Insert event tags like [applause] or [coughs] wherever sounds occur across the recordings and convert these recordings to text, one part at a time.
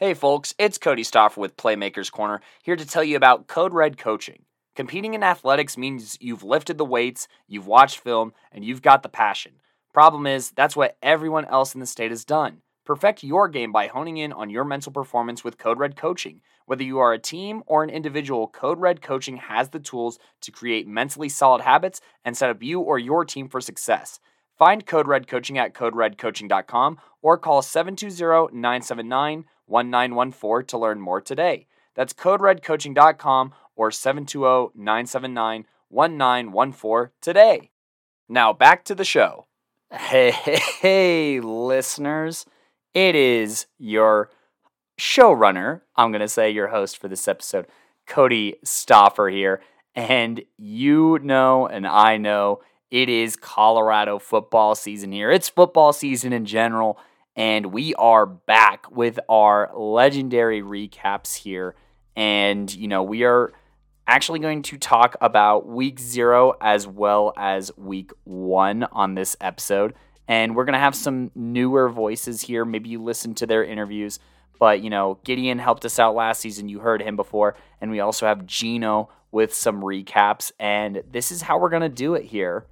Hey folks, it's Kodey Stoffer with Playmakers Corner, here to tell you about Code Red Coaching. Competing in athletics means you've lifted the weights, you've watched film, and you've got the passion. Problem is, that's what everyone else in the state has done. Perfect your game by honing in on your mental performance with Code Red Coaching. Whether you are a team or an individual, Code Red Coaching has the tools to create mentally solid habits and set up you or your team for success. Find Code Red Coaching at coderedcoaching.com or call 720 979 1914 to learn more today. That's coderedcoaching.com or 720 979 1914 today. Now back to the show. Hey, hey, hey, listeners. It is your showrunner, I'm going to say your host for this episode, Kodey Stoffer here. And you know, and I know, it is Colorado football season here. It's football season in general and we are back with our legendary recaps here. And, you know, we are actually going to talk about week zero as well as week one on this episode. And we're going to have some newer voices here. Maybe you listened to their interviews. But, you know, Gideon helped us out last season. You heard him before. And we also have Gino with some recaps. And this is how we're going to do it here.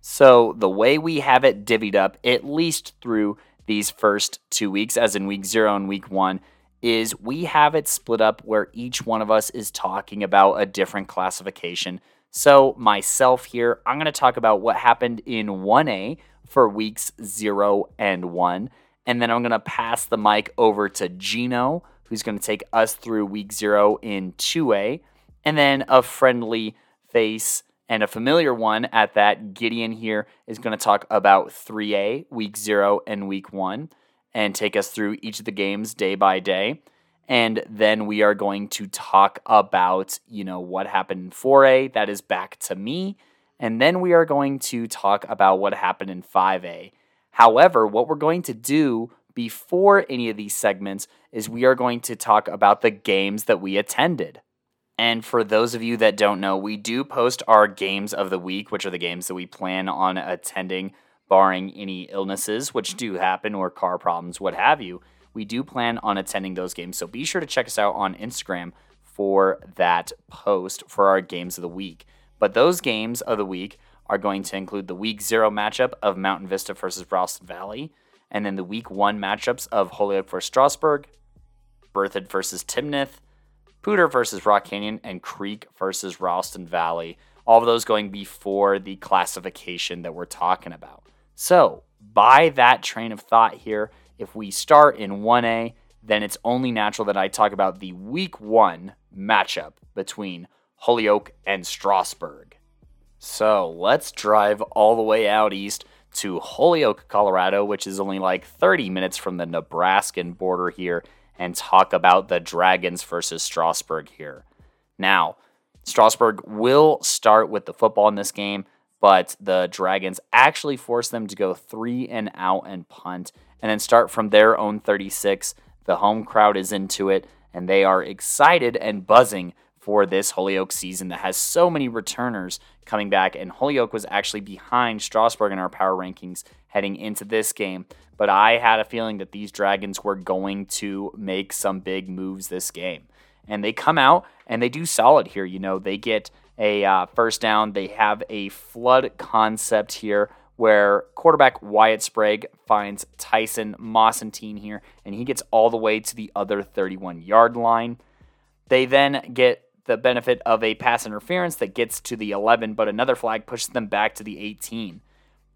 So, the way we have it divvied up, at least through these first two weeks, as in week zero and week one, is we have it split up where each one of us is talking about a different classification. So, myself here, I'm going to talk about what happened in 1A for weeks zero and one. And then I'm going to pass the mic over to Gino, who's going to take us through week zero in 2A. And then a friendly face and a familiar one at that, Gideon here is going to talk about 3A, week zero and week one, and take us through each of the games day by day. And then we are going to talk about, you know, what happened in 4A. That is back to me. And then we are going to talk about what happened in 5A. However, what we're going to do before any of these segments is we are going to talk about the games that we attended. And for those of you that don't know, we do post our games of the week, which are the games that we plan on attending, barring any illnesses, which do happen, or car problems, what have you. We do plan on attending those games. So be sure to check us out on Instagram for that post for our games of the week. But those games of the week are going to include the week zero matchup of Mountain Vista versus Ralston Valley, and then the week one matchups of Holyoke versus Strasburg, Berthoud versus Timnath, Poudre versus Rock Canyon, and Creek versus Ralston Valley. All of those going before the classification that we're talking about. So, by that train of thought here, if we start in 1A, then it's only natural that I talk about the week one matchup between Holyoke and Strasburg. So let's drive all the way out east to Holyoke, Colorado, which is only like 30 minutes from the Nebraskan border here and talk about the Dragons versus Strasburg here. Now, Strasburg will start with the football in this game, but the Dragons actually force them to go three and out and punt, and then start from their own 36. The home crowd is into it, and they are excited and buzzing for this Holyoke season that has so many returners coming back. And Holyoke was actually behind Strasburg in our power rankings heading into this game. But I had a feeling that these Dragons were going to make some big moves this game. And they come out and they do solid here. You know, they get a uh, first down, they have a flood concept here where quarterback Wyatt Sprague finds Tyson Mossentine here, and he gets all the way to the other 31 yard line. They then get the benefit of a pass interference that gets to the 11, but another flag pushes them back to the 18.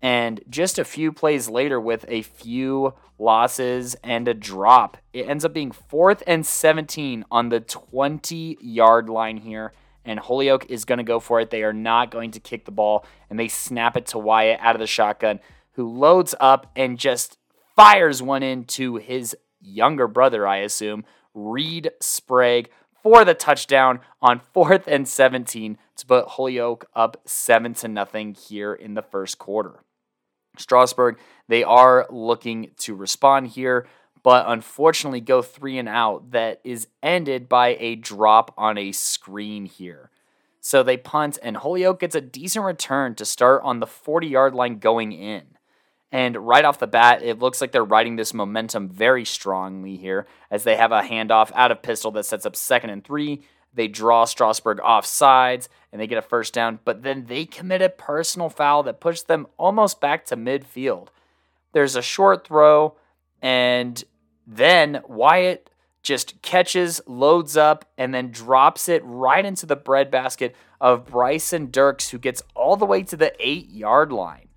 And just a few plays later, with a few losses and a drop, it ends up being fourth and 17 on the 20 yard line here. And Holyoke is going to go for it. They are not going to kick the ball, and they snap it to Wyatt out of the shotgun, who loads up and just fires one into his younger brother, I assume, Reed Sprague, for the touchdown on fourth and 17 to put Holyoke up seven to nothing here in the first quarter. Strasburg, they are looking to respond here, but unfortunately go three and out. That is ended by a drop on a screen here. So they punt, and Holyoke gets a decent return to start on the 40 yard line going in. And right off the bat, it looks like they're riding this momentum very strongly here as they have a handoff out of pistol that sets up second and three. They draw Strasburg off sides and they get a first down, but then they commit a personal foul that pushes them almost back to midfield. There's a short throw, and then Wyatt just catches, loads up, and then drops it right into the breadbasket of Bryson Dirks, who gets all the way to the eight yard line.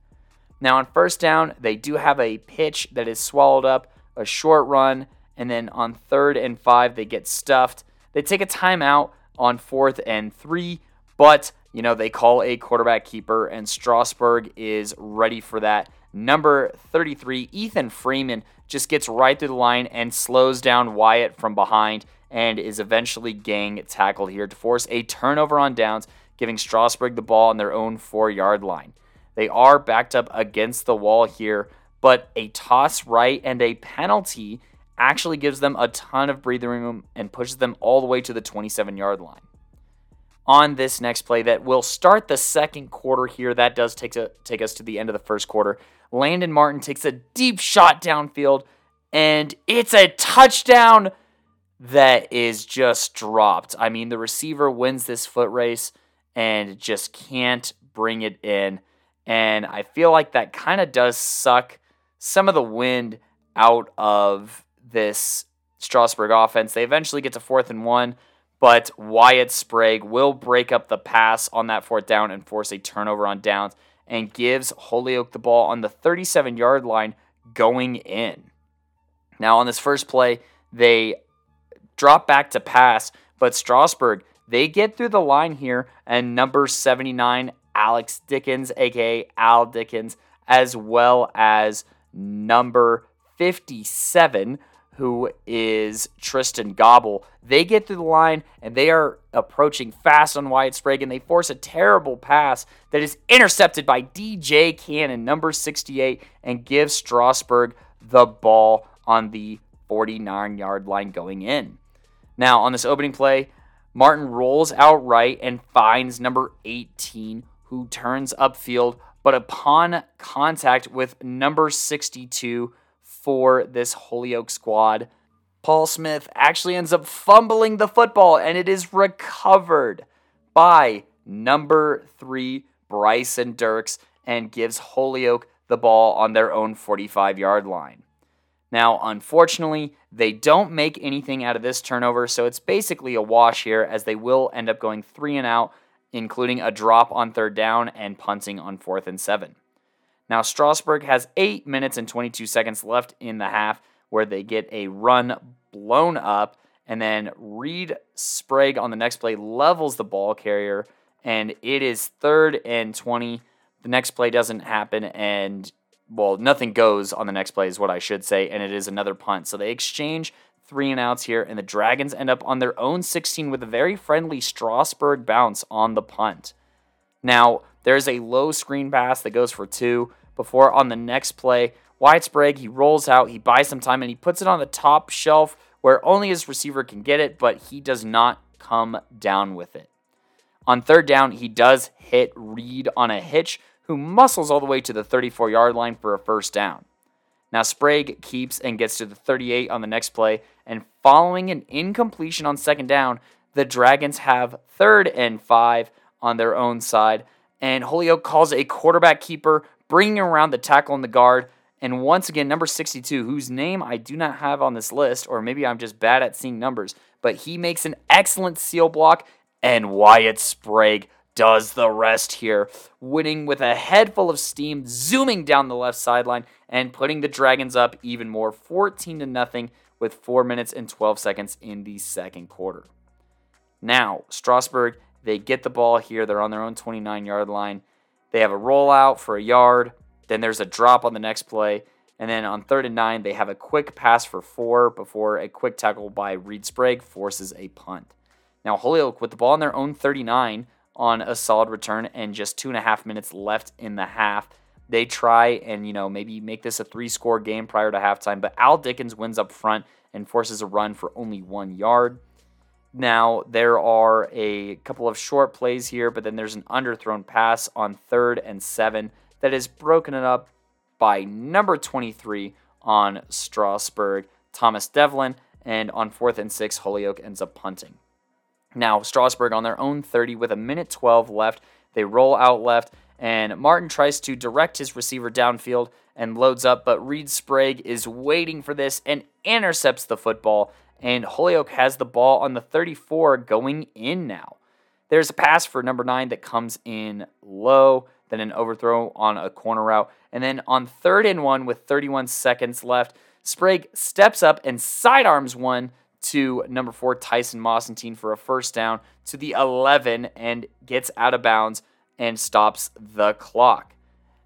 Now, on first down, they do have a pitch that is swallowed up, a short run, and then on third and five, they get stuffed. They take a timeout on fourth and three, but you know, they call a quarterback keeper, and Strasburg is ready for that. Number 33, Ethan Freeman, just gets right through the line and slows down Wyatt from behind and is eventually gang tackled here to force a turnover on downs, giving Strasburg the ball on their own four yard line. They are backed up against the wall here, but a toss right and a penalty actually gives them a ton of breathing room and pushes them all the way to the 27 yard line. On this next play, that will start the second quarter here. That does take, a, take us to the end of the first quarter. Landon Martin takes a deep shot downfield, and it's a touchdown that is just dropped. I mean, the receiver wins this foot race and just can't bring it in. And I feel like that kind of does suck some of the wind out of this Strasburg offense. They eventually get to fourth and one, but Wyatt Sprague will break up the pass on that fourth down and force a turnover on downs and gives Holyoke the ball on the 37 yard line going in. Now, on this first play, they drop back to pass, but Strasburg, they get through the line here, and number 79, Alex Dickens, aka Al Dickens, as well as number 57, who is Tristan Gobble. They get through the line and they are approaching fast on Wyatt Sprague and they force a terrible pass that is intercepted by DJ Cannon, number 68, and gives Strasburg the ball on the 49 yard line going in. Now, on this opening play, Martin rolls out right and finds number 18, who turns upfield, but upon contact with number 62 for this Holyoke squad, Paul Smith actually ends up fumbling the football and it is recovered by number three, Bryson Dirks, and gives Holyoke the ball on their own 45 yard line. Now, unfortunately, they don't make anything out of this turnover, so it's basically a wash here as they will end up going three and out including a drop on third down and punting on fourth and seven. Now, Strasburg has 8 minutes and 22 seconds left in the half where they get a run blown up, and then Reed Sprague on the next play levels the ball carrier, and it is third and 20. The next play doesn't happen, and well, nothing goes on the next play, is what I should say, and it is another punt. So they exchange three and outs here, and the Dragons end up on their own 16 with a very friendly Strasburg bounce on the punt. Now, there's a low screen pass that goes for two before on the next play. Wyatt Sprague, he rolls out, he buys some time, and he puts it on the top shelf where only his receiver can get it, but he does not come down with it. On third down, he does hit Reed on a hitch, who muscles all the way to the 34 yard line for a first down. Now, Sprague keeps and gets to the 38 on the next play, and following an incompletion on second down, the Dragons have third and five on their own side, and Holyoke calls a quarterback keeper, bringing around the tackle and the guard. And once again, number 62, whose name I do not have on this list, or maybe I'm just bad at seeing numbers, but he makes an excellent seal block, and Wyatt Sprague does the rest here, winning with a head full of steam, zooming down the left sideline and putting the Dragons up even more, 14 to nothing, with 4 minutes and 12 seconds in the second quarter. Now, Strasburg, they get the ball here. They're on their own 29 yard line. They have a rollout for a yard. Then there's a drop on the next play. And then on third and nine, they have a quick pass for four before a quick tackle by Reed Sprague forces a punt. Now, Holyoke, with the ball on their own 39, on a solid return and just two and a half minutes left in the half. They try and, you know, maybe make this a three score game prior to halftime, but Al Dickens wins up front and forces a run for only one yard. Now, there are a couple of short plays here, but then there's an underthrown pass on third and seven that is broken up by number 23 on Strasburg, Thomas Devlin, and on fourth and six, Holyoke ends up punting. Now, Strasburg on their own 30 with a minute 12 left. They roll out left, and Martin tries to direct his receiver downfield and loads up, but Reed Sprague is waiting for this and intercepts the football, and Holyoke has the ball on the 34 going in now. There's a pass for number nine that comes in low, then an overthrow on a corner route, and then on third and one with 31 seconds left, Sprague steps up and sidearms one to number four, Tyson Mossentine for a first down to the 11 and gets out of bounds and stops the clock.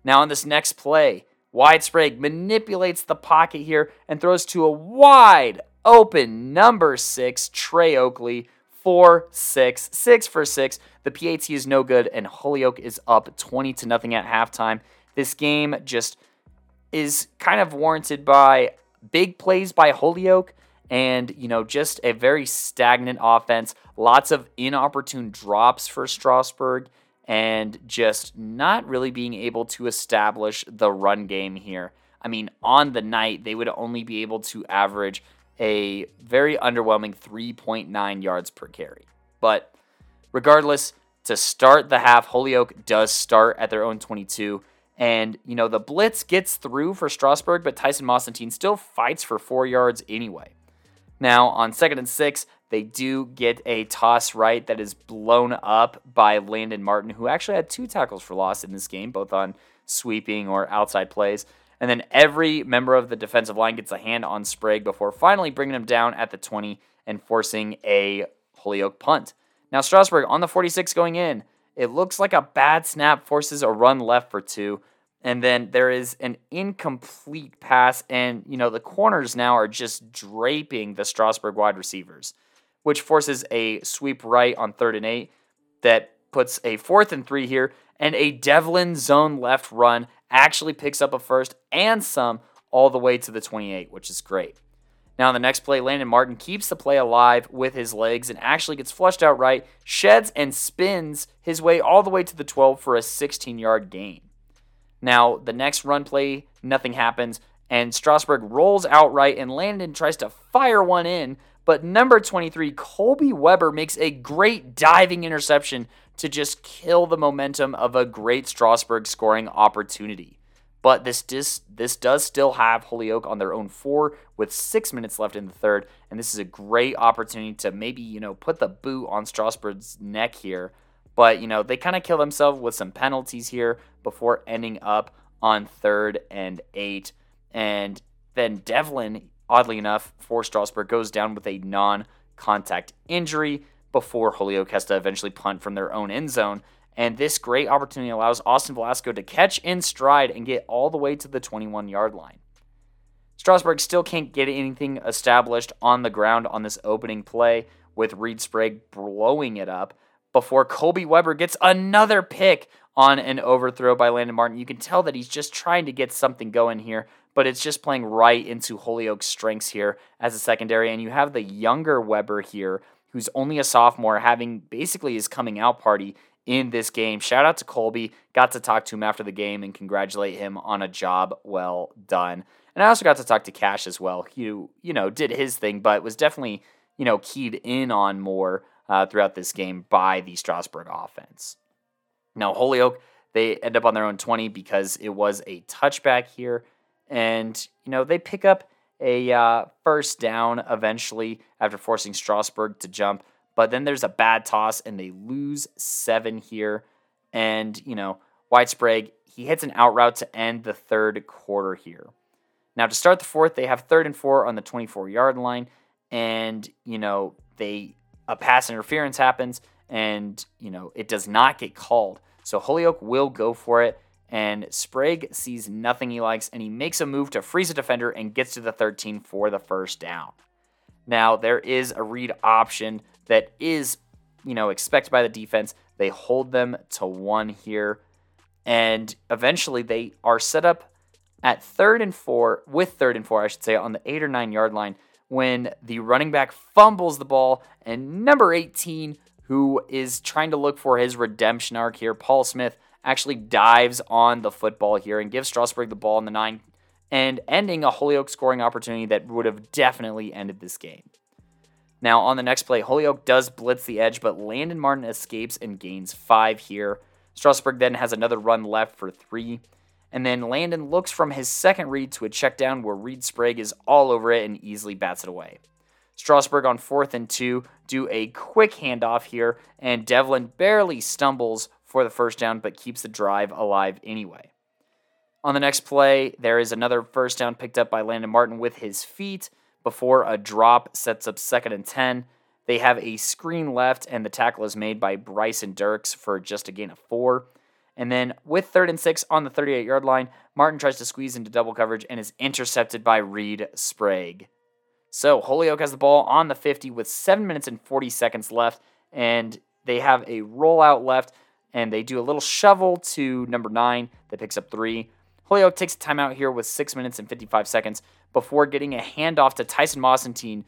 Now, on this next play, Wyatt Sprague manipulates the pocket here and throws to a wide open number six, Trey Oakley, four, six, six for six. The PAT is no good, and Holyoke is up 20 to nothing at halftime. This game just is kind of warranted by big plays by Holyoke and, you know, just a very stagnant offense. Lots of inopportune drops for Strasburg and just not really being able to establish the run game here. I mean, on the night, they would only be able to average a very underwhelming 3.9 yards per carry. But regardless, to start the half, Holyoke does start at their own 22. And, you know, the blitz gets through for Strasburg, but Tyson Mossentine still fights for four yards anyway. Now, on second and six, they do get a toss right that is blown up by Landon Martin, who actually had two tackles for loss in this game, both on sweeping or outside plays. And then every member of the defensive line gets a hand on Sprague before finally bringing him down at the 20 and forcing a Holyoke punt. Now, Strasburg on the 46 going in. It looks like a bad snap forces a run left for two. And then there is an incomplete pass, and you know the corners now are just draping the Strasburg wide receivers, which forces a sweep right on third and eight that puts a fourth and three here, and a Devlin zone left run actually picks up a first and some all the way to the 28, which is great. Now, on the next play, Landon Martin keeps the play alive with his legs and actually gets flushed out right, sheds and spins his way all the way to the 12 for a 16 yard gain. Now, the next run play, nothing happens, and Strasburg rolls out right, and Landon tries to fire one in, but number 23, Colby Weber, makes a great diving interception to just kill the momentum of a great Strasburg scoring opportunity. But this dis, this does still have Holyoke on their own four with six minutes left in the third, and this is a great opportunity to maybe you know put the boot on Strasburg's neck here. But you know they kind of kill themselves with some penalties here before ending up on third and eight, and then Devlin, oddly enough, for Strasburg goes down with a non-contact injury before Holyoke has to eventually punt from their own end zone. And this great opportunity allows Austin Velasco to catch in stride and get all the way to the 21 yard line. Strasburg still can't get anything established on the ground on this opening play, with Reed Sprague blowing it up before Colby Weber gets another pick on an overthrow by Landon Martin. You can tell that he's just trying to get something going here, but it's just playing right into Holyoke's strengths here as a secondary. And you have the younger Weber here, who's only a sophomore, having basically his coming out party in this game. Shout out to Colby. Got to talk to him after the game and congratulate him on a job well done. And I also got to talk to Cash as well. He, you know, did his thing, but was definitely, you know, keyed in on more uh, throughout this game by the Strasburg offense. Now, Holyoke, they end up on their own 20 because it was a touchback here. And, you know, they pick up a uh, first down eventually after forcing Strasburg to jump. But then there's a bad toss and they lose seven here. And, you know, Wyatt Sprague, he hits an out route to end the third quarter here. Now, to start the fourth, they have third and four on the 24 yard line. And, you know, they a pass interference happens and, you know, it does not get called. So Holyoke will go for it. And Sprague sees nothing he likes and he makes a move to freeze a defender and gets to the 13 for the first down. Now, there is a read option that is, you know, expected by the defense. They hold them to one here. And eventually they are set up at third and four, with third and four, I should say, on the eight or nine yard line when the running back fumbles the ball and number 18, who is trying to look for his redemption arc here, Paul Smith, actually dives on the football here and gives Strasburg the ball in the nine and ending a Holyoke scoring opportunity that would have definitely ended this game. Now, on the next play, Holyoke does blitz the edge, but Landon Martin escapes and gains five here. Strasburg then has another run left for three. And then Landon looks from his second read to a check down where Reed Sprague is all over it and easily bats it away. Strasburg on fourth and two do a quick handoff here, and Devlin barely stumbles for the first down but keeps the drive alive anyway. On the next play, there is another first down picked up by Landon Martin with his feet before a drop sets up second and 10. They have a screen left, and the tackle is made by Bryson Dirks for just a gain of four. And then with third and six on the 38 yard line, Martin tries to squeeze into double coverage and is intercepted by Reed Sprague. So Holyoke has the ball on the 50 with seven minutes and 40 seconds left, and they have a rollout left, and they do a little shovel to number nine that picks up three. Holyoke takes a timeout here with six minutes and 55 seconds before getting a handoff to Tyson Mossentine,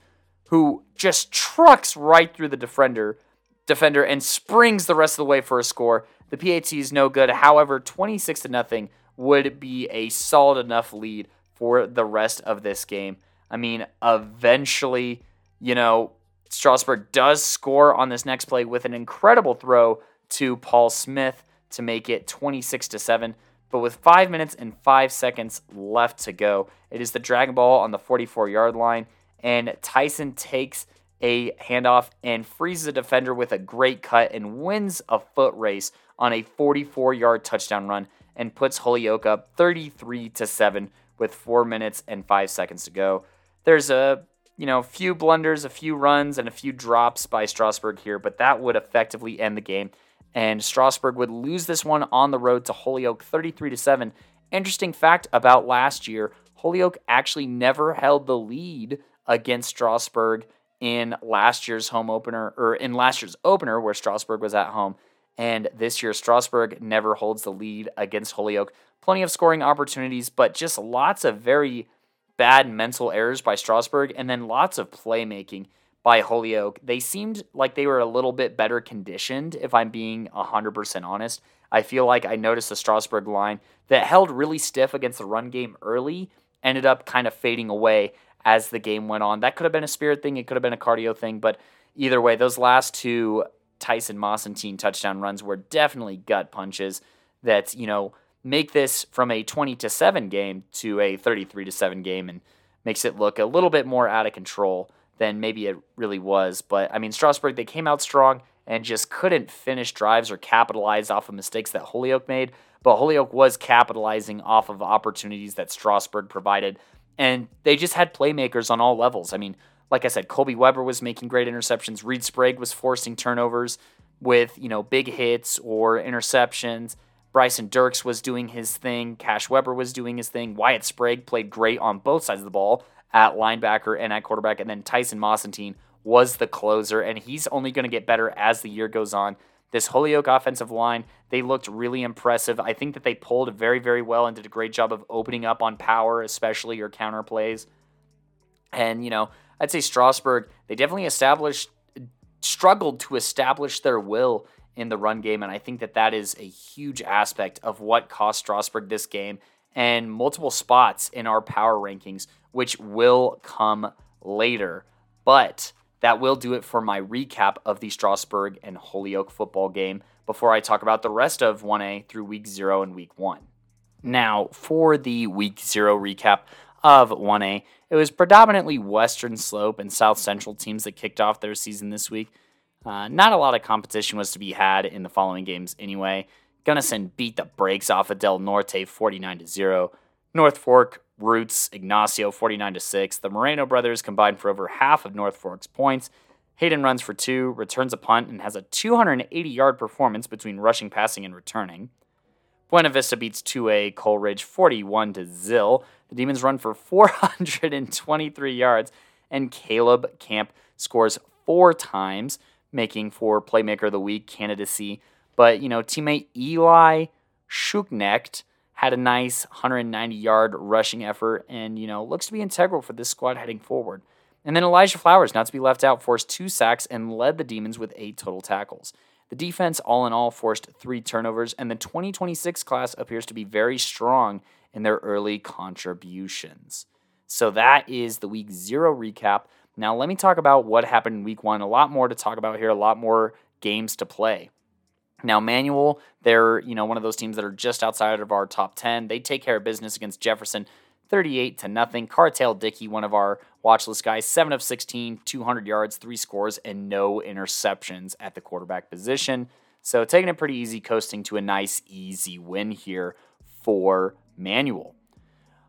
who just trucks right through the defender, defender and springs the rest of the way for a score. The PAT is no good. However, 26 to nothing would be a solid enough lead for the rest of this game. I mean, eventually, you know, Strasburg does score on this next play with an incredible throw to Paul Smith to make it 26 to 7. But with five minutes and five seconds left to go, it is the Dragon Ball on the 44 yard line. And Tyson takes a handoff and freezes a defender with a great cut and wins a foot race on a 44 yard touchdown run and puts Holyoke up 33 to 7 with 4 minutes and 5 seconds to go. There's a you know, few blunders, a few runs, and a few drops by Strasburg here, but that would effectively end the game. And Strasburg would lose this one on the road to Holyoke 33 to 7. Interesting fact about last year Holyoke actually never held the lead against Strasburg in last year's home opener, or in last year's opener where Strasburg was at home. And this year, Strasburg never holds the lead against Holyoke. Plenty of scoring opportunities, but just lots of very bad mental errors by Strasburg, and then lots of playmaking by Holyoke. They seemed like they were a little bit better conditioned, if I'm being 100% honest. I feel like I noticed the Strasburg line that held really stiff against the run game early ended up kind of fading away as the game went on. That could have been a spirit thing, it could have been a cardio thing, but either way, those last two Tyson Mossentine touchdown runs were definitely gut punches that, you know, make this from a 20 to 7 game to a 33 to 7 game and makes it look a little bit more out of control than maybe it really was. But I mean, Strasburg, they came out strong and just couldn't finish drives or capitalize off of mistakes that Holyoke made. But Holyoke was capitalizing off of opportunities that Strasburg provided. And they just had playmakers on all levels. I mean, like I said, Colby Weber was making great interceptions. Reed Sprague was forcing turnovers with, you know, big hits or interceptions. Bryson Dirks was doing his thing. Cash Weber was doing his thing. Wyatt Sprague played great on both sides of the ball at linebacker and at quarterback. And then Tyson Mossentine was the closer, and he's only going to get better as the year goes on. This Holyoke offensive line, they looked really impressive. I think that they pulled very, very well and did a great job of opening up on power, especially your counter plays. And, you know, I'd say Strasburg, they definitely established, struggled to establish their will in the run game. And I think that that is a huge aspect of what cost Strasburg this game and multiple spots in our power rankings, which will come later. But that will do it for my recap of the Strasburg and Holyoke football game before I talk about the rest of 1A through week 0 and week 1. Now, for the week 0 recap of 1A, it was predominantly Western Slope and South Central teams that kicked off their season this week. Uh, not a lot of competition was to be had in the following games anyway. Gunnison beat the brakes off of Del Norte 49 to 0. North Fork Roots Ignacio 49 to 6. The Moreno brothers combined for over half of North Fork's points. Hayden runs for two, returns a punt, and has a 280 yard performance between rushing, passing, and returning. Buena Vista beats 2A Coleridge 41 to Zill. The Demons run for 423 yards, and Caleb Camp scores four times making for Playmaker of the Week candidacy. But, you know, teammate Eli Schuknecht had a nice 190 yard rushing effort and, you know, looks to be integral for this squad heading forward. And then Elijah Flowers, not to be left out, forced two sacks and led the Demons with eight total tackles. The defense, all in all, forced three turnovers, and the 2026 class appears to be very strong in their early contributions. So that is the week zero recap. Now, let me talk about what happened in week one. A lot more to talk about here, a lot more games to play. Now, Manual, they're you know one of those teams that are just outside of our top ten. They take care of business against Jefferson, 38 to nothing. Cartel Dickey, one of our watch list guys, seven of 16, 200 yards, three scores, and no interceptions at the quarterback position. So taking it pretty easy, coasting to a nice, easy win here for Manual.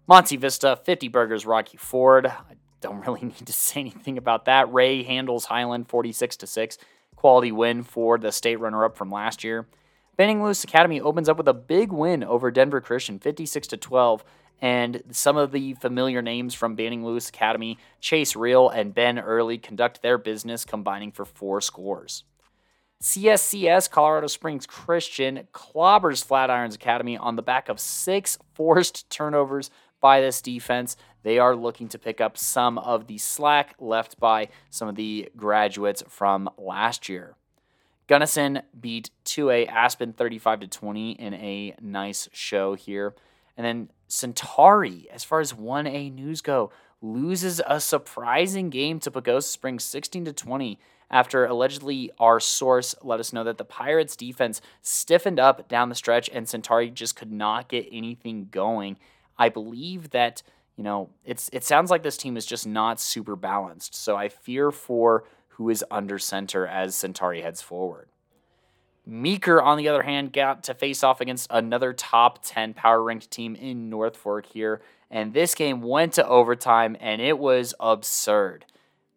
Monte Vista, 50 burgers, Rocky Ford. I don't [laughs] really need to say anything about that. Rye handles Highland 46 to 6. Quality win for the state runner up from last year. Banning Lewis Academy opens up with a big win over Denver Christian 56 to 12 and some of the familiar names from Banning Lewis Academy, Chase Real and Ben Early conduct their business combining for four scores. CSCS Colorado Springs Christian clobbers Flatirons Academy on the back of six forced turnovers by this defense. They are looking to pick up some of the slack left by some of the graduates from last year. Gunnison beat 2A Aspen 35 to 20 in a nice show here. And then Centauri, as far as 1A news go, loses a surprising game to Pagosa Springs 16 to 20 after allegedly our source let us know that the Pirates defense stiffened up down the stretch and Centauri just could not get anything going. I believe that, you know, it's it sounds like this team is just not super balanced. So I fear for who is under center as Centauri heads forward. Meeker, on the other hand, got to face off against another top 10 power ranked team in North Fork here. And this game went to overtime, and it was absurd.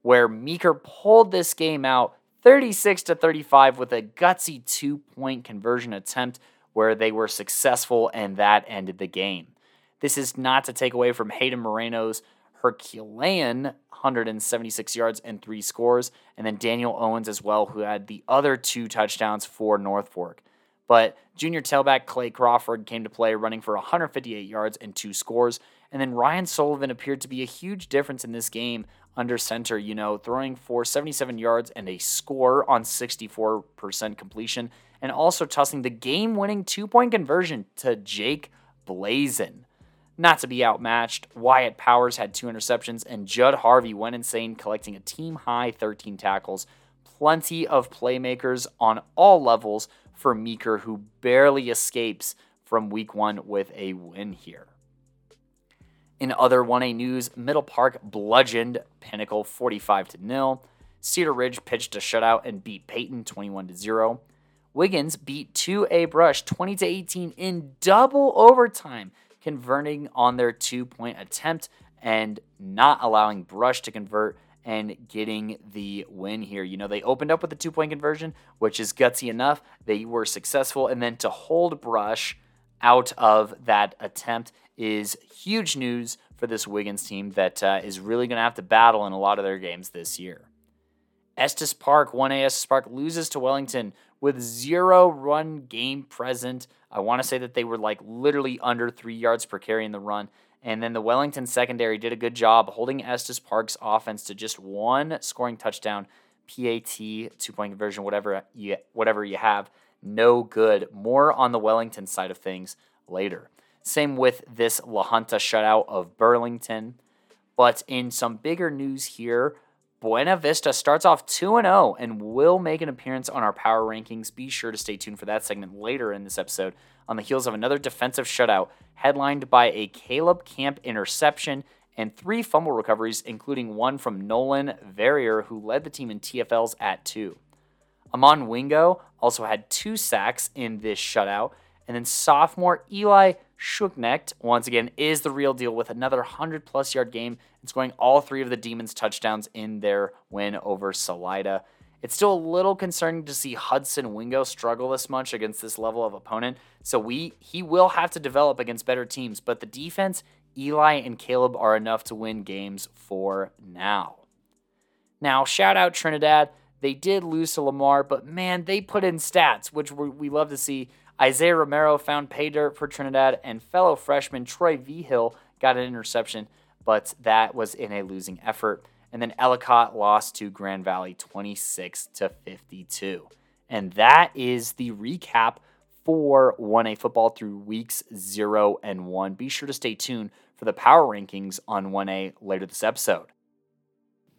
Where Meeker pulled this game out 36 to 35 with a gutsy two point conversion attempt where they were successful, and that ended the game. This is not to take away from Hayden Moreno's Herculean 176 yards and three scores, and then Daniel Owens as well, who had the other two touchdowns for North Fork. But junior tailback Clay Crawford came to play, running for 158 yards and two scores. And then Ryan Sullivan appeared to be a huge difference in this game under center, you know, throwing for 77 yards and a score on 64% completion, and also tossing the game winning two point conversion to Jake Blazin not to be outmatched. Wyatt Powers had two interceptions, and Judd Harvey went insane, collecting a team high 13 tackles. Plenty of playmakers on all levels for Meeker, who barely escapes from week one with a win here. In other 1A news, Middle Park bludgeoned Pinnacle 45 to 0. Cedaredge pitched a shutout and beat Peyton 21 to 0. Wiggins beat 2A Brush 20 to 18 in double overtime converting on their two point attempt and not allowing Brush to convert and getting the win here. You know, they opened up with a two point conversion, which is gutsy enough. They were successful. And then to hold Brush out of that attempt is huge news for this Wiggins team that uh, is really going to have to battle in a lot of their games this year. Estes Park, 1A Estes Park, loses to Wellington with zero run game present. I want to say that they were like literally under three yards per carry in the run. And then the Wellington secondary did a good job holding Estes Park's offense to just one scoring touchdown, PAT, two point conversion, whatever you, whatever you have. No good. More on the Wellington side of things later. Same with this La Junta shutout of Burlington. But in some bigger news here, Buena Vista starts off 2 0 and will make an appearance on our power rankings. Be sure to stay tuned for that segment later in this episode on the heels of another defensive shutout headlined by a Caleb Camp interception and three fumble recoveries, including one from Nolan Verrier, who led the team in TFLs at two. Amon Wingo also had two sacks in this shutout, and then sophomore Eli Schucknecht, once again, is the real deal with another 100 plus yard game and scoring all three of the Demons' touchdowns in their win over Salida. It's still a little concerning to see Hudson Wingo struggle this much against this level of opponent. So we he will have to develop against better teams, but the defense, Eli and Caleb are enough to win games for now. Now, shout out Trinidad. They did lose to Lamar, but man, they put in stats, which we love to see. Isaiah Romero found pay dirt for Trinidad, and fellow freshman Troy V. Hill got an interception, but that was in a losing effort. And then Ellicott lost to Grand Valley 26 to 52. And that is the recap for 1A football through weeks 0 and 1. Be sure to stay tuned for the power rankings on 1A later this episode.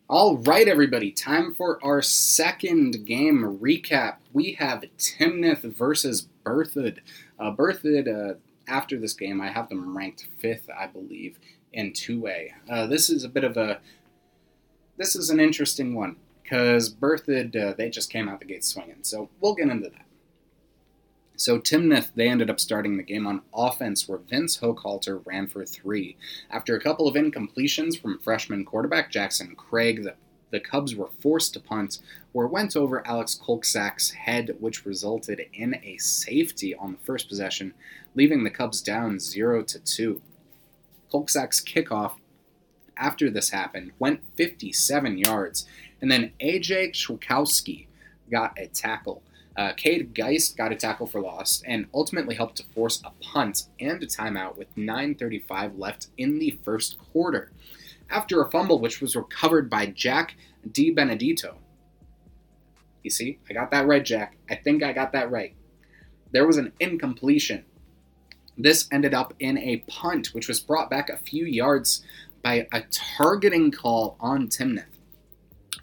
All right, everybody, time for our second game recap. We have Timnath versus Berthoud. Uh, Berthoud, uh, after this game, I have them ranked fifth, I believe, in 2A. Uh, this is a bit of a. This is an interesting one because Berthoud, uh, they just came out the gate swinging. So we'll get into that. So Timnath, they ended up starting the game on offense where Vince Hochhalter ran for three. After a couple of incompletions from freshman quarterback Jackson Craig, the, the Cubs were forced to punt, where it went over Alex Kolksack's head, which resulted in a safety on the first possession, leaving the Cubs down 0 to 2. Kolksack's kickoff after this happened went 57 yards, and then AJ Schwakowski got a tackle. Uh, Cade Geist got a tackle for loss and ultimately helped to force a punt and a timeout with 9.35 left in the first quarter. After a fumble, which was recovered by Jack D. DiBenedetto. You see, I got that right, Jack. I think I got that right. There was an incompletion. This ended up in a punt, which was brought back a few yards by a targeting call on Timnath.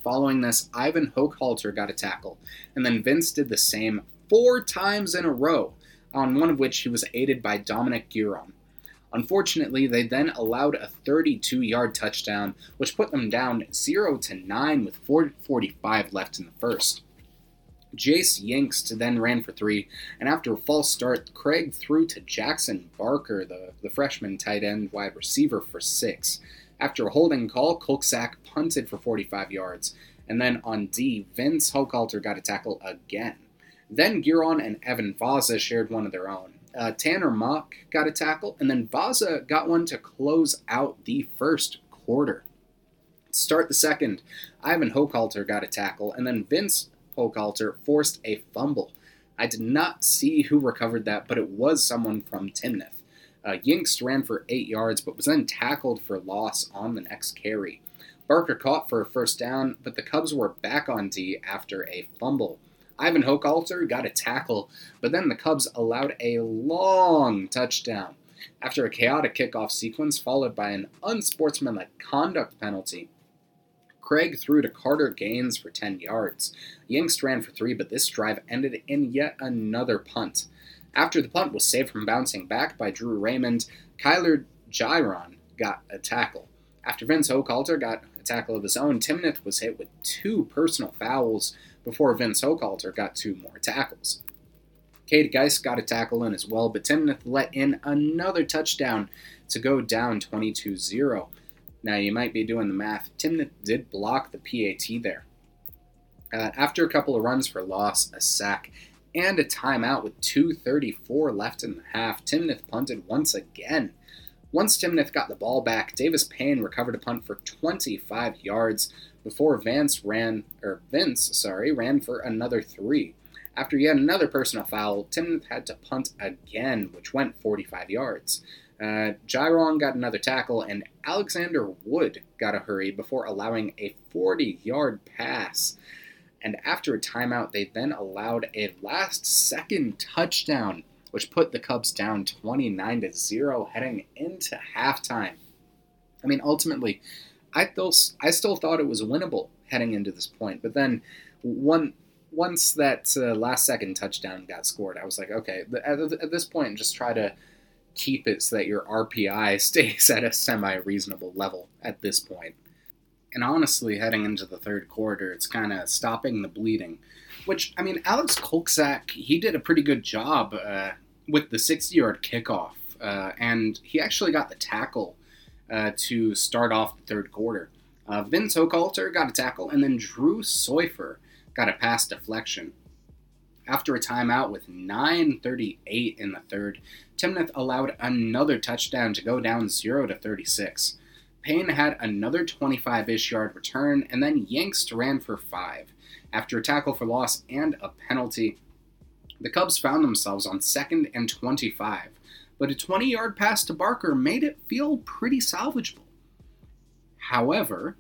Following this, Ivan Hochhalter got a tackle, and then Vince did the same four times in a row, on one of which he was aided by Dominic Giron. Unfortunately, they then allowed a 32 yard touchdown, which put them down 0 to 9 with 445 left in the first. Jace Yingst then ran for three, and after a false start, Craig threw to Jackson Barker, the, the freshman tight end wide receiver, for six. After a holding call, Kolksack punted for 45 yards. And then on D, Vince Hochhalter got a tackle again. Then Giron and Evan Vaza shared one of their own. Uh, Tanner Mock got a tackle, and then Vaza got one to close out the first quarter. start the second, Ivan Hochhalter got a tackle, and then Vince Hochhalter forced a fumble. I did not see who recovered that, but it was someone from Timnath. Uh, Yingst ran for eight yards, but was then tackled for loss on the next carry. Barker caught for a first down, but the Cubs were back on D after a fumble. Ivan Hochhalter got a tackle, but then the Cubs allowed a long touchdown. After a chaotic kickoff sequence followed by an unsportsmanlike conduct penalty, Craig threw to Carter Gaines for 10 yards. Yingst ran for three, but this drive ended in yet another punt. After the punt was saved from bouncing back by Drew Raymond, Kyler Giron got a tackle. After Vince Hochhalter got a tackle of his own, Timnath was hit with two personal fouls before Vince Hochhalter got two more tackles. Cade Geist got a tackle in as well, but Timnath let in another touchdown to go down 22 0. Now, you might be doing the math. Timnath did block the PAT there. Uh, after a couple of runs for loss, a sack, and a timeout with 2.34 left in the half. Timnath punted once again. Once Timnath got the ball back, Davis Payne recovered a punt for 25 yards before Vance ran, or Vince, sorry, ran for another three. After yet another personal foul, Timnath had to punt again, which went 45 yards. Uh, Giron got another tackle, and Alexander Wood got a hurry before allowing a 40 yard pass and after a timeout, they then allowed a last second touchdown, which put the Cubs down 29 to 0 heading into halftime. I mean, ultimately, I still, I still thought it was winnable heading into this point, but then one once that uh, last second touchdown got scored, I was like, okay, at, at this point, just try to keep it so that your RPI [laughs] stays at a semi reasonable level at this point. And honestly, heading into the third quarter, it's kind of stopping the bleeding. Which, I mean, Alex Kolksack, he did a pretty good job uh, with the 60 yard kickoff. Uh, and he actually got the tackle uh, to start off the third quarter. Uh, Vince Hochhalter got a tackle, and then Drew Seufer got a pass deflection. After a timeout with 9:38 in the third, Timnath allowed another touchdown to go down 0 to 36. Payne had another 25 ish yard return, and then Yingst ran for five. After a tackle for loss and a penalty, the Cubs found themselves on second and 25, but a 20 yard pass to Barker made it feel pretty salvageable. However,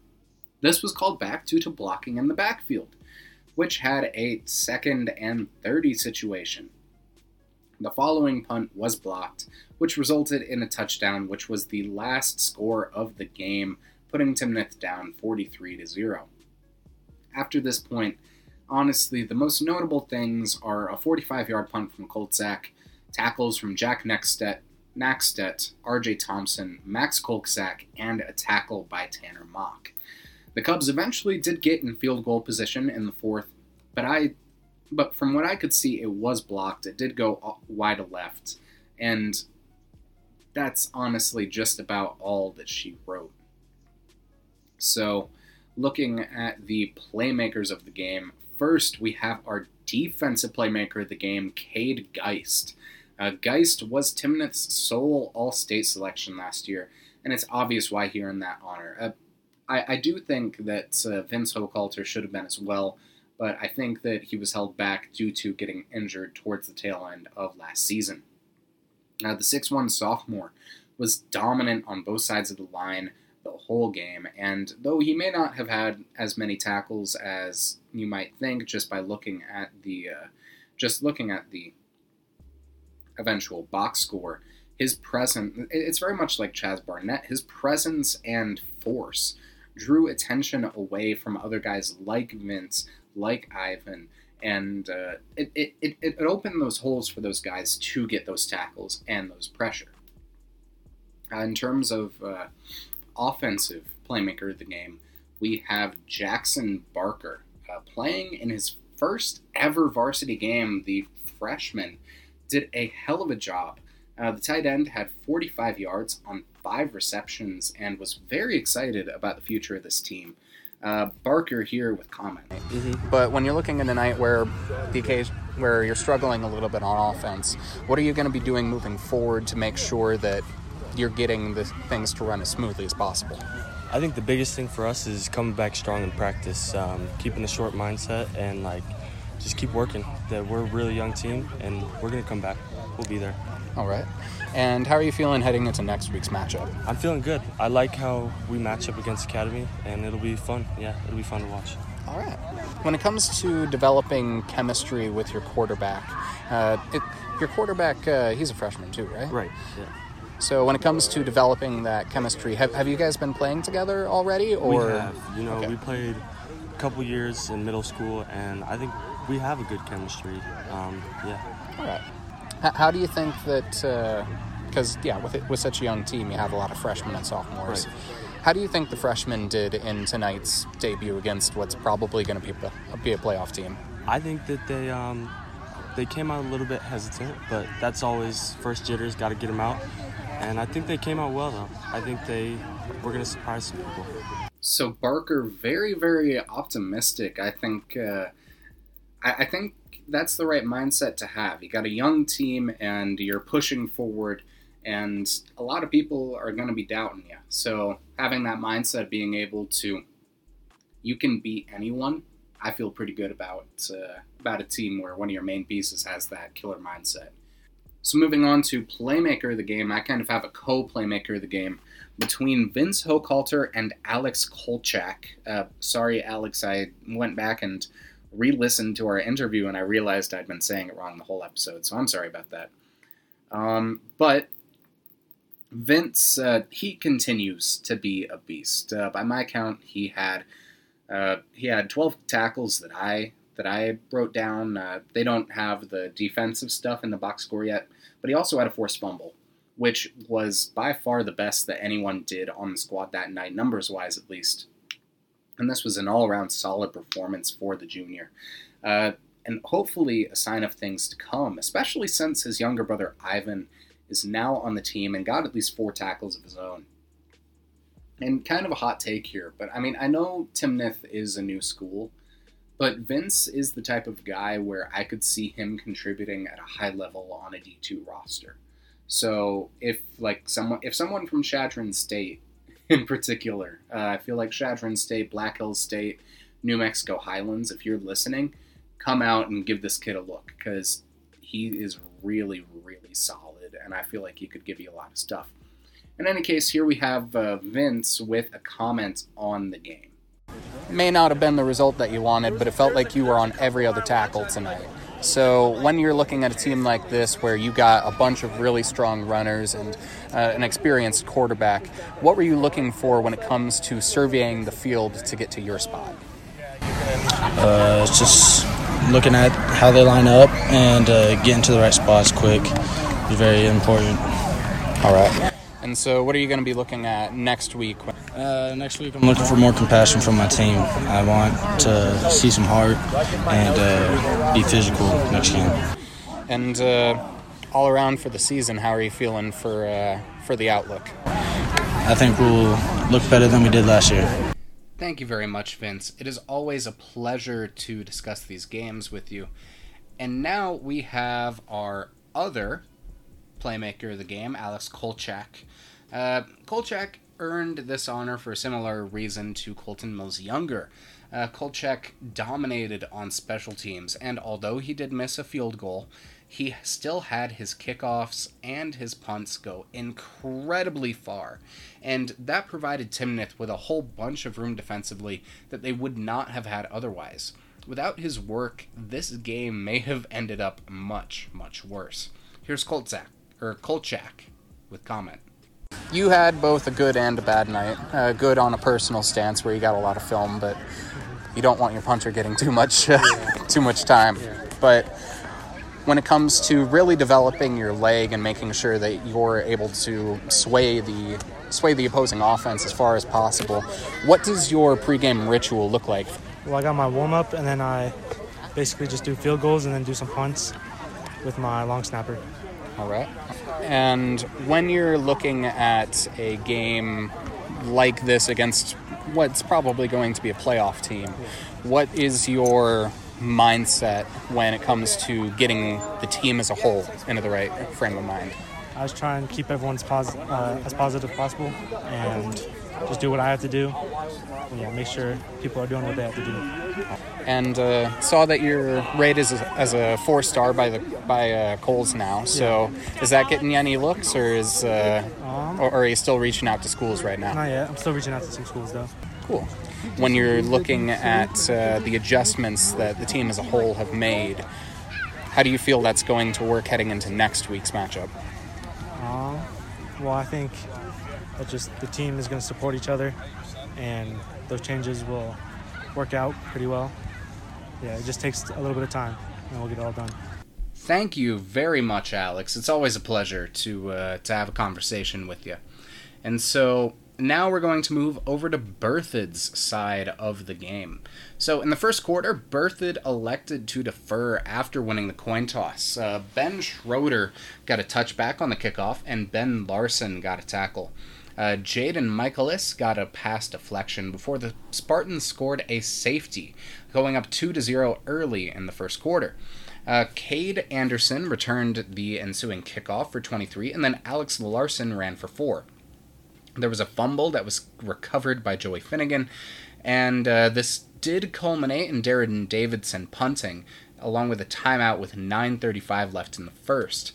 this was called back due to blocking in the backfield. which had a second and 30 situation. The following punt was blocked, which resulted in a touchdown, which was the last score of the game, putting Timnath down 43 to 0. After this point, honestly, the most notable things are a 45 yard punt from Kolczak, tackles from Jack Nextet, Naxtet, RJ Thompson, Max Kolczak, and a tackle by Tanner Mock. The Cubs eventually did get in field goal position in the fourth, but I but from what I could see, it was blocked. It did go wide to left, and that's honestly just about all that she wrote. So, looking at the playmakers of the game, first we have our defensive playmaker of the game, Cade Geist. Uh, Geist was Timnath's sole All State selection last year, and it's obvious why he earned that honor. Uh, I, I, do think that uh, Vince Hochhalter should have been as well but I think that he was held back due to getting injured towards the tail end of last season. Now, the 6 1 sophomore was dominant on both sides of the line the whole game, and though he may not have had as many tackles as you might think just by looking at the uh, just looking at the eventual box score, his presence it's very much like Chaz Barnett. His presence and force drew attention away from other guys like Vince, like Ivan, and uh, it, it, it, it opened those holes for those guys to get those tackles and those pressure. Uh, in terms of uh, offensive playmaker of the game, we have Jackson Barker uh, playing in his first ever varsity game. The freshman did a hell of a job. Uh, the tight end had 45 yards on five receptions and was very excited about the future of this team. Uh, Barker here with comment. Mm-hmm. But when you're looking at a night where occasion where you're struggling a little bit on offense, what are you going to be doing moving forward to make sure that you're getting the things to run as smoothly as possible? I think the biggest thing for us is coming back strong in practice, um, keeping a short mindset, and like just keep working. That we're a really young team, and we're gonna come back. We'll be there. All right. And how are you feeling heading into next week's matchup? I'm feeling good. I like how we match up against Academy, and it'll be fun. Yeah, it'll be fun to watch. All right. When it comes to developing chemistry with your quarterback, uh, it, your quarterback, uh, he's a freshman too, right? Right. Yeah. So when it comes to developing that chemistry, have, have you guys been playing together already? Or we have. You know, okay. we played a couple years in middle school, and I think we have a good chemistry. Um, yeah. All right. How do you think that? Because uh, yeah, with it, with such a young team, you have a lot of freshmen and sophomores. Right. How do you think the freshmen did in tonight's debut against what's probably going to be, be a playoff team? I think that they um, they came out a little bit hesitant, but that's always first jitters. Got to get them out, and I think they came out well though. I think they were going to surprise some people. So Barker, very very optimistic. I think. Uh, I, I think that's the right mindset to have. You got a young team and you're pushing forward, and a lot of people are going to be doubting you. So having that mindset, being able to, you can beat anyone. I feel pretty good about uh, about a team where one of your main pieces has that killer mindset. So moving on to playmaker of the game, I kind of have a co-playmaker of the game between Vince Hochhalter and Alex Kolczak. Uh, sorry, Alex, I went back and re-listened to our interview and I realized I'd been saying it wrong the whole episode, so I'm sorry about that. Um, but Vince, uh, he continues to be a beast. Uh, by my count, he had uh, he had 12 tackles that I that I wrote down. Uh, they don't have the defensive stuff in the box score yet, but he also had a forced fumble, which was by far the best that anyone did on the squad that night, numbers wise at least and this was an all around solid performance for the junior. Uh, and hopefully a sign of things to come, especially since his younger brother Ivan is now on the team and got at least four tackles of his own. And kind of a hot take here, but I mean, I know Timnath is a new school, but Vince is the type of guy where I could see him contributing at a high level on a D2 roster. So if like someone if someone from Chadron State [laughs] in particular. Uh, I feel like Chadron State, Black Hills State, New Mexico Highlands, if you're listening, come out and give this kid a look because he is really, really solid, and I feel like he could give you a lot of stuff. In any case, here we have uh, Vince with a comment on the game. May not have been the result that you wanted, but it felt like you were on every other tackle tonight. So when you're looking at a team like this, where you got a bunch of really strong runners and uh, an experienced quarterback, what were you looking for when it comes to surveying the field to get to your spot? Uh, just looking at how they line up and uh, getting to the right spots quick is very important. All right. And so, what are you going to be looking at next week? Uh, next week, I'm looking for more compassion from my team. I want to see some heart and uh, be physical next game. And uh, all around for the season, how are you feeling for uh, for the outlook? I think we'll look better than we did last year. Thank you very much, Vince. It is always a pleasure to discuss these games with you. And now we have our other playmaker of the game, Alex Kolchak. Uh, Kolchak earned this honor for a similar reason to Colton Mills Younger. Uh, Kolchak dominated on special teams, and although he did miss a field goal, he still had his kickoffs and his punts go incredibly far. And that provided Timnath with a whole bunch of room defensively that they would not have had otherwise. Without his work, this game may have ended up much, much worse. Here's Kolchak, or Kolchak with comment. You had both a good and a bad night. Uh, good on a personal stance where you got a lot of film, but you don't want your punter getting too much uh, [laughs] too much time. But when it comes to really developing your leg and making sure that you're able to sway the sway the opposing offense as far as possible, what does your pregame ritual look like? Well, I got my warm up and then I basically just do field goals and then do some punts with my long snapper. All right. And when you're looking at a game like this against what's probably going to be a playoff team, what is your mindset when it comes to getting the team as a whole into the right frame of mind? I was trying to keep everyone's pos- uh, as positive as possible and just do what I have to do. And, yeah, make sure people are doing what they have to do. And uh, saw that you're rated as a, as a four star by the by uh, Kohl's now. So is that getting you any looks, or is uh, Um, or, or are you still reaching out to schools right now? Not yet. I'm still reaching out to some schools though. Cool. When you're looking at uh, the adjustments that the team as a whole have made, how do you feel that's going to work heading into next week's matchup? Um, well, I think that just the team is going to support each other, and those changes will work out pretty well. Yeah, it just takes a little bit of time, and we'll get it all done. Thank you very much, Alex. It's always a pleasure to uh, to have a conversation with you. And so now we're going to move over to Berthoud's side of the game. So in the first quarter, Berthoud elected to defer after winning the coin toss. Uh, ben Schroeder got a touchback on the kickoff, and Ben Larson got a tackle. Uh, Jaden Michaelis got a pass deflection before the Spartans scored a safety, going up 2 to 0 early in the first quarter. Uh, Cade Anderson returned the ensuing kickoff for 23, and then Alex Larson ran for 4. There was a fumble that was recovered by Joey Finnegan, and uh, this did culminate in Darren Davidson punting, along with a timeout with 9.35 left in the first.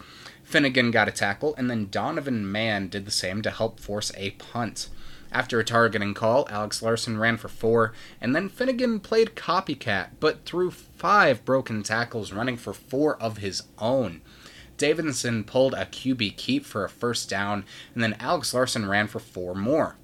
Finnegan got a tackle, and then Donovan Mann did the same to help force a punt. After a targeting call, Alex Larson ran for four, and then Finnegan played copycat, but threw five broken tackles, running for four of his own. Davidson pulled a QB keep for a first down, and then Alex Larson ran for four more.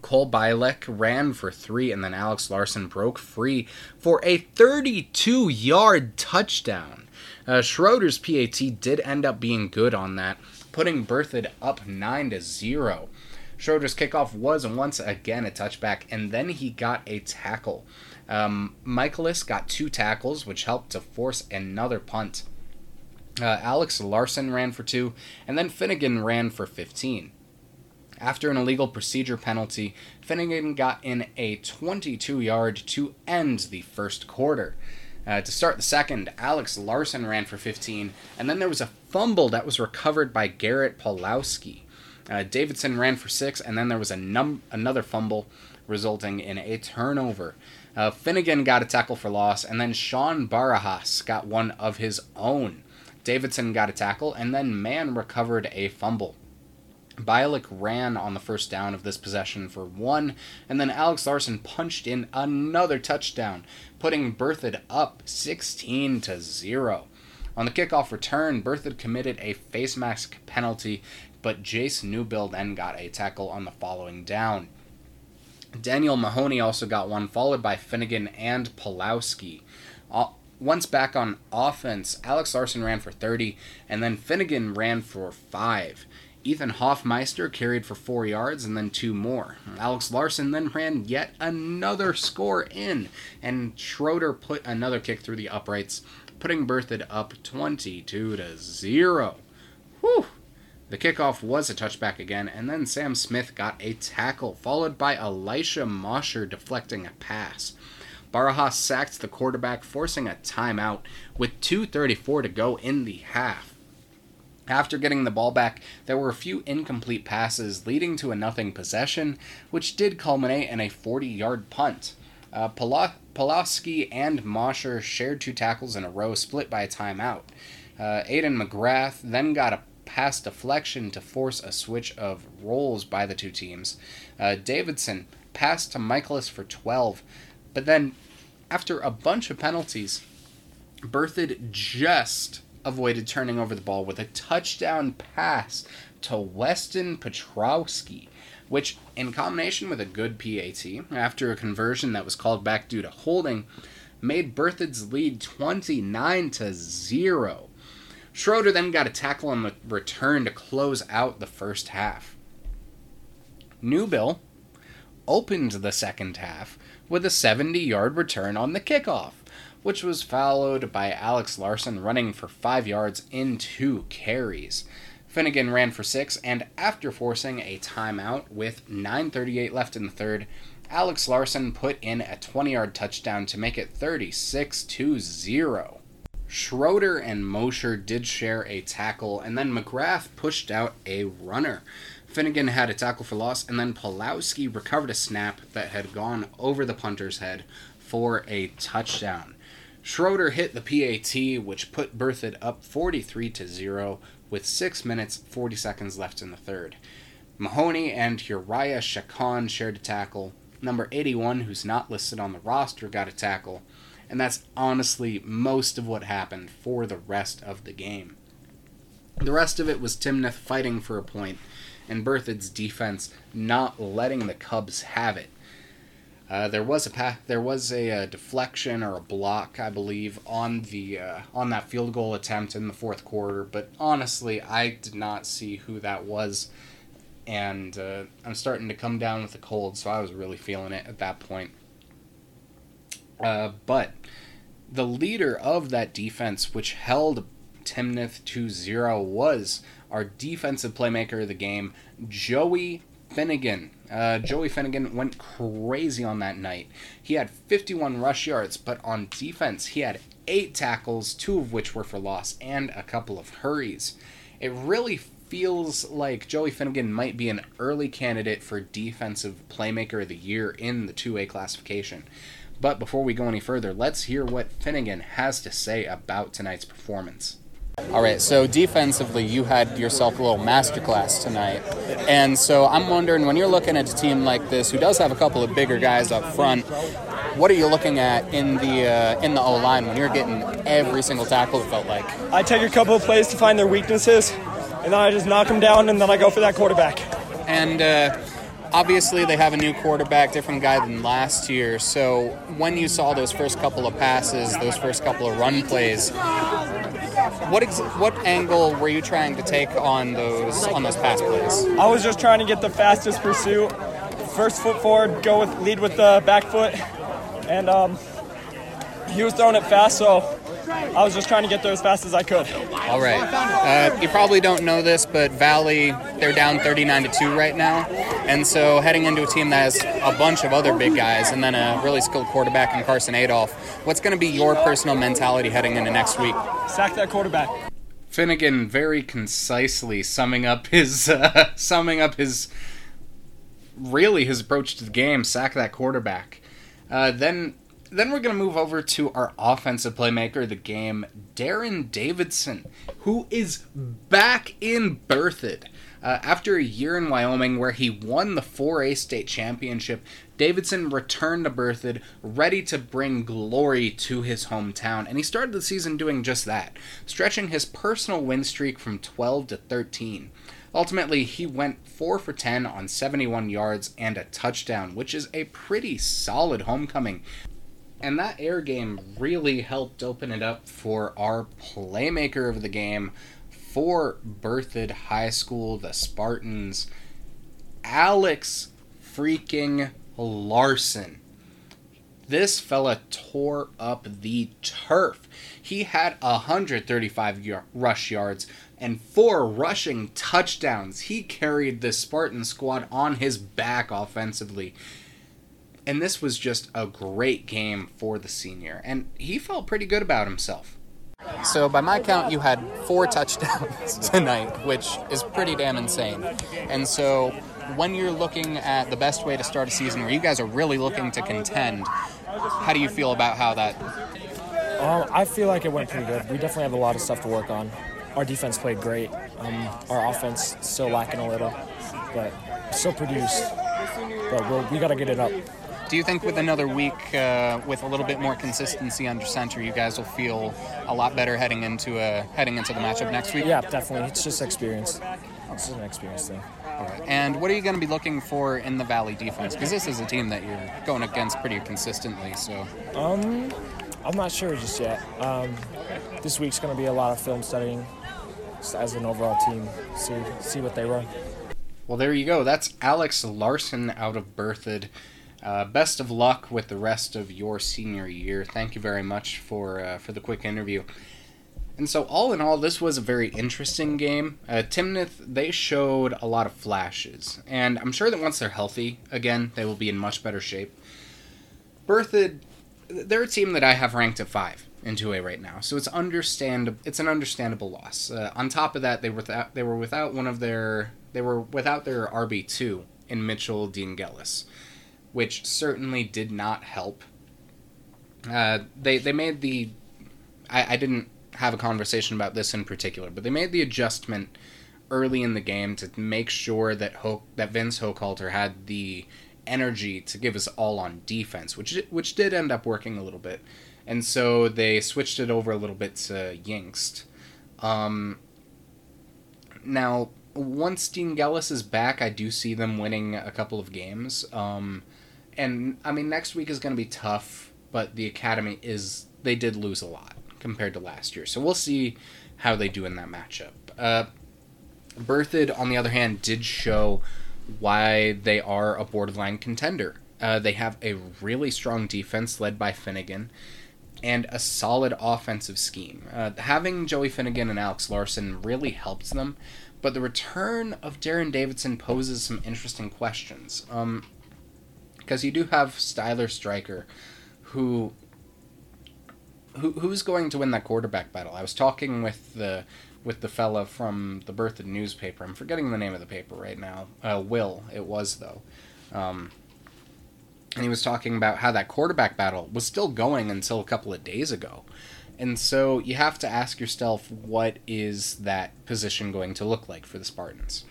Cole Bylek ran for three, and then Alex Larson broke free for a 32 yard touchdown. Uh, Schroeder's PAT did end up being good on that, putting Berthoud up 9 to 0. Schroeder's kickoff was once again a touchback, and then he got a tackle. Um, Michaelis got two tackles, which helped to force another punt. Uh, Alex Larson ran for two, and then Finnegan ran for 15. After an illegal procedure penalty, Finnegan got in a 22 yard to end the first quarter. Uh, to start the second, Alex Larson ran for 15, and then there was a fumble that was recovered by Garrett Pawlowski. Uh, Davidson ran for six, and then there was a num- another fumble, resulting in a turnover. Uh, Finnegan got a tackle for loss, and then Sean Barajas got one of his own. Davidson got a tackle, and then Mann recovered a fumble. Bialik ran on the first down of this possession for one, and then Alex Larson punched in another touchdown, putting Berthoud up 16 to 0. On the kickoff return, Berthoud committed a face mask penalty, but Jace Newbill then got a tackle on the following down. Daniel Mahoney also got one, followed by Finnegan and Pawlowski. Once back on offense, Alex Larson ran for 30, and then Finnegan ran for 5. Ethan Hoffmeister carried for four yards and then two more. Alex Larson then ran yet another score in, and Schroeder put another kick through the uprights, putting Berthoud up 22 to 0. Whew! The kickoff was a touchback again, and then Sam Smith got a tackle, followed by Elisha Mosher deflecting a pass. Barajas sacked the quarterback, forcing a timeout with 2.34 to go in the half. After getting the ball back, there were a few incomplete passes leading to a nothing possession, which did culminate in a 40 yard punt. Uh, Pawlowski and Mosher shared two tackles in a row, split by a timeout. Uh, Aiden McGrath then got a pass deflection to force a switch of roles by the two teams. Uh, Davidson passed to Michaelis for 12, but then after a bunch of penalties, Berthoud just avoided turning over the ball with a touchdown pass to Weston Petrowski, which, in combination with a good PAT, after a conversion that was called back due to holding, made Berthoud's lead 29 to 0. Schroeder then got a tackle on the return to close out the first half. Newbill opened the second half with a 70 yard return on the kickoff which was followed by Alex Larson running for 5 yards in two carries. Finnegan ran for 6, and after forcing a timeout with 9.38 left in the third, Alex Larson put in a 20 yard touchdown to make it 36 0. Schroeder and Mosher did share a tackle, and then McGrath pushed out a runner. Finnegan had a tackle for loss, and then Pawlowski recovered a snap that had gone over the punter's head for a touchdown. Schroeder hit the PAT, which put Berthoud up 43 to 0 with 6 minutes 40 seconds left in the third. Mahoney and Uriah Chacon shared a tackle. Number 81, who's not listed on the roster, got a tackle. And that's honestly most of what happened for the rest of the game. The rest of it was Timnath fighting for a point and Berthoud's defense not letting the Cubs have it. Uh, there was a pa- there was a, a, uh, deflection or a block, I believe, on the uh, on that field goal attempt in the fourth quarter. But honestly, I did not see who that was, and uh, I'm starting to come down with a cold, so I was really feeling it at that point. Uh, but the leader of that defense, which held Timnath to zero, was our defensive playmaker of the game, Joey Finnegan. Uh, Joey Finnegan went crazy on that night. He had 51 rush yards, but on defense, he had eight tackles, two of which were for loss, and a couple of hurries. It really feels like Joey Finnegan might be an early candidate for Defensive Playmaker of the Year in the 2A classification. But before we go any further, let's hear what Finnegan has to say about tonight's performance. All right, so defensively, you had yourself a little masterclass tonight. And so I'm wondering when you're looking at a team like this who does have a couple of bigger guys up front, what are you looking at in the uh, in the O line when you're getting every single tackle? It felt like I take a couple of plays to find their weaknesses, and then I just knock them down, and then I go for that quarterback. And uh, obviously, they have a new quarterback, different guy than last year. So when you saw those first couple of passes, those first couple of run plays, what ex- what angle were you trying to take on those on those pass plays? I was just trying to get the fastest pursuit, first foot forward, go with lead with the back foot, and um, he was throwing it fast, so I was just trying to get there as fast as I could. All right. Uh, you probably don't know this, but Valley they're down 39 to two right now, and so heading into a team that has a bunch of other big guys and then a really skilled quarterback in Carson Adolph, what's going to be your personal mentality heading into next week? Sack that quarterback. Finnegan very concisely summing up his uh, [laughs] summing up his really his approach to the game. Sack that quarterback. Uh, then then we're going to move over to our offensive playmaker of the game, Darren Davidson, who is back in Berthoud. Uh, after a year in Wyoming where he won the 4A state championship, Davidson returned to Berthoud ready to bring glory to his hometown, and he started the season doing just that, stretching his personal win streak from 12 to 13. Ultimately, he went 4 for 10 on 71 yards and a touchdown, which is a pretty solid homecoming. And that air game really helped open it up for our playmaker of the game for Berthoud High School, the Spartans, Alex freaking Larson. This fella tore up the turf. He had 135 y- rush yards and four rushing touchdowns. He carried the Spartan squad on his back offensively. And this was just a great game for the senior. And he felt pretty good about himself. So, by my count, you had four touchdowns [laughs] tonight, which is pretty damn insane. And so, when you're looking at the best way to start a season where you guys are really looking to contend, how do you feel about how that? Um, I feel like it went pretty good. We definitely have a lot of stuff to work on. Our defense played great. Um, our offense still lacking a little, but still produced. But we'll, we got to get it up. Do you think with another week, uh, with a little bit more consistency under center, you guys will feel a lot better heading into a heading into the matchup next week? Yeah, definitely. It's just experience. It's just an experience thing. And what are you going to be looking for in the Valley defense? Because this is a team that you're going against pretty consistently. So, Um, I'm not sure just yet. Um, this week's going to be a lot of film studying as an overall team. See see what they run. Well, there you go. That's Alex Larson out of Berthoud. Uh, best of luck with the rest of your senior year. Thank you very much for uh, for the quick interview. And so, all in all, this was a very interesting game. Uh, Timnath, they showed a lot of flashes, and I'm sure that once they're healthy again, they will be in much better shape. Berthoud, they're a team that I have ranked at five in 2A right now, so it's understand it's an understandable loss. Uh, on top of that, they were without they were without one of their they were without their RB two in Mitchell Dean Gellis, which certainly did not help. Uh, they they made the I, I didn't have a conversation about this in particular, but they made the adjustment early in the game to make sure that Ho- that Vince Hochhalter had the energy to give us all on defense, which which did end up working a little bit, and so they switched it over a little bit to Yingst. Um, now, once Dean Gellis is back, I do see them winning a couple of games. Um, and I mean, next week is going to be tough, but the academy is they did lose a lot compared to last year, so we'll see how they do in that matchup. Uh, Berthoud, on the other hand, did show why they are a borderline contender. Uh, they have a really strong defense led by Finnegan and a solid offensive scheme. Uh, having Joey Finnegan and Alex Larson really helps them, but the return of Darren Davidson poses some interesting questions. Um, because you do have Styler Striker, who, who who's going to win that quarterback battle. I was talking with the with the fella from the Berthoud newspaper. I'm forgetting the name of the paper right now. Uh, Will it was though. Um, and he was talking about how that quarterback battle was still going until a couple of days ago. And so you have to ask yourself what is that position going to look like for the Spartans?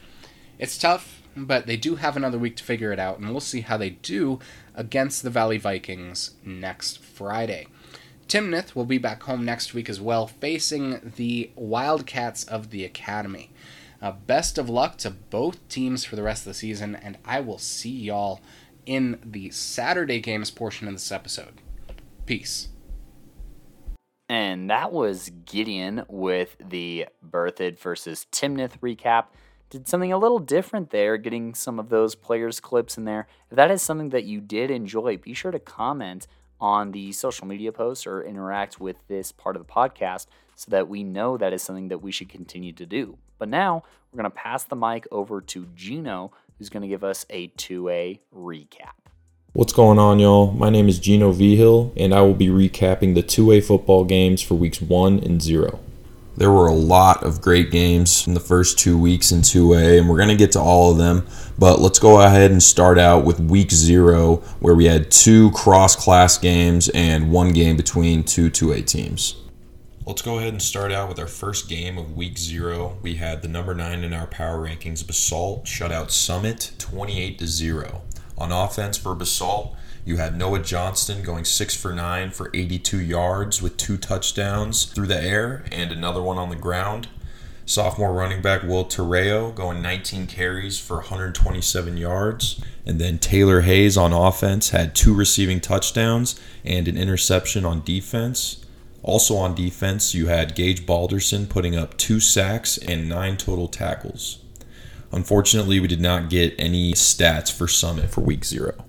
It's tough, but they do have another week to figure it out, and we'll see how they do against the Valley Vikings next Friday. Timnath will be back home next week as well, facing the Wildcats of the Academy. Uh, best of luck to both teams for the rest of the season, and I will see y'all in the Saturday games portion of this episode. Peace. And that was Gideon with the Berthoud versus Timnath recap. Did something a little different there, getting some of those players' clips in there. If that is something that you did enjoy, be sure to comment on the social media posts or interact with this part of the podcast so that we know that is something that we should continue to do. But now we're going to pass the mic over to Gino, who's going to give us a 2A recap. What's going on, y'all? My name is Gino Vihill, and I will be recapping the 2A football games for weeks 1 and 0. There were a lot of great games in the first two weeks in 2A, and we're going to get to all of them. But let's go ahead and start out with week zero, where we had two cross class games and one game between two 2A teams. Let's go ahead and start out with our first game of week zero. We had the number nine in our power rankings, Basalt, shut out Summit 28 to 0. On offense for Basalt, you had Noah Johnston going 6 for 9 for 82 yards with two touchdowns through the air and another one on the ground. Sophomore running back Will Terreo going 19 carries for 127 yards. And then Taylor Hayes on offense had two receiving touchdowns and an interception on defense. Also on defense, you had Gage Balderson putting up two sacks and nine total tackles. Unfortunately, we did not get any stats for Summit for week zero.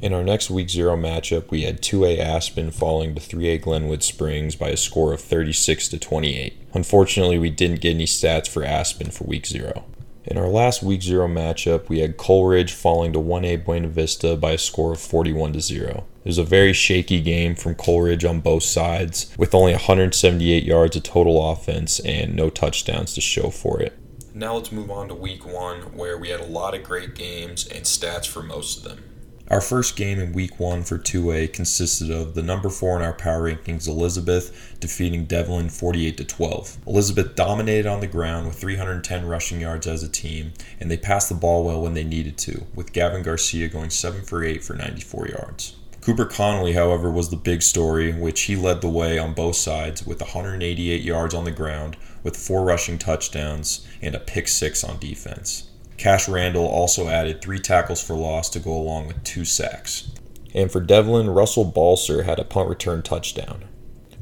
In our next week zero matchup, we had 2A Aspen falling to 3A Glenwood Springs by a score of 36 to 28. Unfortunately, we didn't get any stats for Aspen for week zero. In our last week zero matchup, we had Coal Ridge falling to 1A Buena Vista by a score of 41 to 0. It was a very shaky game from Coal Ridge on both sides, with only 178 yards of total offense and no touchdowns to show for it. Now let's move on to week one, where we had a lot of great games and stats for most of them. Our first game in week one for 2A consisted of the number four in our power rankings, Elizabeth, defeating D'Evelyn 48 to 12. Elizabeth dominated on the ground with 310 rushing yards as a team, and they passed the ball well when they needed to, with Gavin Garcia going 7 for 8 for 94 yards. Cooper Connolly, however, was the big story, which he led the way on both sides with 188 yards on the ground, with four rushing touchdowns and a pick six on defense. Cash Randall also added three tackles for loss to go along with two sacks. And for D'Evelyn, Russell Balser had a punt return touchdown.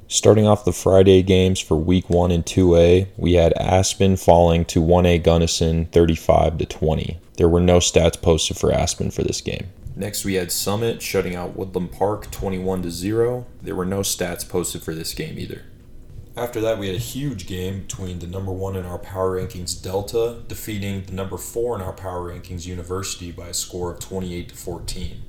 Starting off the Friday games for week 1 and 2A, we had Aspen falling to 1A Gunnison 35 to 20. There were no stats posted for Aspen for this game. Next, we had Summit shutting out Woodland Park 21 to 0. There were no stats posted for this game either. After that, we had a huge game between the number one in our power rankings, Delta, defeating the number four in our power rankings, University, by a score of 28 to 14.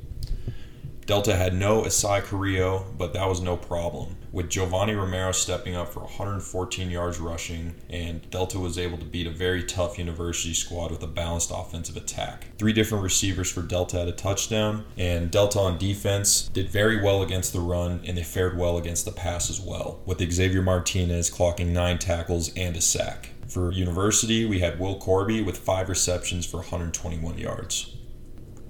Delta had no Asai Carrillo, but that was no problem. With Giovanni Romero stepping up for 114 yards rushing, and Delta was able to beat a very tough University squad with a balanced offensive attack. Three different receivers for Delta had a touchdown, and Delta on defense did very well against the run, and they fared well against the pass as well, with Xavier Martinez clocking nine tackles and a sack. For University, we had Will Corby with five receptions for 121 yards.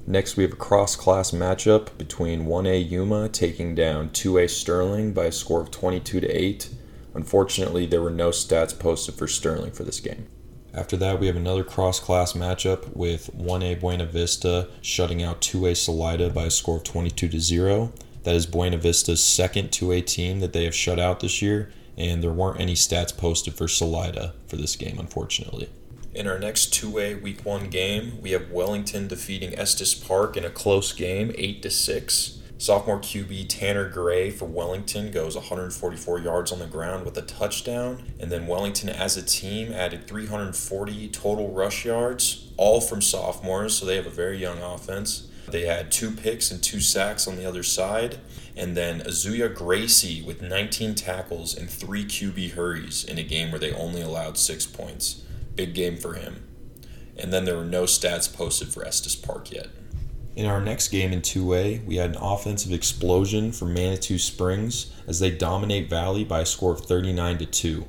Next, we have a cross class matchup between 1A Yuma taking down 2A Sterling by a score of 22 to 8. Unfortunately, there were no stats posted for Sterling for this game. After that, we have another cross class matchup with 1A Buena Vista shutting out 2A Salida by a score of 22 to 0. That is Buena Vista's second 2A team that they have shut out this year, and there weren't any stats posted for Salida for this game, unfortunately. In our next two-way week one game, we have Wellington defeating Estes Park in a close game, eight to six. Sophomore QB Tanner Gray for Wellington goes 144 yards on the ground with a touchdown. And then Wellington as a team added 340 total rush yards, all from sophomores, so they have a very young offense. They had two picks and two sacks on the other side. And then Azuya Gracie with 19 tackles and three QB hurries in a game where they only allowed six points big game for him. And then there were no stats posted for Estes Park yet. In our next game in 2A, we had an offensive explosion for Manitou Springs as they dominate Valley by a score of 39 to 2.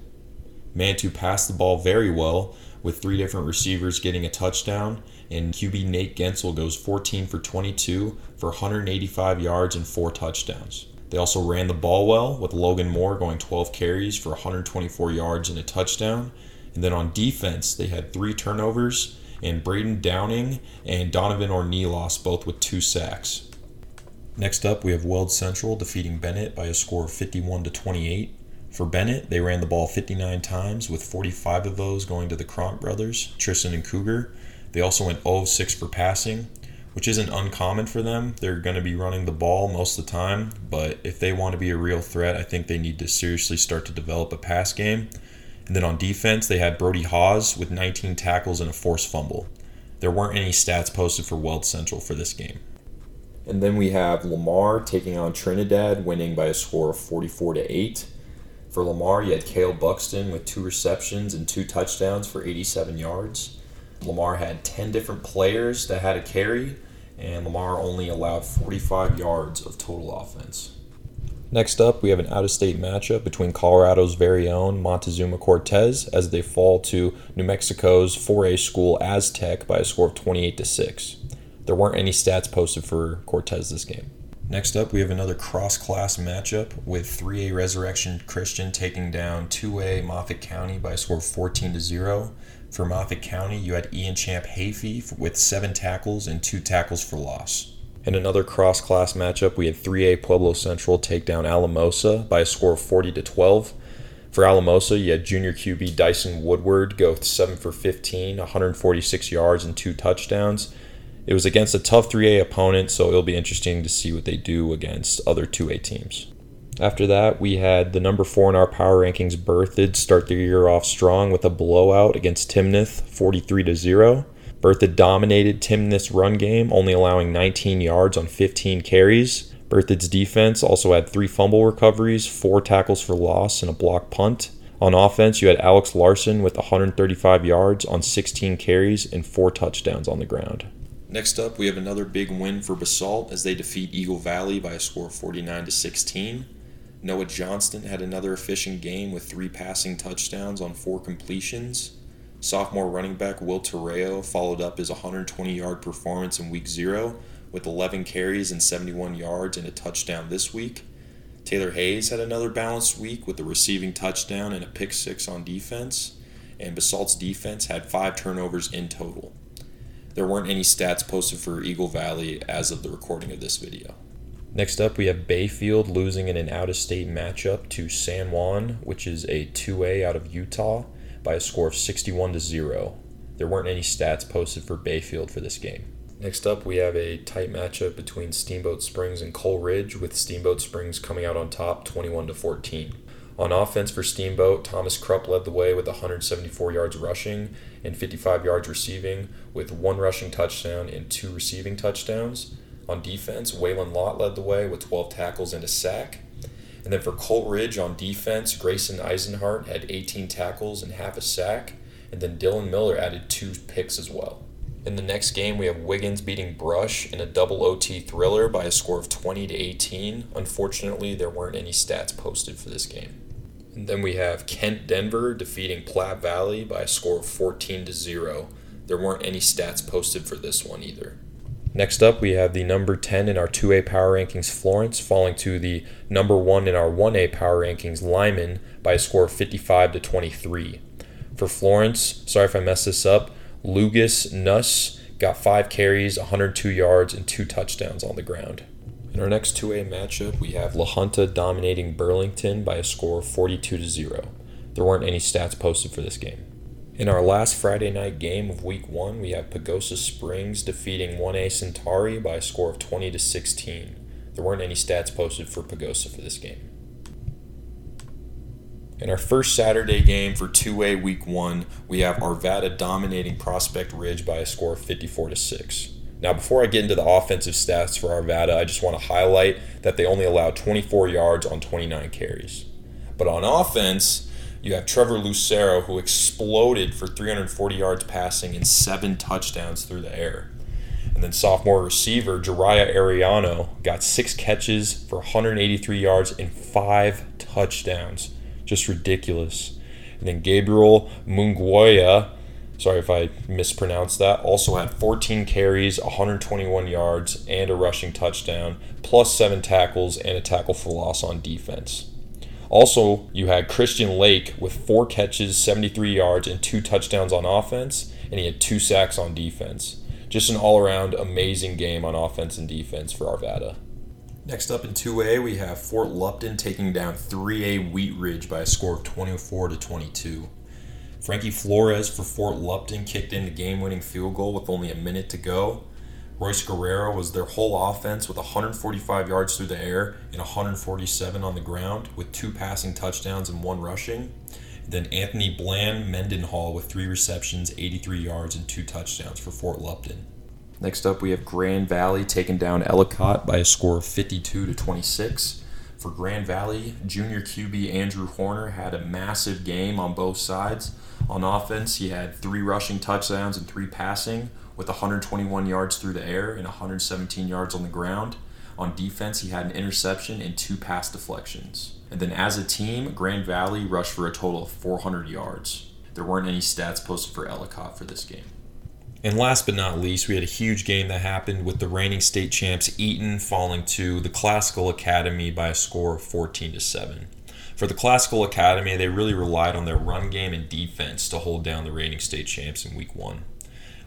Manitou passed the ball very well with three different receivers getting a touchdown, and QB Nate Gensel goes 14 for 22 for 185 yards and four touchdowns. They also ran the ball well with Logan Moore going 12 carries for 124 yards and a touchdown, and then on defense, they had three turnovers, and Braden Downing and Donovan Ornelas both with two sacks. Next up, we have Weld Central defeating Bennett by a score of 51 to 28. For Bennett, they ran the ball 59 times, with 45 of those going to the Cronk brothers, Tristan and Cougar. They also went 0 6 for passing, which isn't uncommon for them. They're going to be running the ball most of the time, but if they want to be a real threat, I think they need to seriously start to develop a pass game. And then on defense, they had Brody Hawes with 19 tackles and a forced fumble. There weren't any stats posted for Weld Central for this game. And then we have Lamar taking on Trinidad, winning by a score of 44 to 8. For Lamar, you had Kale Buxton with two receptions and two touchdowns for 87 yards. Lamar had 10 different players that had a carry, and Lamar only allowed 45 yards of total offense. Next up, we have an out of state matchup between Colorado's very own Montezuma Cortez as they fall to New Mexico's 4A school Aztec by a score of 28 to 6. There weren't any stats posted for Cortez this game. Next up, we have another cross class matchup with 3A Resurrection Christian taking down 2A Moffat County by a score of 14 to 0. For Moffat County, you had Ian Champ Hayfie with seven tackles and two tackles for loss. In another cross class matchup, we had 3A Pueblo Central take down Alamosa by a score of 40 to 12. For Alamosa, you had junior QB Dyson Woodward go 7 for 15, 146 yards, and two touchdowns. It was against a tough 3A opponent, so it'll be interesting to see what they do against other 2A teams. After that, we had the number four in our power rankings, Berthoud, start their year off strong with a blowout against Timnath, 43 to 0. Berthoud dominated Timnath's run game, only allowing 19 yards on 15 carries. Berthoud's defense also had three fumble recoveries, four tackles for loss, and a block punt. On offense, you had Alex Larson with 135 yards on 16 carries and four touchdowns on the ground. Next up, we have another big win for Basalt as they defeat Eagle Valley by a score of 49 to 16. Noah Johnston had another efficient game with three passing touchdowns on four completions. Sophomore running back Will Terreo followed up his 120 yard performance in week zero with 11 carries and 71 yards and a touchdown this week. Taylor Hayes had another balanced week with a receiving touchdown and a pick six on defense, and Basalt's defense had five turnovers in total. There weren't any stats posted for Eagle Valley as of the recording of this video. Next up, we have Bayfield losing in an out of state matchup to San Juan, which is a 2A out of Utah by a score of 61 to 0. There weren't any stats posted for Bayfield for this game. Next up, we have a tight matchup between Steamboat Springs and Coal Ridge, with Steamboat Springs coming out on top 21 to 14. On offense for Steamboat, Thomas Krupp led the way with 174 yards rushing and 55 yards receiving, with one rushing touchdown and two receiving touchdowns. On defense, Waylon Lott led the way with 12 tackles and a sack. And then for Coal Ridge on defense, Grayson Eisenhart had 18 tackles and half a sack. And then Dylan Miller added two picks as well. In the next game, we have Wiggins beating Brush in a double OT thriller by a score of 20 to 18. Unfortunately, there weren't any stats posted for this game. And then we have Kent Denver defeating Platte Valley by a score of 14 to 0. There weren't any stats posted for this one either. Next up, we have the number 10 in our 2A power rankings, Florence, falling to the number 1 in our 1A power rankings, Limon, by a score of 55 to 23. For Florence, sorry if I messed this up, Lugas Nuss got 5 carries, 102 yards, and 2 touchdowns on the ground. In our next 2A matchup, we have La Junta dominating Burlington by a score of 42 to 0. There weren't any stats posted for this game. In our last Friday night game of week one, we have Pagosa Springs defeating 1A Centauri by a score of 20 to 16. There weren't any stats posted for Pagosa for this game. In our first Saturday game for 2A week one, we have Arvada dominating Prospect Ridge by a score of 54 to 6. Now, before I get into the offensive stats for Arvada, I just want to highlight that they only allowed 24 yards on 29 carries. But on offense, you have Trevor Lucero, who exploded for 340 yards passing and seven touchdowns through the air. And then sophomore receiver Jariah Ariano got six catches for 183 yards and five touchdowns. Just ridiculous. And then Gabriel Munguia, sorry if I mispronounced that, also had 14 carries, 121 yards, and a rushing touchdown, plus seven tackles and a tackle for loss on defense. Also, you had Christian Lake with four catches, 73 yards, and two touchdowns on offense, and he had two sacks on defense. Just an all around amazing game on offense and defense for Arvada. Next up in 2A, we have Fort Lupton taking down 3A Wheat Ridge by a score of 24 to 22. Frankie Flores for Fort Lupton kicked in the game winning field goal with only a minute to go. Royce Guerrero was their whole offense with 145 yards through the air and 147 on the ground, with two passing touchdowns and one rushing. Then Anthony Bland Mendenhall with three receptions, 83 yards, and two touchdowns for Fort Lupton. Next up, we have Grand Valley taking down Ellicott by a score of 52 to 26. For Grand Valley, junior QB Andrew Horner had a massive game on both sides. On offense, he had three rushing touchdowns and three passing with 121 yards through the air and 117 yards on the ground. On defense, he had an interception and two pass deflections. And then as a team, Grand Valley rushed for a total of 400 yards. There weren't any stats posted for Ellicott for this game. And last but not least, we had a huge game that happened with the reigning state champs Eaton falling to the Classical Academy by a score of 14 to 7. For the Classical Academy, they really relied on their run game and defense to hold down the reigning state champs in week 1.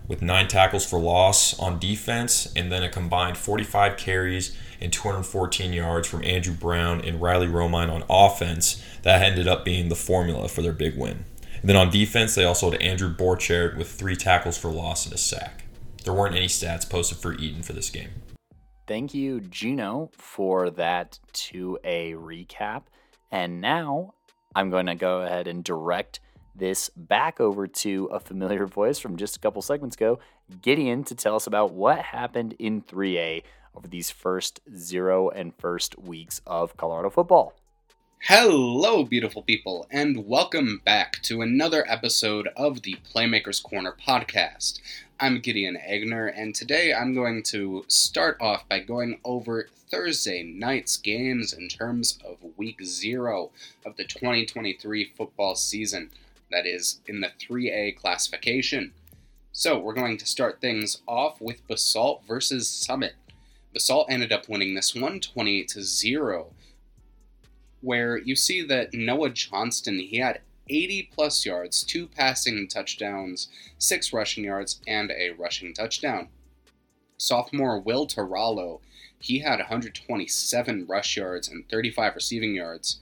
With 9 tackles for loss on defense and then a combined 45 carries and 214 yards from Andrew Brown and Riley Romine on offense, that ended up being the formula for their big win. And then on defense, they also had Andrew Borchard with three tackles for loss and a sack. There weren't any stats posted for Eaton for this game. Thank you, Gino, for that 2A recap. And now I'm going to go ahead and direct this back over to a familiar [laughs] voice from just a couple segments ago, Gideon, to tell us about what happened in 3A over these first zero and first weeks of Colorado football. Hello, beautiful people, and welcome back to another episode of the Playmakers Corner podcast. I'm Gideon Egner, and today I'm going to start off by going over Thursday night's games in terms of week zero of the 2023 football season. That is in the 3A classification. So, we're going to start things off with Basalt versus Summit. Basalt ended up winning this one 28 to 0 where you see that Noah Johnston, he had 80 plus yards, two passing touchdowns, six rushing yards, and a rushing touchdown. Sophomore Will Tarallo, he had 127 rush yards and 35 receiving yards.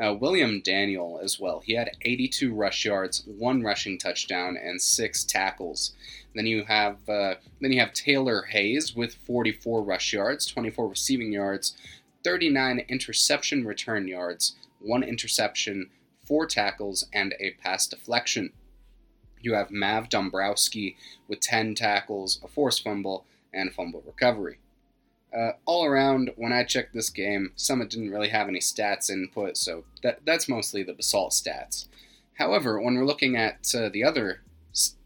Uh, William Daniel as well. He had 82 rush yards, one rushing touchdown, and six tackles. Then you have uh, then you have Taylor Hayes with 44 rush yards, 24 receiving yards, 39 interception return yards, one interception, four tackles, and a pass deflection. You have Mav Dombrowski with 10 tackles, a forced fumble, and a fumble recovery. Uh, all around, when I checked this game, Summit didn't really have any stats input, so that, that's mostly the Basalt stats. However, when we're looking at uh, the other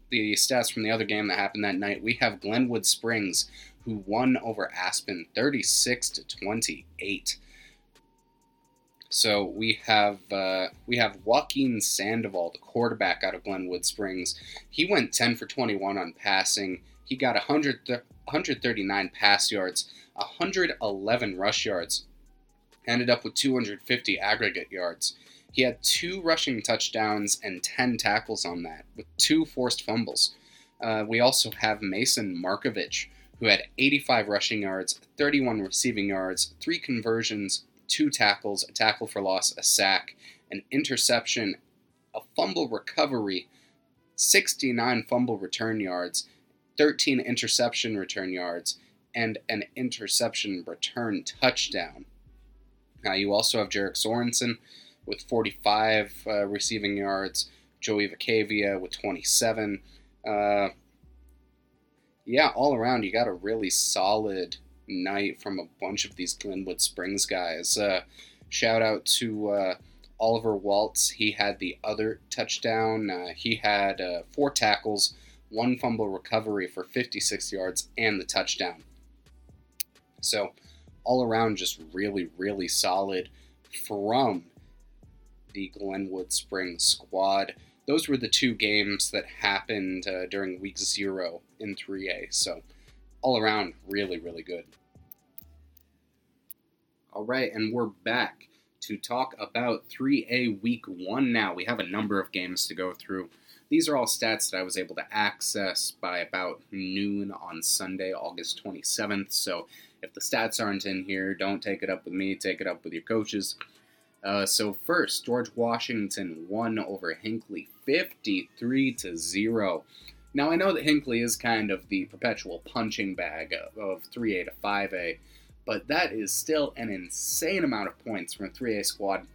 the stats from the other game that happened that night, we have Glenwood Springs who won over Aspen 36 to 28. So we have uh, we have Joaquin Sandoval, the quarterback out of Glenwood Springs. He went 10 for 21 on passing. He got 100, 139 pass yards, 111 rush yards. Ended up with 250 aggregate yards. He had two rushing touchdowns and 10 tackles on that, with two forced fumbles. Uh, we also have Mason Markovich, who had 85 rushing yards, 31 receiving yards, three conversions, two tackles, a tackle for loss, a sack, an interception, a fumble recovery, 69 fumble return yards, 13 interception return yards, and an interception return touchdown. Now, you also have Jarek Sorensen with 45 uh, receiving yards, Joey Vacavia with 27. Uh, yeah, all around, you got a really solid night from a bunch of these Glenwood Springs guys. Uh, shout out to uh, Oliver Waltz. He had the other touchdown. Uh, he had uh, four tackles, one fumble recovery for 56 yards, and the touchdown. So, all around, just really, really solid from the Glenwood Springs squad those were the two games that happened uh, during week zero in 3A. So, all around, really, really good. All right, and we're back to talk about 3A week one now. We have a number of games to go through. These are all stats that I was able to access by about noon on Sunday, August 27th. So, if the stats aren't in here, don't take it up with me, take it up with your coaches. Uh, so first, George Washington won over Hinkley 53 to 0. Now I know that Hinkley is kind of the perpetual punching bag of 3A to 5A, but that is still an insane amount of points from a 3A squad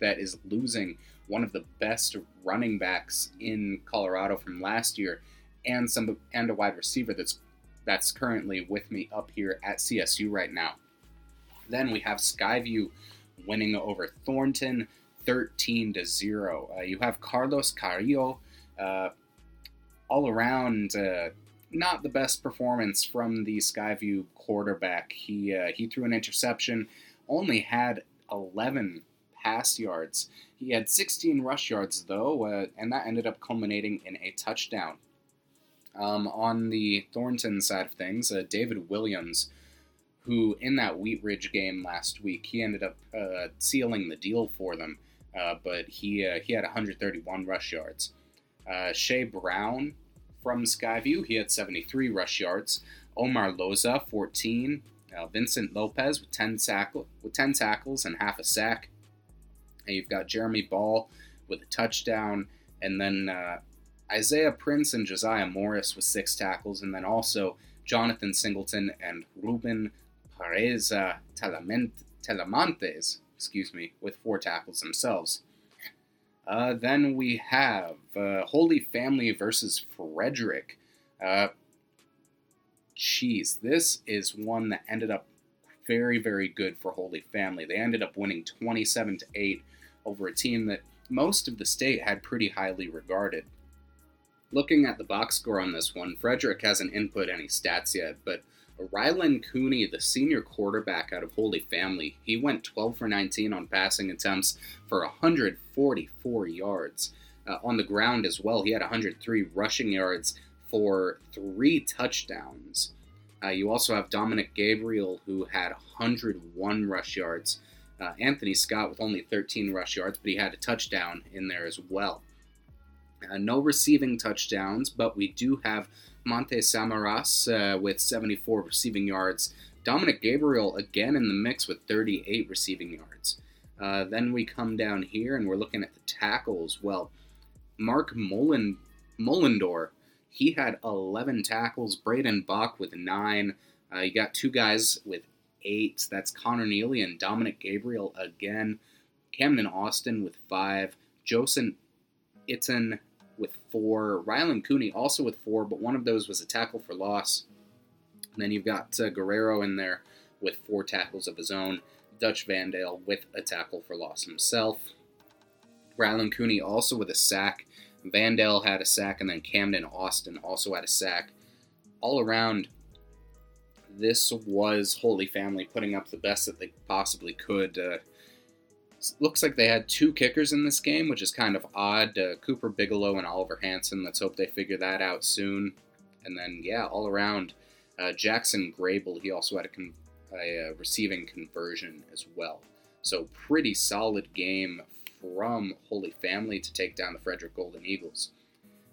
that is losing one of the best running backs in Colorado from last year and some and a wide receiver that's that's currently with me up here at CSU right now. Then we have Skyview winning over Thornton 13 to 0. Uh, you have Carlos Carrillo uh, all around uh, not the best performance from the Skyview quarterback. He uh, he threw an interception, only had 11 pass yards. He had 16 rush yards though, uh, and that ended up culminating in a touchdown. Um, on the Thornton side of things, uh, David Williams, who in that Wheat Ridge game last week, he ended up uh, sealing the deal for them, uh, but he uh, he had 131 rush yards. Uh, Shea Brown from Skyview, he had 73 rush yards. Omar Loza, 14. Uh, Vincent Lopez with 10, tackle, with 10 tackles and half a sack. And you've got Jeremy Ball with a touchdown, and then Isaiah Prince and Josiah Morris with six tackles, and then also Jonathan Singleton and Ruben Pareza Telemontes, excuse me, with four tackles themselves. Uh, then we have uh, Holy Family versus Frederick. Uh, Jeez, this is one that ended up very, very good for Holy Family. They ended up winning 27 to 8 over a team that most of the state had pretty highly regarded. Looking at the box score on this one, Frederick hasn't input any stats yet, but Rylan Cooney, the senior quarterback out of Holy Family, he went 12 for 19 on passing attempts for 144 yards. Uh, on the ground as well, he had 103 rushing yards for three touchdowns. Uh, you also have Dominic Gabriel, who had 101 rush yards. Uh, Anthony Scott with only 13 rush yards, but he had a touchdown in there as well. Uh, no receiving touchdowns, but we do have Monte Samaras uh, with 74 receiving yards. Dominic Gabriel again in the mix with 38 receiving yards. Uh, then we come down here and we're looking at the tackles. Well, Mark Mullen, Mullendor, he had 11 tackles. Braden Bach with nine. Uh, you got two guys with eight. That's Connor Neely and Dominic Gabriel again. Camden Austin with five. Josen Itten with four. Rylan Cooney also with four, but one of those was a tackle for loss. And then you've got uh, Guerrero in there with four tackles of his own. Dutch Vandale with a tackle for loss himself. Rylan Cooney also with a sack. Vandale had a sack, and then Camden Austin also had a sack. All around, this was Holy Family putting up the best that they possibly could. Uh, looks like they had two kickers in this game, which is kind of odd. Uh, Cooper Bigelow and Oliver Hanson. Let's hope they figure that out soon. And then, yeah, all around, uh, Jackson Grable, he also had a, con- a, uh, receiving conversion as well. So, pretty solid game from Holy Family to take down the Frederick Golden Eagles.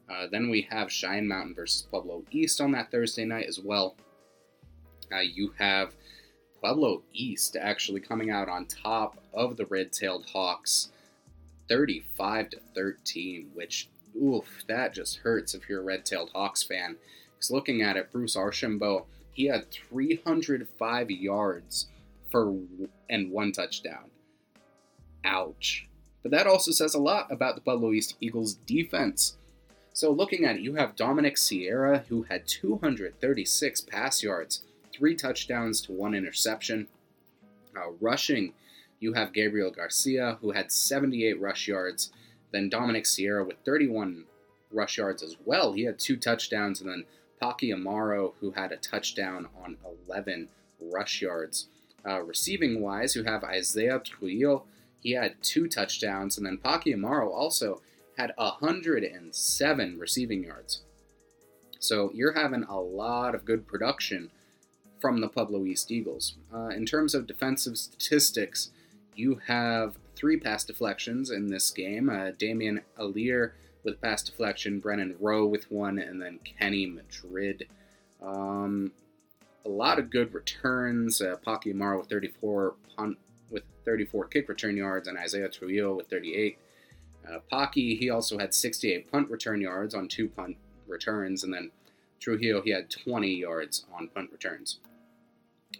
Uh, then we have Cheyenne Mountain versus Pueblo East on that Thursday night as well. Uh, you have Pueblo East actually coming out on top of the red-tailed Hawks, 35 to 13, which oof, that just hurts if you're a red-tailed Hawks fan. Because looking at it, Bruce Archambault, he had 305 yards for and one touchdown. Ouch. But that also says a lot about the Pueblo East Eagles defense. So looking at it, you have Dominic Sierra, who had 236 pass yards, three touchdowns to one interception. Uh, rushing, you have Gabriel Garcia, who had 78 rush yards. Then Dominic Sierra with 31 rush yards as well. He had two touchdowns. And then Paki Amaro, who had a touchdown on 11 rush yards. Uh, receiving wise, you have Isaiah Trujillo. He had two touchdowns. And then Paki Amaro also had 107 receiving yards. So you're having a lot of good production from the Pueblo East Eagles. Uh, in terms of defensive statistics, you have three pass deflections in this game. Uh, Damian Alir with pass deflection, Brennan Rowe with one, and then Kenny Madrid. Um, a lot of good returns. Uh, Paki Amaro with 34 punt with 34 kick return yards, and Isaiah Trujillo with 38. Uh, Paki he also had 68 punt return yards on two punt returns, and then Trujillo he had 20 yards on punt returns.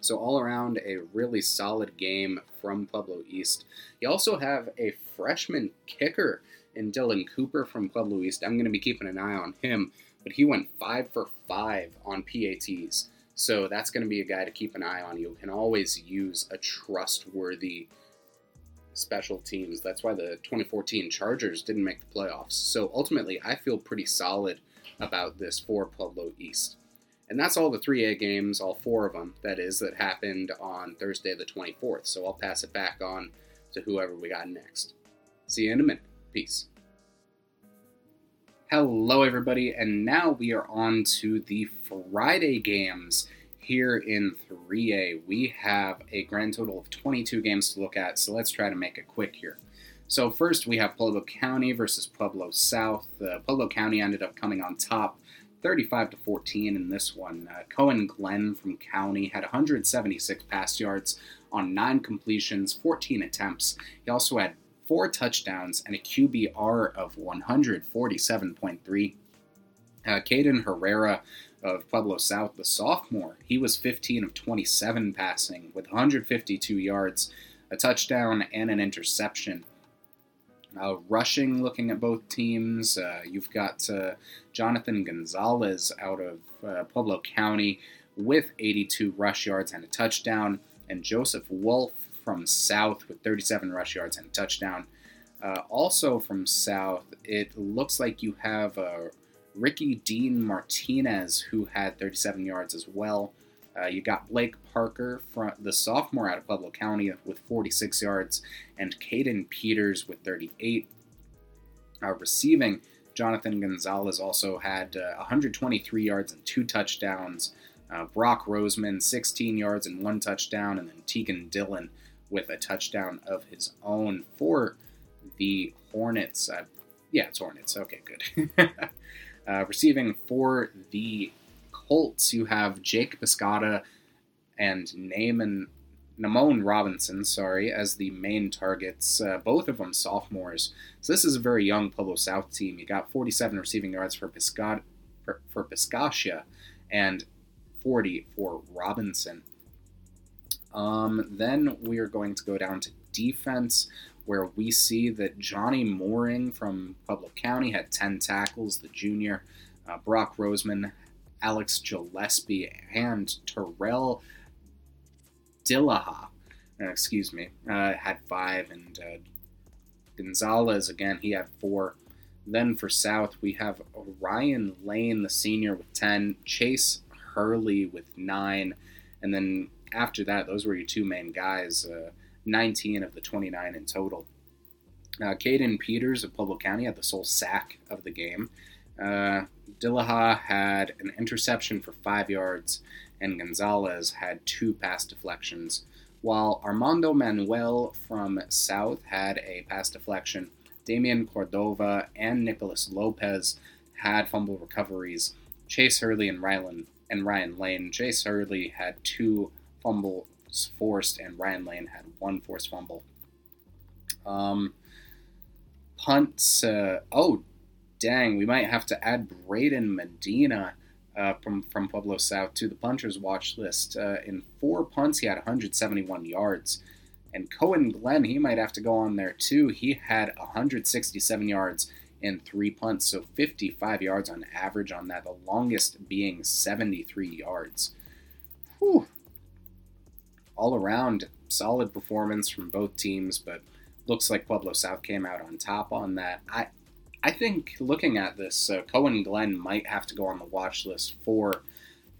So all around a really solid game from Pueblo East. You also have a freshman kicker in Dylan Cooper from Pueblo East. I'm going to be keeping an eye on him, but he went five for five on PATs. So that's going to be a guy to keep an eye on. You can always use a trustworthy special teams. That's why the 2014 Chargers didn't make the playoffs. So ultimately, I feel pretty solid about this for Pueblo East. And that's all the 3A games, all four of them, that is, that happened on Thursday the 24th. So I'll pass it back on to whoever we got next. See you in a minute. Peace. Hello, everybody, and now we are on to the Friday games here in 3A. We have a grand total of 22 games to look at, so let's try to make it quick here. So, first we have Pueblo County versus Pueblo South. Uh, Pueblo County ended up coming on top 35 to 14 in this one. Uh, Cohen Glenn from County had 176 pass yards on nine completions, 14 attempts. He also had four touchdowns and a QBR of 147.3. Uh, Caden Herrera of Pueblo South, the sophomore, he was 15 of 27 passing with 152 yards, a touchdown, and an interception. Uh, rushing, looking at both teams, uh, you've got uh, Jonathan Gonzalez out of uh, Pueblo County with 82 rush yards and a touchdown, and Joseph Wolf from South with 37 rush yards and a touchdown. Uh, also from South, it looks like you have uh, Ricky Dean Martinez, who had 37 yards as well. Uh, you got Blake Parker, from the sophomore out of Pueblo County, with 46 yards, and Caden Peters with 38. Uh, receiving, Jonathan Gonzalez also had uh, 123 yards and two touchdowns. Uh, Brock Roseman, 16 yards and one touchdown, and then Tegan Dillon with a touchdown of his own for the Hornets. Uh, yeah, it's Hornets. Okay, good. [laughs] uh, receiving for the Colts, you have Jake Piscata and Naaman, Robinson, sorry, as the main targets. Uh, both of them sophomores. So this is a very young Pueblo South team. You got 47 receiving yards for Piscata, for, for and 40 for Robinson. Um, then we are going to go down to defense, where we see that Johnny Mooring from Pueblo County had 10 tackles, the junior. Uh, Brock Roseman, Alex Gillespie, and Terrell Dillaha, uh, excuse me, uh, had five, and uh, Gonzalez, again, he had four. Then for South, we have Ryan Lane, the senior, with 10, Chase Hurley with nine, and then after that, those were your two main guys. Uh, 19 of the 29 in total. Uh, Caden Peters of Pueblo County had the sole sack of the game. Uh, Dillaha had an interception for five yards, and Gonzalez had two pass deflections, while Armando Manuel from South had a pass deflection. Damian Cordova and Nicholas Lopez had fumble recoveries. Chase Hurley and Ryan and Ryan Lane. Chase Hurley had two fumbles forced, and Ryan Lane had one forced fumble. Um, punts. Uh, oh, dang, we might have to add Braden Medina uh, from from Pueblo South to the punchers watch list. Uh, in four punts, he had 171 yards. And Cohen Glenn, he might have to go on there too. He had 167 yards in three punts, so 55 yards on average on that, the longest being 73 yards. Whew all around solid performance from both teams, but looks like Pueblo South came out on top on that. I I think looking at this, uh, Cohen Glenn might have to go on the watch list for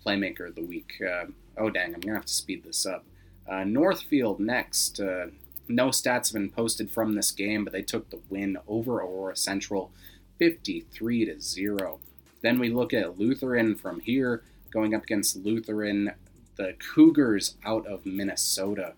Playmaker of the Week. Uh, oh dang, I'm gonna have to speed this up. Uh, Northfield next. Uh, no stats have been posted from this game, but they took the win over Aurora Central, 53 to zero. Then we look at Lutheran from here, going up against Lutheran the Cougars out of Minnesota.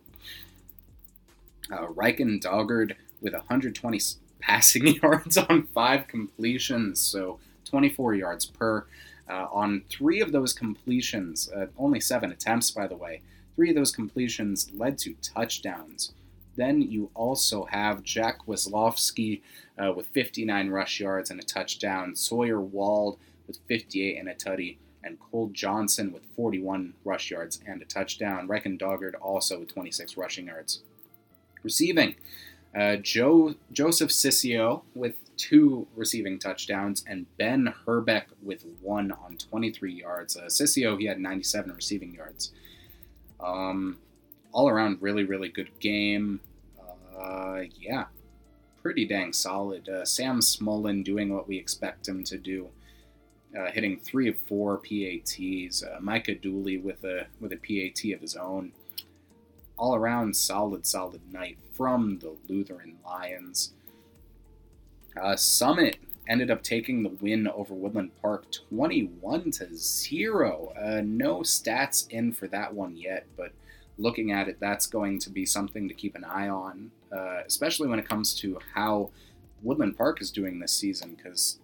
Uh, Riken Doggard with 120 passing [laughs] yards on five completions, so 24 yards per. Uh, on three of those completions, uh, only seven attempts, by the way, three of those completions led to touchdowns. Then you also have Jack Weslowski uh, with 59 rush yards and a touchdown, Sawyer Wald with 58 and a tutty, and Cole Johnson with 41 rush yards and a touchdown. Reckon Doggard also with 26 rushing yards. Receiving, uh, Joe Joseph Sissio with two receiving touchdowns, and Ben Herbeck with one on 23 yards. Uh, Sissio, he had 97 receiving yards. Um, all around, really, really good game. Uh, yeah, pretty dang solid. Uh, Sam Smolin doing what we expect him to do uh, hitting three of four PATs. Uh, Micah Dooley with a with a PAT of his own. All around solid, solid night from the Lutheran Lions. Uh, Summit ended up taking the win over Woodland Park 21 to 0. Uh, no stats in for that one yet, but looking at it, that's going to be something to keep an eye on, uh, especially when it comes to how Woodland Park is doing this season, because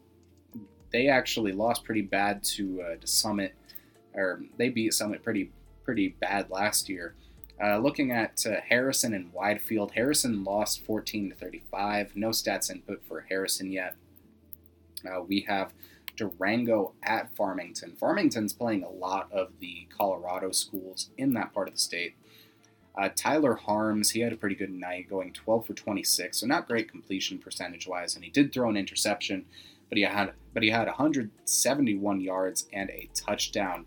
they actually lost pretty bad to, uh, to Summit, or they beat Summit pretty pretty bad last year. Uh, looking at uh, Harrison and Widefield, Harrison lost 14 to 35. No stats input for Harrison yet. Uh, we have Durango at Farmington. Farmington's playing a lot of the Colorado schools in that part of the state. Uh, Tyler Harms, he had a pretty good night, going 12 for 26, so not great completion percentage wise, and he did throw an interception, but he had but he had 171 yards and a touchdown.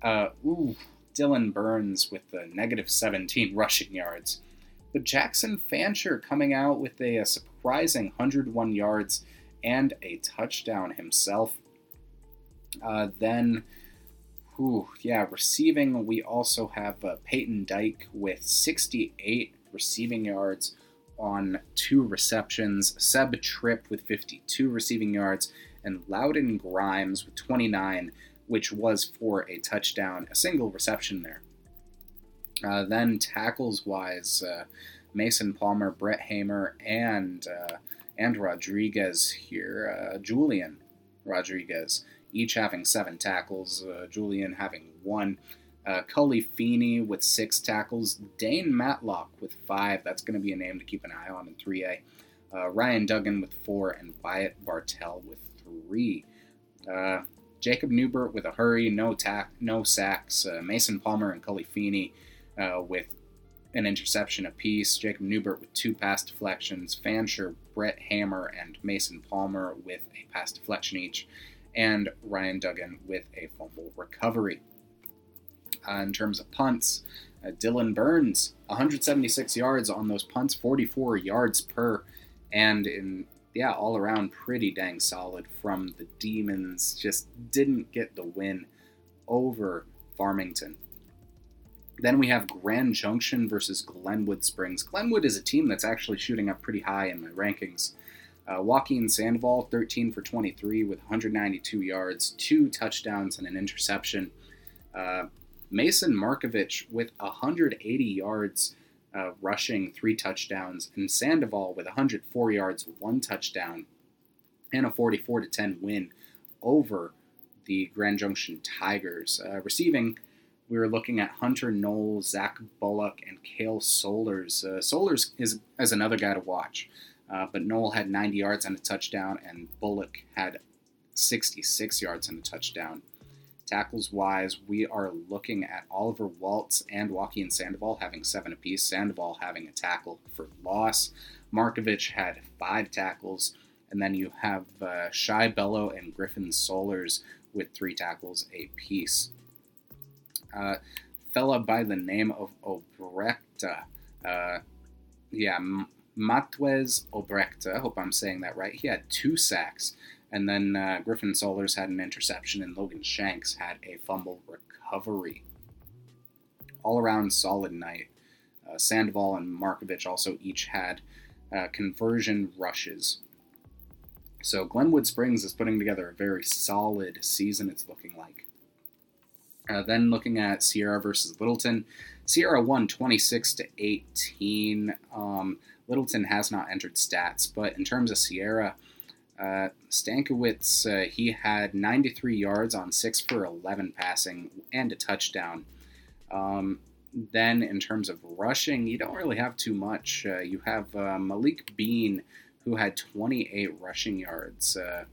Uh, ooh, Dylan Burns with the negative 17 rushing yards. But Jackson Fancher coming out with a, a surprising 101 yards and a touchdown himself. Uh, then, whew, yeah, receiving, we also have uh, Peyton Dyke with 68 receiving yards on two receptions, Seb Tripp with 52 receiving yards, and Loudon Grimes with 29, which was for a touchdown, a single reception there. Uh, then tackles wise, uh, Mason Palmer, Brett Hamer, and uh, and Rodriguez here, uh, Julian Rodriguez, each having seven tackles, uh, Julian having one. Uh, Cully Feeney with six tackles, Dane Matlock with five. That's going to be a name to keep an eye on in 3A. Uh, Ryan Duggan with four, and Wyatt Bartell with three. Jacob Newbert with a hurry, no tack, no sacks. Uh, Mason Palmer and Cully Feeney uh, with an interception apiece. Jacob Newbert with two pass deflections. Fancher, Brett Hammer, and Mason Palmer with a pass deflection each. And Ryan Duggan with a fumble recovery. Uh, in terms of punts, uh, Dylan Burns, 176 yards on those punts, 44 yards per. And in, yeah, all around pretty dang solid from the Demons. Just didn't get the win over Farmington. Then we have Grand Junction versus Glenwood Springs. Glenwood is a team that's actually shooting up pretty high in my rankings. Uh, Joaquin Sandoval, 13 for 23 with 192 yards, two touchdowns, and an interception. Uh, Mason Markovich with 180 yards uh, rushing, three touchdowns, and Sandoval with 104 yards, one touchdown, and a 44 to 10 win over the Grand Junction Tigers. Uh, receiving, we were looking at Hunter Knoll, Zach Bullock, and Kale Solers. Uh, Solers is, is another guy to watch, uh, but Knoll had 90 yards and a touchdown, and Bullock had 66 yards and a touchdown. Tackles wise, we are looking at Oliver Waltz and Joaquin Sandoval having seven apiece. Sandoval having a tackle for loss. Markovich had five tackles. And then you have uh, Shy Bello and Griffin Solers with three tackles apiece. Uh, fella by the name of Obrecht. Uh, yeah, Matwez Obrecht. I hope I'm saying that right. He had two sacks. And then uh, Griffin Solers had an interception, and Logan Shanks had a fumble recovery. All around solid night. Uh, Sandoval and Markovich also each had uh, conversion rushes. So Glenwood Springs is putting together a very solid season, it's looking like. Uh, then looking at Sierra versus Littleton. Sierra won 26 to 18. Um, Littleton has not entered stats, but in terms of Sierra, uh, Stankiewicz, uh, he had 93 yards on 6 for 11 passing and a touchdown. Um, then, in terms of rushing, you don't really have too much. Uh, you have uh, Malik Bean, who had 28 rushing yards. Uh,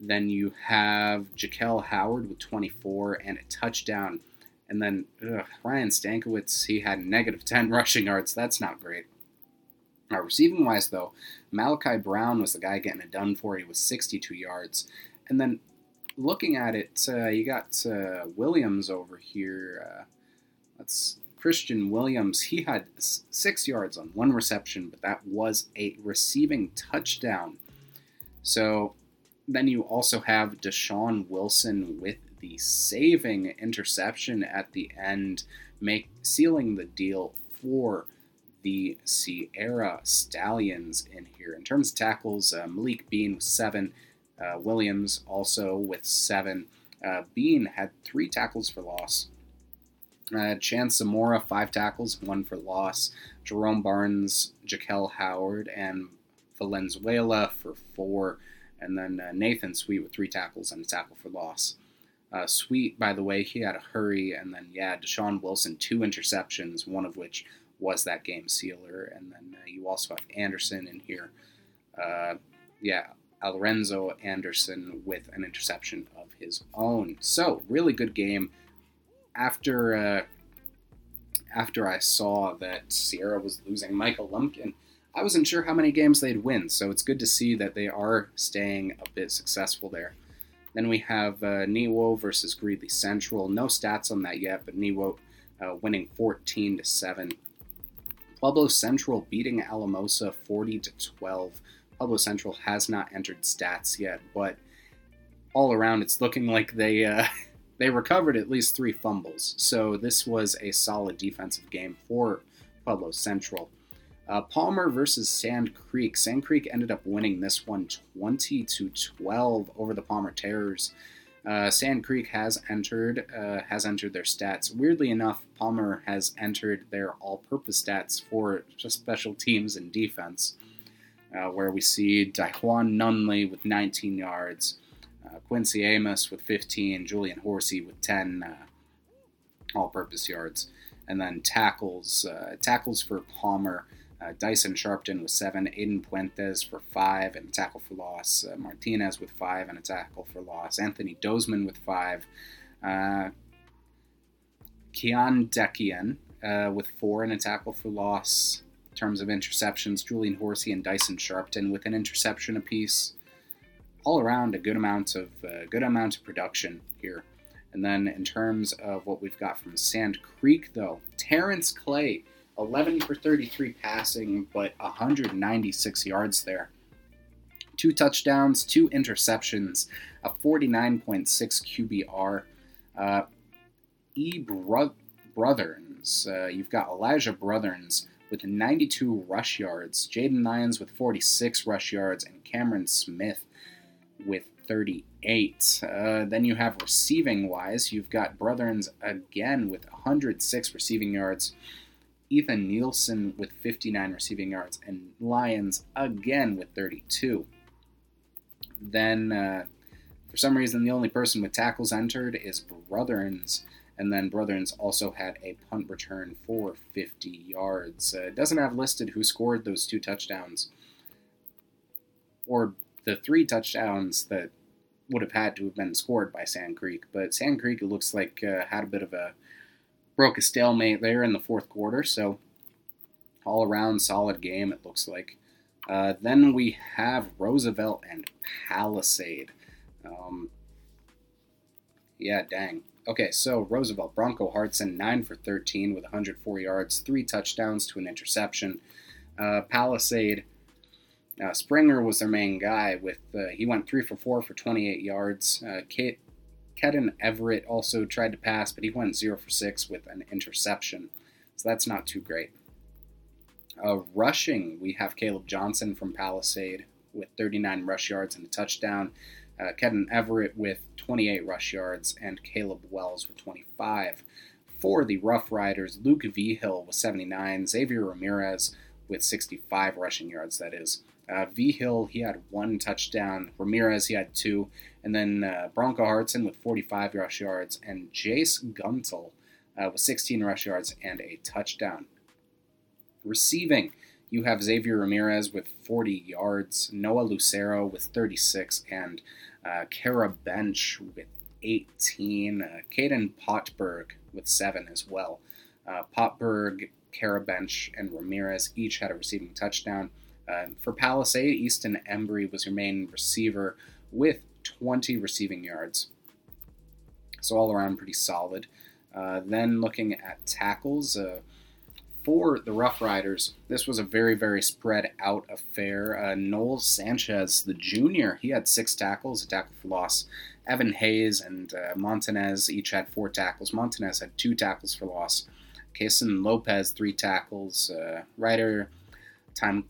then you have Jaquel Howard with 24 and a touchdown. And then ugh, Ryan Stankiewicz, he had negative [laughs] 10 rushing yards. That's not great. Uh, receiving wise, though, Malachi Brown was the guy getting it done for. He was 62 yards. And then looking at it, uh, you got uh, Williams over here. Uh, that's Christian Williams. [laughs] He had six yards on one reception, but that was a receiving touchdown. So then you also have Deshaun Wilson with the saving interception at the end, make sealing the deal for the Sierra Stallions in here. In terms of tackles, uh, Malik Bean with seven, uh, Williams also with seven. Uh, Bean had three tackles for loss. Uh, Chance Zamora, five tackles, one for loss. Jerome Barnes, Jaquel Howard, and Valenzuela for four. And then uh, Nathan Sweet with three tackles and a tackle for loss. Uh, Sweet, by the way, he had a hurry. And then, yeah, Deshaun Wilson, two interceptions, one of which was that game sealer. And then uh, you also have Anderson in here. Uh, yeah, Alrenzo Anderson with an interception of his own. So, really good game. After uh, after I saw that Sierra was losing Michael Lumpkin, I wasn't sure how many games they'd win. So it's good to see that they are staying a bit successful there. Then we have uh, Niwot versus Greeley Central. No stats on that yet, but Niwot uh, winning 14 to seven. Pueblo Central beating Alamosa 40 to 12. Pueblo Central has not entered stats yet, but all around it's looking like they uh, [laughs] they recovered at least three fumbles. So this was a solid defensive game for Pueblo Central. Uh, Palmer versus Sand Creek. Sand Creek ended up winning this one 20 to 12 over the Palmer Terrors. Uh, Sand Creek has entered uh, has entered their stats. Weirdly enough, Palmer has entered their all-purpose stats for just special teams and defense, uh, where we see Daihwan Nunley with 19 yards, uh, Quincy Amos with 15, Julian Horsey with 10 uh, all-purpose yards, and then tackles uh, tackles for Palmer. Uh, Dyson Sharpton with seven, Aiden Puentes for five and a tackle for loss, uh, Martinez with five and a tackle for loss, Anthony Dozman with five, uh, Kian Dekian uh, with four and a tackle for loss. In terms of interceptions, Julian Horsey and Dyson Sharpton with an interception apiece. All around, a good amount of uh, good amount of production here. And then in terms of what we've got from Sand Creek, though, Terrence Clay 11 for 33 passing, but 196 yards there. Two touchdowns, two interceptions, a 49.6 QBR. Uh, E. Bro- uh, you've got Elijah Brotherns with 92 rush yards, Jaden Lyons with 46 rush yards, and Cameron Smith with 38. Uh, then you have receiving wise, you've got Brotherns again with 106 receiving yards. Ethan Nielsen with 59 receiving yards, and Lyons again with 32. Then, uh, for some reason, the only person with tackles entered is Brotherns, and then Brotherns also had a punt return for 50 yards. Uh, doesn't have listed who scored those two touchdowns, or the three touchdowns that would have had to have been scored by Sand Creek, but Sand Creek, it looks like, uh, had a bit of a broke a stalemate there in the fourth quarter. So all around solid game, it looks like. Uh, then we have Roosevelt and Palisade. Um, yeah, dang. Okay, so Roosevelt, Bronco Hartson, 9 for 13 with 104 yards, 3 touchdowns to an interception. Uh, Palisade, uh, Springer was their main guy. With uh, He went 3 for 4 for 28 yards. Uh, Kate, Kedon Everett also tried to pass, but he went 0 for 6 with an interception. So that's not too great. Uh, rushing, we have Caleb Johnson from Palisade with 39 rush yards and a touchdown. Uh, Kedon Everett with 28 rush yards, and Caleb Wells with 25. For the Rough Riders, Luke Vigil with 79, Xavier Ramirez with 65 rushing yards, that is. Uh, Hill, he had one touchdown. Ramirez, he had two. And then uh, Bronco Hartson with 45 rush yards, and Jace Guntel uh, with 16 rush yards and a touchdown. Receiving, you have Xavier Ramirez with 40 yards, Noah Lucero with 36, and uh, Kara Bench with 18. Uh, Caden Potberg with 7 as well. Uh, Potberg, Kara Bench, and Ramirez each had a receiving touchdown. Uh, for Palisade, Easton Embry was your main receiver with 20 receiving yards. So all around pretty solid. Uh, then looking at tackles, uh, for the Rough Riders, this was a very, very spread out affair. Uh, Noel Sanchez, the junior, he had six tackles, a tackle for loss. Evan Hayes and uh, Montanez each had four tackles. Montanez had two tackles for loss. Kason Lopez, three tackles. Uh, Ryder Time,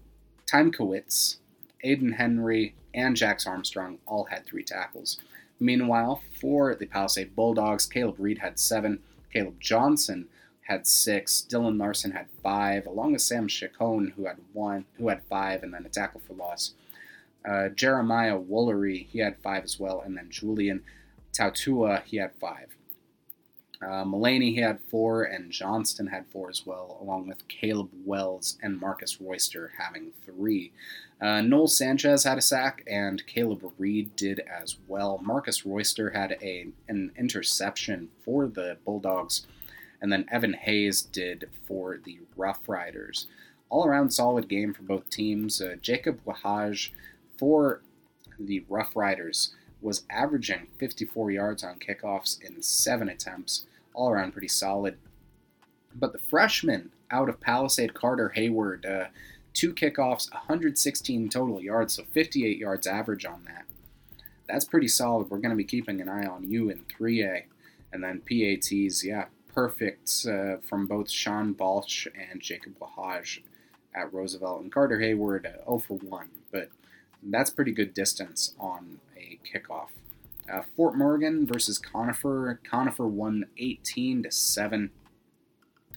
Timekowitz, Aiden Henry, and Jax Armstrong all had three tackles. Meanwhile, for the Palisade Bulldogs, Caleb Reed had seven. Caleb Johnson had six. Dylan Larson had five, along with Sam Chacon, who had one, who had five, and then a tackle for loss. Uh, Jeremiah Woolery, he had five as well, and then Julian Tautua, he had five. Uh, Mullaney, had four, and Johnston had four as well, along with Caleb Wells and Marcus Royster having three. Uh, Noel Sanchez had a sack, and Caleb Reed did as well. Marcus Royster had a an interception for the Bulldogs and then Evan Hayes did for the Rough Riders. All around solid game for both teams. Uh, Jacob Wahaj for the Rough Riders was averaging 54 yards on kickoffs in seven attempts. All around pretty solid. But the freshman out of Palisade, Carter Hayward, uh, two kickoffs, 116 total yards, so 58 yards average on that. That's pretty solid. We're going to be keeping an eye on you in 3A. And then PATs, yeah, perfect uh, from both Sean Balch and Jacob Wahaj at Roosevelt and Carter Hayward uh, 0 for 1, but that's pretty good distance on a kickoff. Uh, Fort Morgan versus Conifer. Conifer won 18 to 7.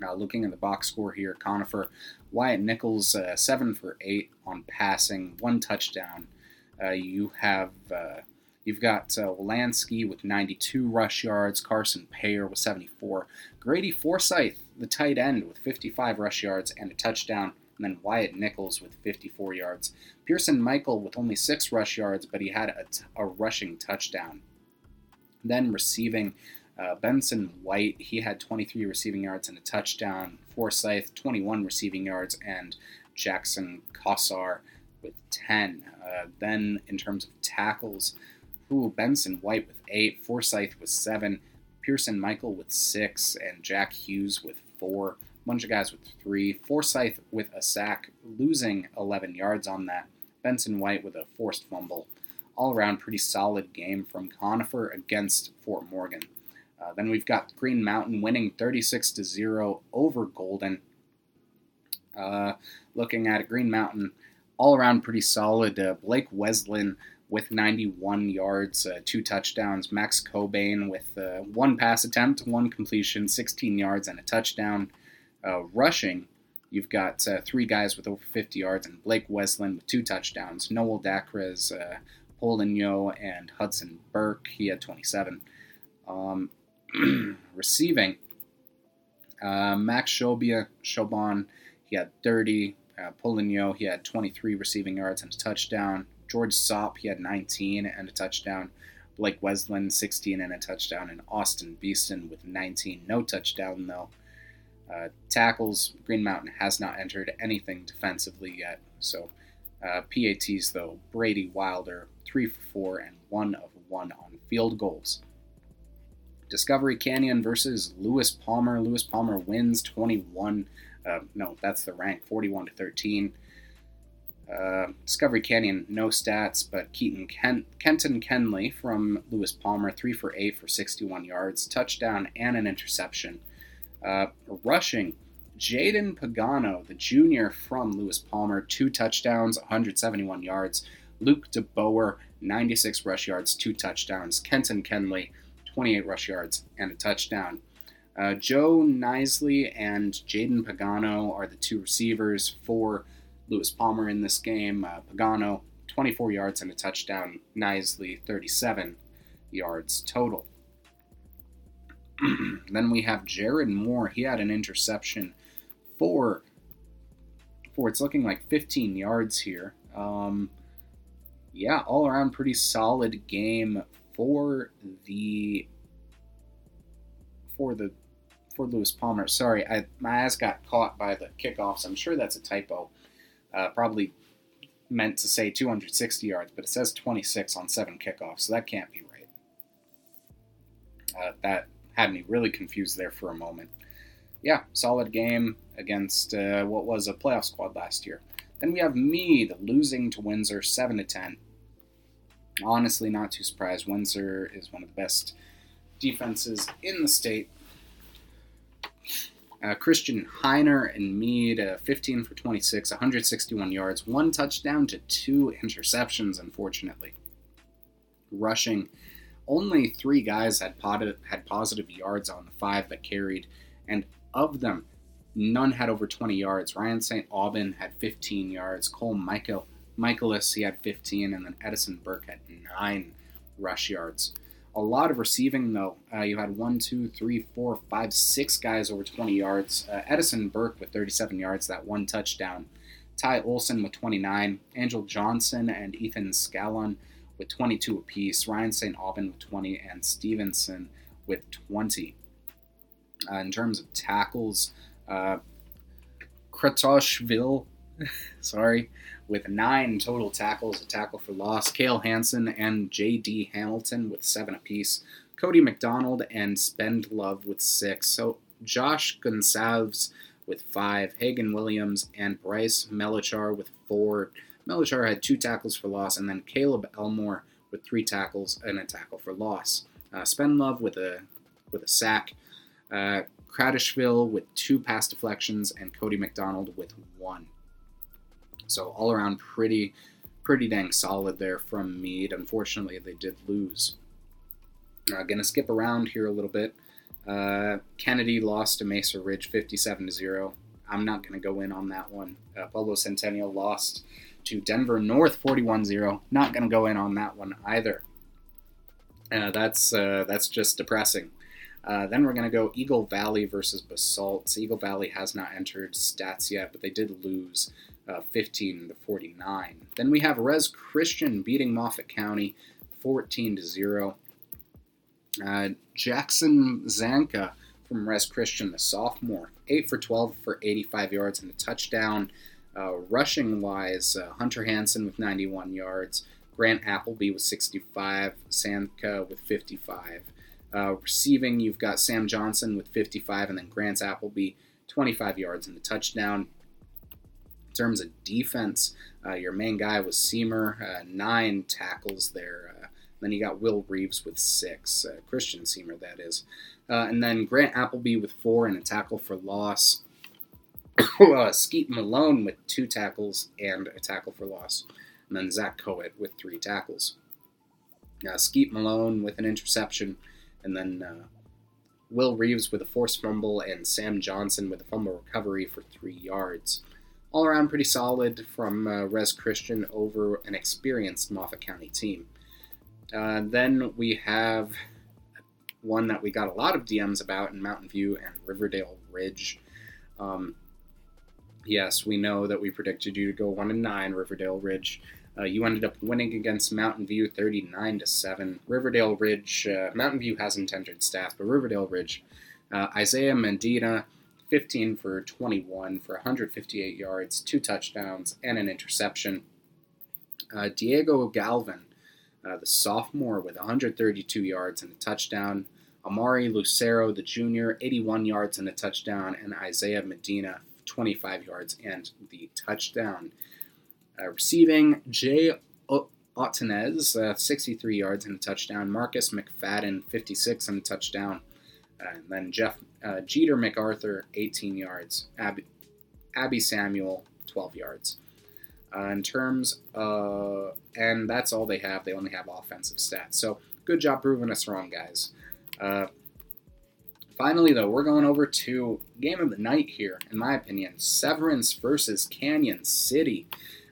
Uh, looking at the box score here, Conifer, Wyatt Nichols, uh, 7 for 8 on passing, one touchdown. Uh, you have uh, You've got uh, Lansky with 92 rush yards, Carson Payer with 74, Grady Forsyth, the tight end, with 55 rush yards and a touchdown, and then Wyatt Nichols with 54 yards. Pearson Michael with only six rush yards, but he had a, t- a rushing touchdown. Then receiving, uh, Benson White, he had 23 receiving yards and a touchdown. Forsyth, 21 receiving yards, and Jackson Kossar with 10. Uh, then in terms of tackles, Ooh, Benson White with eight, Forsyth with seven, Pearson Michael with six, and Jack Hughes with four. Bunch of guys with three. Forsyth with a sack, losing 11 yards on that. Benson White with a forced fumble. All around, pretty solid game from Conifer against Fort Morgan. Uh, then we've got Green Mountain winning 36 to 0 over Golden. Uh, looking at it, Green Mountain, all around pretty solid. Uh, Blake Weslin with 91 yards, uh, two touchdowns. Max Cobain with uh, one pass attempt, one completion, 16 yards, and a touchdown. Uh, rushing, you've got uh, three guys with over 50 yards, and Blake Weslin with two touchdowns. Noel Dacres, uh, Poligno, and Hudson Burke, he had 27. Um, [clears throat] receiving, uh, Max Shobia, Shoban, he had 30. Uh, Poligno, he had 23 receiving yards and a touchdown. George Sopp, he had 19 and a touchdown. Blake Weslin, 16 and a touchdown. And Austin Beeston with 19. No touchdown, though. Uh, tackles, Green Mountain has not entered anything defensively yet. So uh, PATs, though, Brady Wilder, 3 for 4 and 1 of 1 on field goals. Discovery Canyon versus Lewis Palmer. Lewis Palmer wins 21. Uh, no, that's the rank, 41 to 13. Uh, Discovery Canyon, no stats, but Keaton Ken- Kenton Kenley from Lewis Palmer, 3 for 8 for 61 yards, touchdown, and an interception. Uh, rushing, Jaden Pagano, the junior from Lewis Palmer, two touchdowns, 171 yards. Luke DeBoer, 96 rush yards, two touchdowns. Kenton Kenley, 28 rush yards, and a touchdown. Uh, Joe Nisley and Jaden Pagano are the two receivers for Lewis Palmer in this game. Uh, Pagano, 24 yards and a touchdown. Nisley, 37 yards total. [clears throat] then we have Jared Moore. He had an interception for, for it's looking like 15 yards here. Um, yeah, all around pretty solid game for the for the for Lewis Palmer. Sorry, I, my eyes got caught by the kickoffs. I'm sure that's a typo uh, probably meant to say 260 yards, but it says 26 on seven kickoffs, so that can't be right. Uh, that had me really confused there for a moment. yeah, solid game against uh, what was a playoff squad last year. Then we have Mead losing to Windsor 7 to 10. Honestly, not too surprised. Windsor is one of the best defenses in the state. Uh, Christian Heiner and Mead, uh, 15 for 26, 161 yards, one touchdown to two interceptions, unfortunately. Rushing, only three guys had, pod- had positive yards on the five that carried, and of them, none had over 20 yards. Ryan St. Aubin had 15 yards. Cole Michael Michaelis, he had 15, and then Edison Burke had nine rush yards. A lot of receiving, though. Uh, you had one, two, three, four, five, six guys over 20 yards. Uh, Edison Burke with 37 yards, that one touchdown. Ty Olson with 29. Angel Johnson and Ethan Scallon with 22 apiece. Ryan St. Aubin with 20, and Stevenson with 20. Uh, in terms of tackles, uh, Kratoshville, [laughs] sorry, with nine total tackles, a tackle for loss. Kale Hansen and J.D. Hamilton with seven apiece. Cody McDonald and Spend Love with six. So Josh Gonsalves with five. Hagen Williams and Bryce Melichar with four. Melachar had two tackles for loss, and then Caleb Elmore with three tackles and a tackle for loss. Uh, Spend Love with a with a sack. Uh, Kratishville with two pass deflections, and Cody McDonald with one. So all around, pretty, pretty dang solid there from Mead. Unfortunately, they did lose. Uh, gonna skip around here a little bit. Uh, Kennedy lost to Mesa Ridge 57 to zero. I'm not gonna go in on that one. Uh, Pueblo Centennial lost to Denver North 41-0. Not gonna go in on that one either. Uh, that's uh, that's just depressing. Uh, then we're going to go Eagle Valley versus Basalt. Eagle Valley has not entered stats yet, but they did lose uh, 15 to 49. Then we have Res Christian beating Moffat County 14 to 0. Uh, Jackson Zanka from Res Christian, the sophomore, 8 for 12 for 85 yards and a touchdown. Uh, rushing wise, uh, Hunter Hansen with 91 yards, Grant Appleby with 65, Zanka with 55. Uh, receiving, you've got Sam Johnson with 55, and then Grant Appleby, 25 yards and the touchdown. In terms of defense, uh, your main guy was Seamer, uh, nine tackles there. Uh, then you got Will Reeves with six, Christian Seamer, that is. And then Grant Appleby with four and a tackle for loss. [coughs] Skeet Malone with two tackles and a tackle for loss. And then Zach Coet with three tackles. Skeet Malone with an interception and then uh, Will Reeves with a forced fumble, and Sam Johnson with a fumble recovery for three yards. All around pretty solid from uh, Res Christian over an experienced Moffat County team. Uh, then we have one that we got a lot of DMs about in Mountain View and Riverdale Ridge. Um, yes, we know that we predicted you to go one and nine, Riverdale Ridge. Uh, you ended up winning against Mountain View 39 to 7. Riverdale Ridge, uh, Mountain View hasn't entered staff, but Riverdale Ridge, uh, Isaiah Medina, 15 for 21 for 158 yards, two touchdowns, and an interception. Uh, Diego Galvin, uh, the sophomore, with 132 yards and a touchdown. Amari Lucero, the junior, 81 yards and a touchdown, and Isaiah Medina, 25 yards and the touchdown. Uh, receiving, Jay Otanez, uh, 63 yards and a touchdown. Marcus McFadden, 56 and a touchdown. Uh, and then Jeff uh, Jeter MacArthur, 18 yards. Abby, Abby Samuel, 12 yards. Uh, in terms of, and that's all they have. They only have offensive stats. So good job proving us wrong, guys. Finally, though, we're going over to game of the night here, in my opinion. Severance versus Cañon City.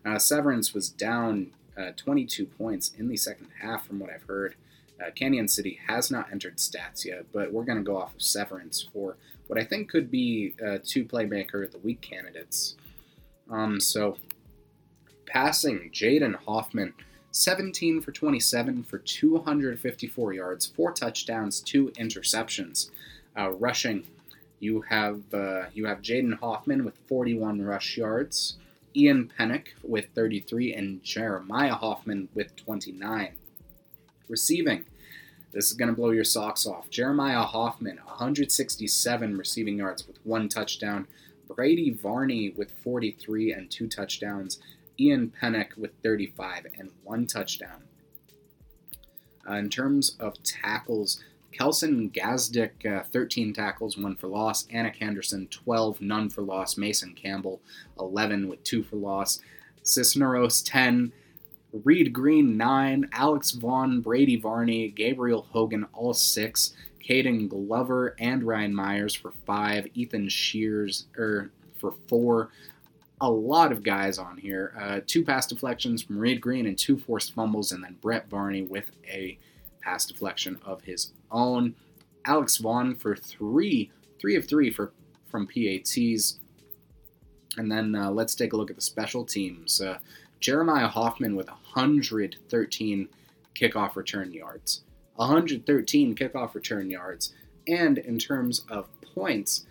Uh, Severance was down uh, 22 points in the second half, from what I've heard. Uh, Cañon City has not entered stats yet, but we're going to go off of Severance for what I think could be uh, two playmaker of the week candidates. Um, so, passing Jaden Hoffman, 17 for 27 for 254 yards, four touchdowns, two interceptions. Uh, rushing, you have uh, you have Jaden Hoffman with 41 rush yards. Ian Pennick with 33, and Jeremiah Hoffman with 29. Receiving, This is going to blow your socks off. Jeremiah Hoffman, 167 receiving yards with one touchdown. Brady Varney with 43 and two touchdowns. Ian Pennick with 35 and one touchdown. Uh, in terms of tackles, Kelson Gazdick, uh, 13 tackles, one for loss. Anik Henderson, 12, none for loss. Mason Campbell, 11 with two for loss. Cisneros, 10. Reed Green, 9. Alex Vaughn, Brady Varney, Gabriel Hogan, all 6. Caden Glover and Ryan Myers for 5. Ethan Shears er, for 4. A lot of guys on here. Uh, two pass deflections from Reed Green and two forced fumbles, and then Brett Varney with a pass deflection of his own. Alex Vaughn for three, three of three for from PATs. And then uh, let's take a look at the special teams. Uh, Jeremiah Hoffman with 113 kickoff return yards. 113 kickoff return yards. And in terms of points,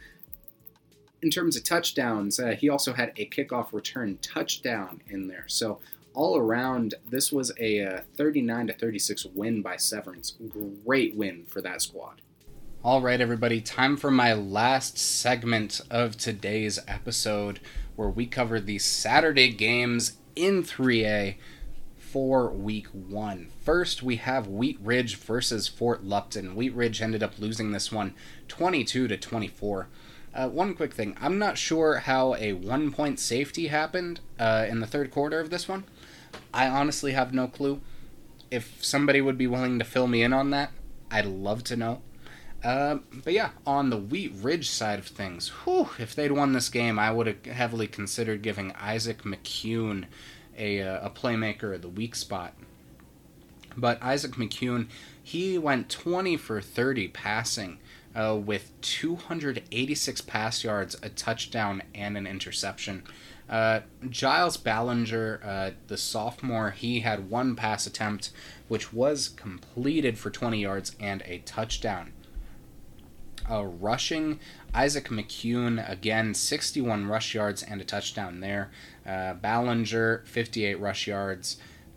in terms of touchdowns, uh, he also had a kickoff return touchdown in there. So all around, this was a uh, 39 to 36 win by Severance. Great win for that squad. All right, everybody, time for my last segment of today's episode where we cover the Saturday games in 3A for week one. First, we have Wheat Ridge versus Fort Lupton. Wheat Ridge ended up losing this one 22 to 24. Uh, one quick thing I'm not sure how a one point safety happened uh, in the third quarter of this one. I honestly have no clue. If somebody would be willing to fill me in on that, I'd love to know. Uh, but yeah, on the Wheat Ridge side of things, whew, if they'd won this game, I would have heavily considered giving Isaac McCune a, uh, a playmaker of the weak spot. But Isaac McCune, he went 20 for 30 passing uh, with 286 pass yards, a touchdown, and an interception. Uh, Giles Ballinger, uh, the sophomore, he had one pass attempt, which was completed for 20 yards and a touchdown. Uh, rushing, Isaac McCune, again, 61 rush yards and a touchdown there. Uh, Ballinger, 58 rush yards.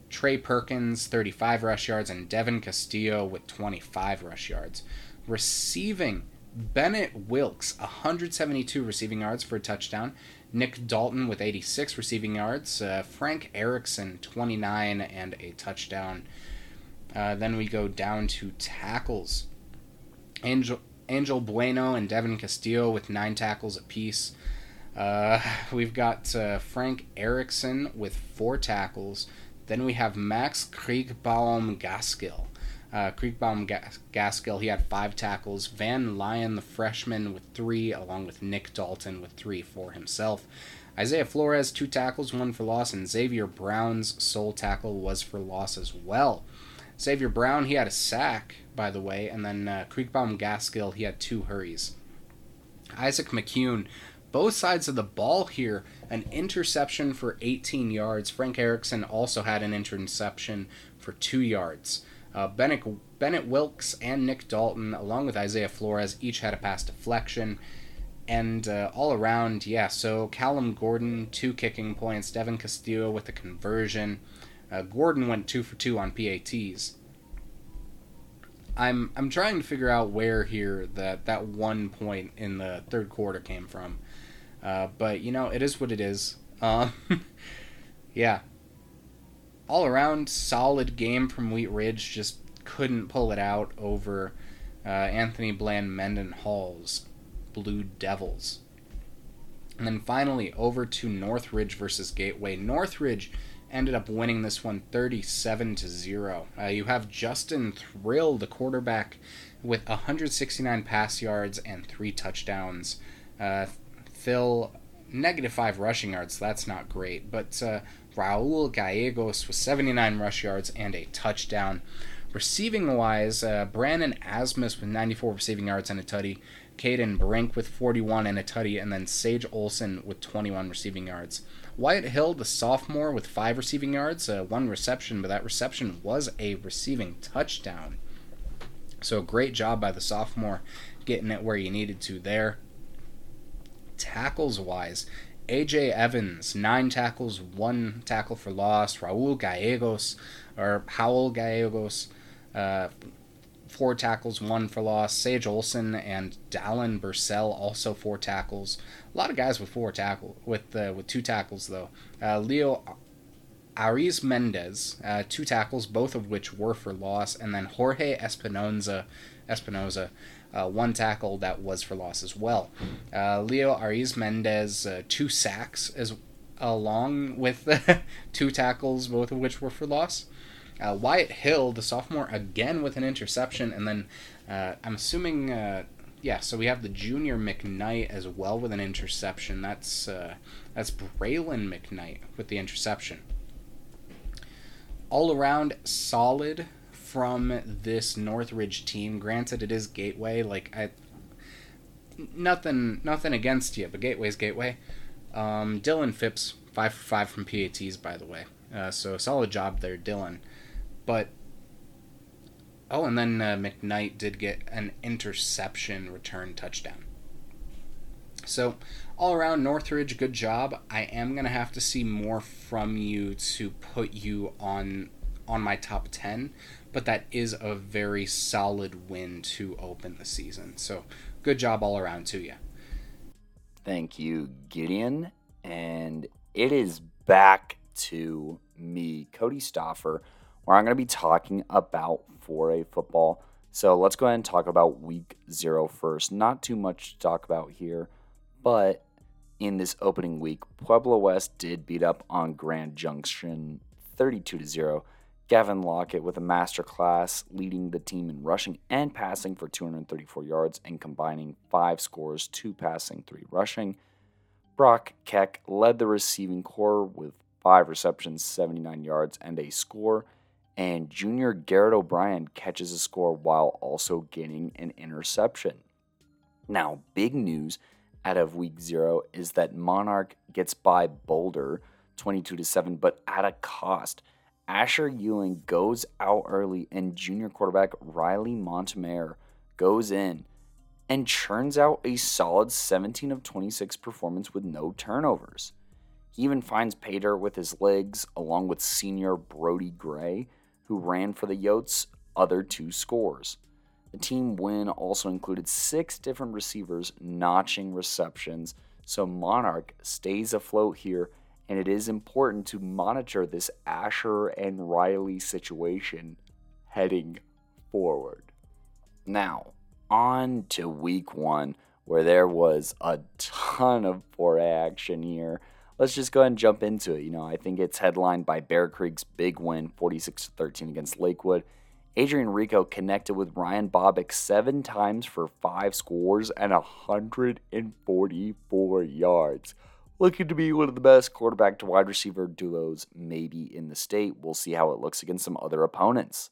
Trey Perkins, 35 rush yards. And Devin Castillo with 25 rush yards. Receiving, Bennett Wilkes, 172 receiving yards for a touchdown. Nick Dalton with 86 receiving yards. Uh, Frank Erickson, 29 and a touchdown. Uh, then we go down to tackles. Angel Angel Bueno and Devin Castillo with nine tackles apiece. Uh, [laughs] we've got uh, Frank Erickson with four tackles. Then we have Max Kriegbaum Gaskill. Uh, Kriegbaum Gaskill, he had five tackles. Van Lyon, the freshman, with three, along with Nick Dalton with three for himself. Isaiah Flores, two tackles, one for loss, and Xavier Brown's sole tackle was for loss as well. Xavier Brown, he had a sack, by the way, and then uh, Kriegbaum Gaskill, he had two hurries. Isaac McCune, both sides of the ball here, an interception for 18 yards. Frank Erickson also had an interception for two yards. Uh, Bennett, Bennett Wilkes and Nick Dalton, along with Isaiah Flores, each had a pass deflection. And uh, all around, yeah, so Callum Gordon, two kicking points. Devin Castillo with a conversion. Uh, Gordon went two for two on PATs. I'm I'm trying to figure out where here that that one point in the third quarter came from, uh, but you know it is what it is. Um, [laughs] yeah. All around solid game from Wheat Ridge. Just couldn't pull it out over uh, Anthony Bland Mendenhall's Blue Devils. And then finally over to Northridge versus Gateway. Northridge ended up winning this one 37 to 0. Uh, you have Justin Thrill, the quarterback, with 169 pass yards and three touchdowns. Uh, Phil, negative five rushing yards. That's not great. But uh, Raul Gallegos with 79 rush yards and a touchdown. Receiving wise, uh, Brandon Asmus with 94 receiving yards and a tutty. Caden Brink with 41 and a tutty. And then Sage Olson with 21 receiving yards. Wyatt Hill, the sophomore, with five receiving yards, uh, one reception, but that reception was a receiving touchdown. So great job by the sophomore getting it where you needed to there. Tackles wise, AJ Evans, nine tackles, one tackle for loss. Raul Gallegos, or Howell Gallegos, uh, four tackles, one for loss. Sage Olson and Dallin Bursell also four tackles. A lot of guys with four tackle with uh, with two tackles though. Uh, Leo Aris Mendez, uh, two tackles, both of which were for loss, and then Jorge Espinoza, Espinoza, uh, one tackle that was for loss as well. Uh, Leo Aris Mendez, uh, two sacks as along with [laughs] two tackles, both of which were for loss. Uh, Wyatt Hill, the sophomore, again with an interception, and then uh, I'm assuming, uh, yeah. So we have the junior McKnight as well with an interception. That's that's Braylon McKnight with the interception. All around solid from this Northridge team. Granted, it is Gateway. Like I, nothing, nothing against you, but Gateway's Gateway. Um, Dylan Phipps, five for five from PATs, by the way. Uh, so solid job there, Dylan. But oh, and then uh, McKnight did get an interception return touchdown. So all around Northridge, good job. I am gonna have to see more from you to put you on on my top ten, but that is a very solid win to open the season. So good job all around to you. Thank you, Gideon. And it is back to me, Kodey Stoffer where I'm going to be talking about 4A football. So let's go ahead and talk about week zero first. Not too much to talk about here, but in this opening week, Pueblo West did beat up on Grand Junction 32 to 0. Gavin Lockett with a masterclass, leading the team in rushing and passing for 234 yards and combining five scores, two passing, three rushing. Brock Keck led the receiving corps with five receptions, 79 yards, and a score and junior Garrett O'Brien catches a score while also getting an interception. Now, big news out of week zero is that Monarch gets by Boulder 22 to 7, but at a cost. Asher Ewing goes out early, and junior quarterback Riley Montemayor goes in and churns out a solid 17 of 26 performance with no turnovers. He even finds Pater with his legs, along with senior Brody Gray, who ran for the Yotes' other two scores. The team win also included six different receivers notching receptions, so Monarch stays afloat here, and it is important to monitor this Asher and Riley situation heading forward. Now, on to week one, where there was a ton of 4A action here let's just go ahead and jump into it. You know, I think it's headlined by Bear Creek's big win, 46 13 against Lakewood. Adrian Rico connected with Ryan Bobick seven times for five scores and 144 yards. Looking to be one of the best quarterback to wide receiver duos maybe in the state. We'll see how it looks against some other opponents.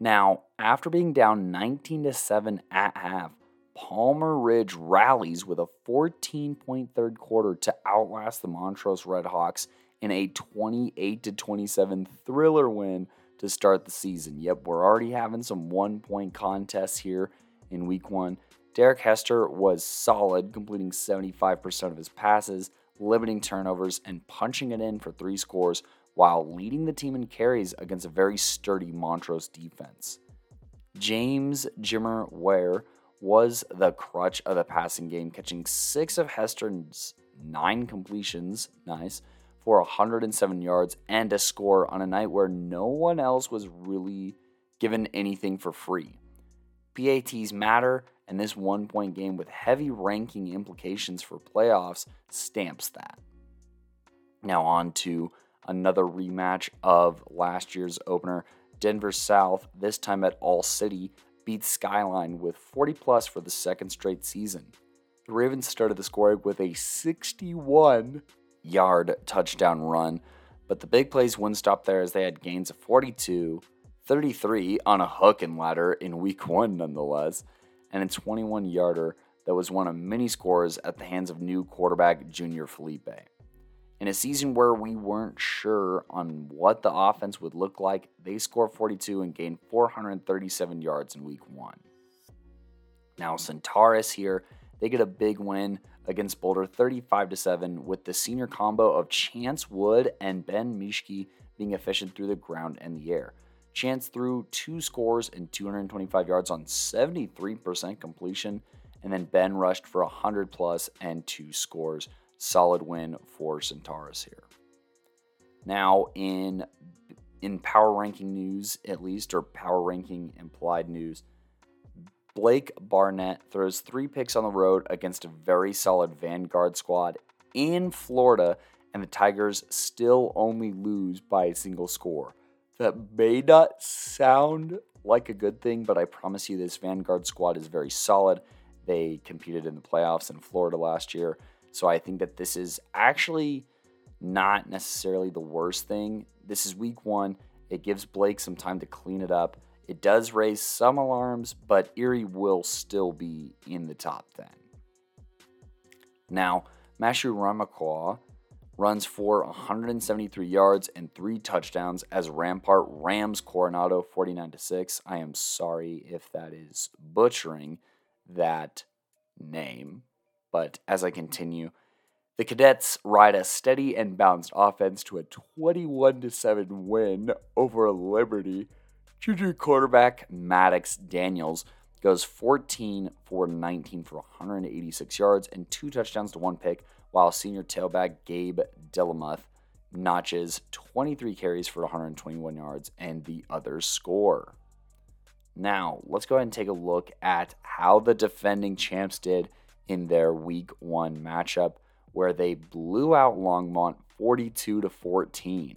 Now, after being down 19 to 7 at half, Palmer Ridge rallies with a 14 point third quarter to outlast the Montrose Redhawks in a 28 to 27 thriller win to start the season. Yep, we're already having some one point contests here in week one. Derek Hester was solid, completing 75% of his passes, limiting turnovers, and punching it in for three scores while leading the team in carries against a very sturdy Montrose defense. James Jimmer Ware was the crutch of the passing game, catching six of Hester's nine completions, nice, for 107 yards and a score on a night where no one else was really given anything for free. PATs matter, and this one point game with heavy ranking implications for playoffs stamps that. Now, on to another rematch of last year's opener. Denver South, this time at All City, beat Skyline with 40 plus for the second straight season. The Ravens started the scoring with a 61 yard touchdown run, but the big plays wouldn't stop there as they had gains of 42, 33 on a hook and ladder in week one, nonetheless, and a 21 yarder that was one of many scores at the hands of new quarterback Junior Felipe. In a season where we weren't sure on what the offense would look like, they scored 42 and gained 437 yards in week one. Now, Centaurus here, they get a big win against Boulder 35 7 with the senior combo of Chance Wood and Ben Mishke being efficient through the ground and the air. Chance threw two scores and 225 yards on 73% completion. And then Ben rushed for 100 plus and two scores. Solid win for Centaurus here. Now, in in power ranking news, at least, or power ranking implied news, Blake Barnett throws three picks on the road against a very solid Vanguard squad in Florida, and the Tigers still only lose by a single score. That may not sound like a good thing, but I promise you this Vanguard squad is very solid. They competed in the playoffs in Florida last year. So I think that this is actually not necessarily the worst thing. This is week one. It gives Blake some time to clean it up. It does raise some alarms, but Erie will still be in the top 10. Now, Mashu Ramakwa runs for 173 yards and three touchdowns as Rampart rams Coronado 49 to 6. I am sorry if that is butchering that name, but as I continue, the Cadets ride a steady and balanced offense to a 21 to 7 win over Liberty. Junior quarterback Maddox Daniels goes 14 for 19 for 186 yards and two touchdowns to one pick, while senior tailback Gabe Dillamuth notches 23 carries for 121 yards and the others score. Now, let's go ahead and take a look at how the defending champs did in their week one matchup where they blew out Longmont 42 to 14.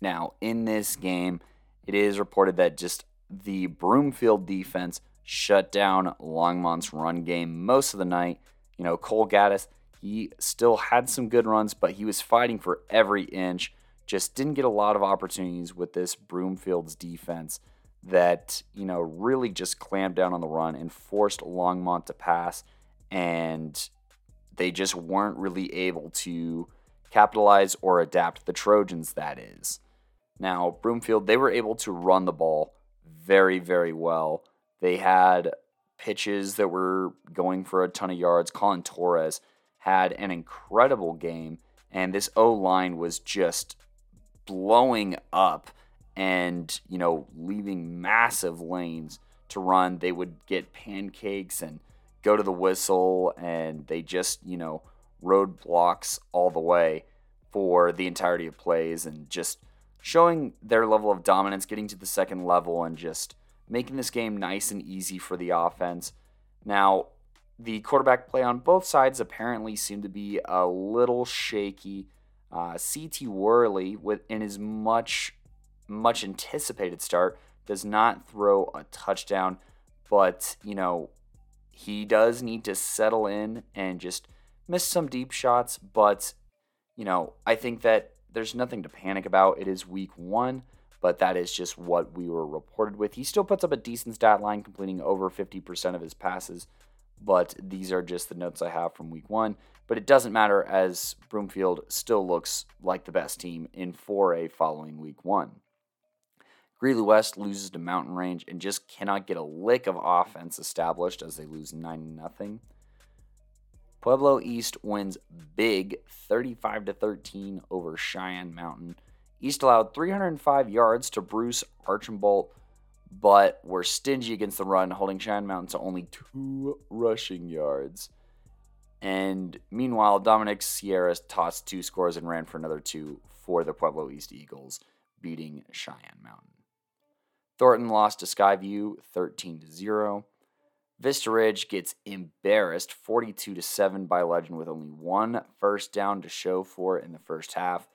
Now, in this game, it is reported that just the Broomfield defense shut down Longmont's run game most of the night. You know, Cole Gaddis, he still had some good runs, but he was fighting for every inch. Just didn't get a lot of opportunities with this Broomfield's defense that, you know, really just clamped down on the run and forced Longmont to pass. And they just weren't really able to capitalize or adapt the Trojans, that is. Now, Broomfield, they were able to run the ball very, very well. They had pitches that were going for a ton of yards. Colin Torres had an incredible game, and this O line was just blowing up and, you know, leaving massive lanes to run. They would get pancakes and go to the whistle and they just, you know, roadblocks all the way for the entirety of plays and just showing their level of dominance, getting to the second level, and just making this game nice and easy for the offense. Now, the quarterback play on both sides apparently seemed to be a little shaky. Uh, CT Worley, with in his much much anticipated start, does not throw a touchdown, but you know he does need to settle in and just miss some deep shots, but you know, I think that there's nothing to panic about. It is week one, but that is just what we were reported with. He still puts up a decent stat line, completing over 50% of his passes, but these are just the notes I have from week one. But it doesn't matter as Broomfield still looks like the best team in 4A following week one. Greeley West loses to Mountain Range and just cannot get a lick of offense established as they lose 9 0. Pueblo East wins big 35 13 over Cheyenne Mountain. East allowed 305 yards to Bruce Archambault, but were stingy against the run, holding Cheyenne Mountain to only two rushing yards. And meanwhile, Dominic Sierra tossed two scores and ran for another two for the Pueblo East Eagles, beating Cheyenne Mountain. Thornton lost to Skyview 13 to 0. Vista Ridge gets embarrassed 42 to 7 by Legend with only one first down to show for it in the first half.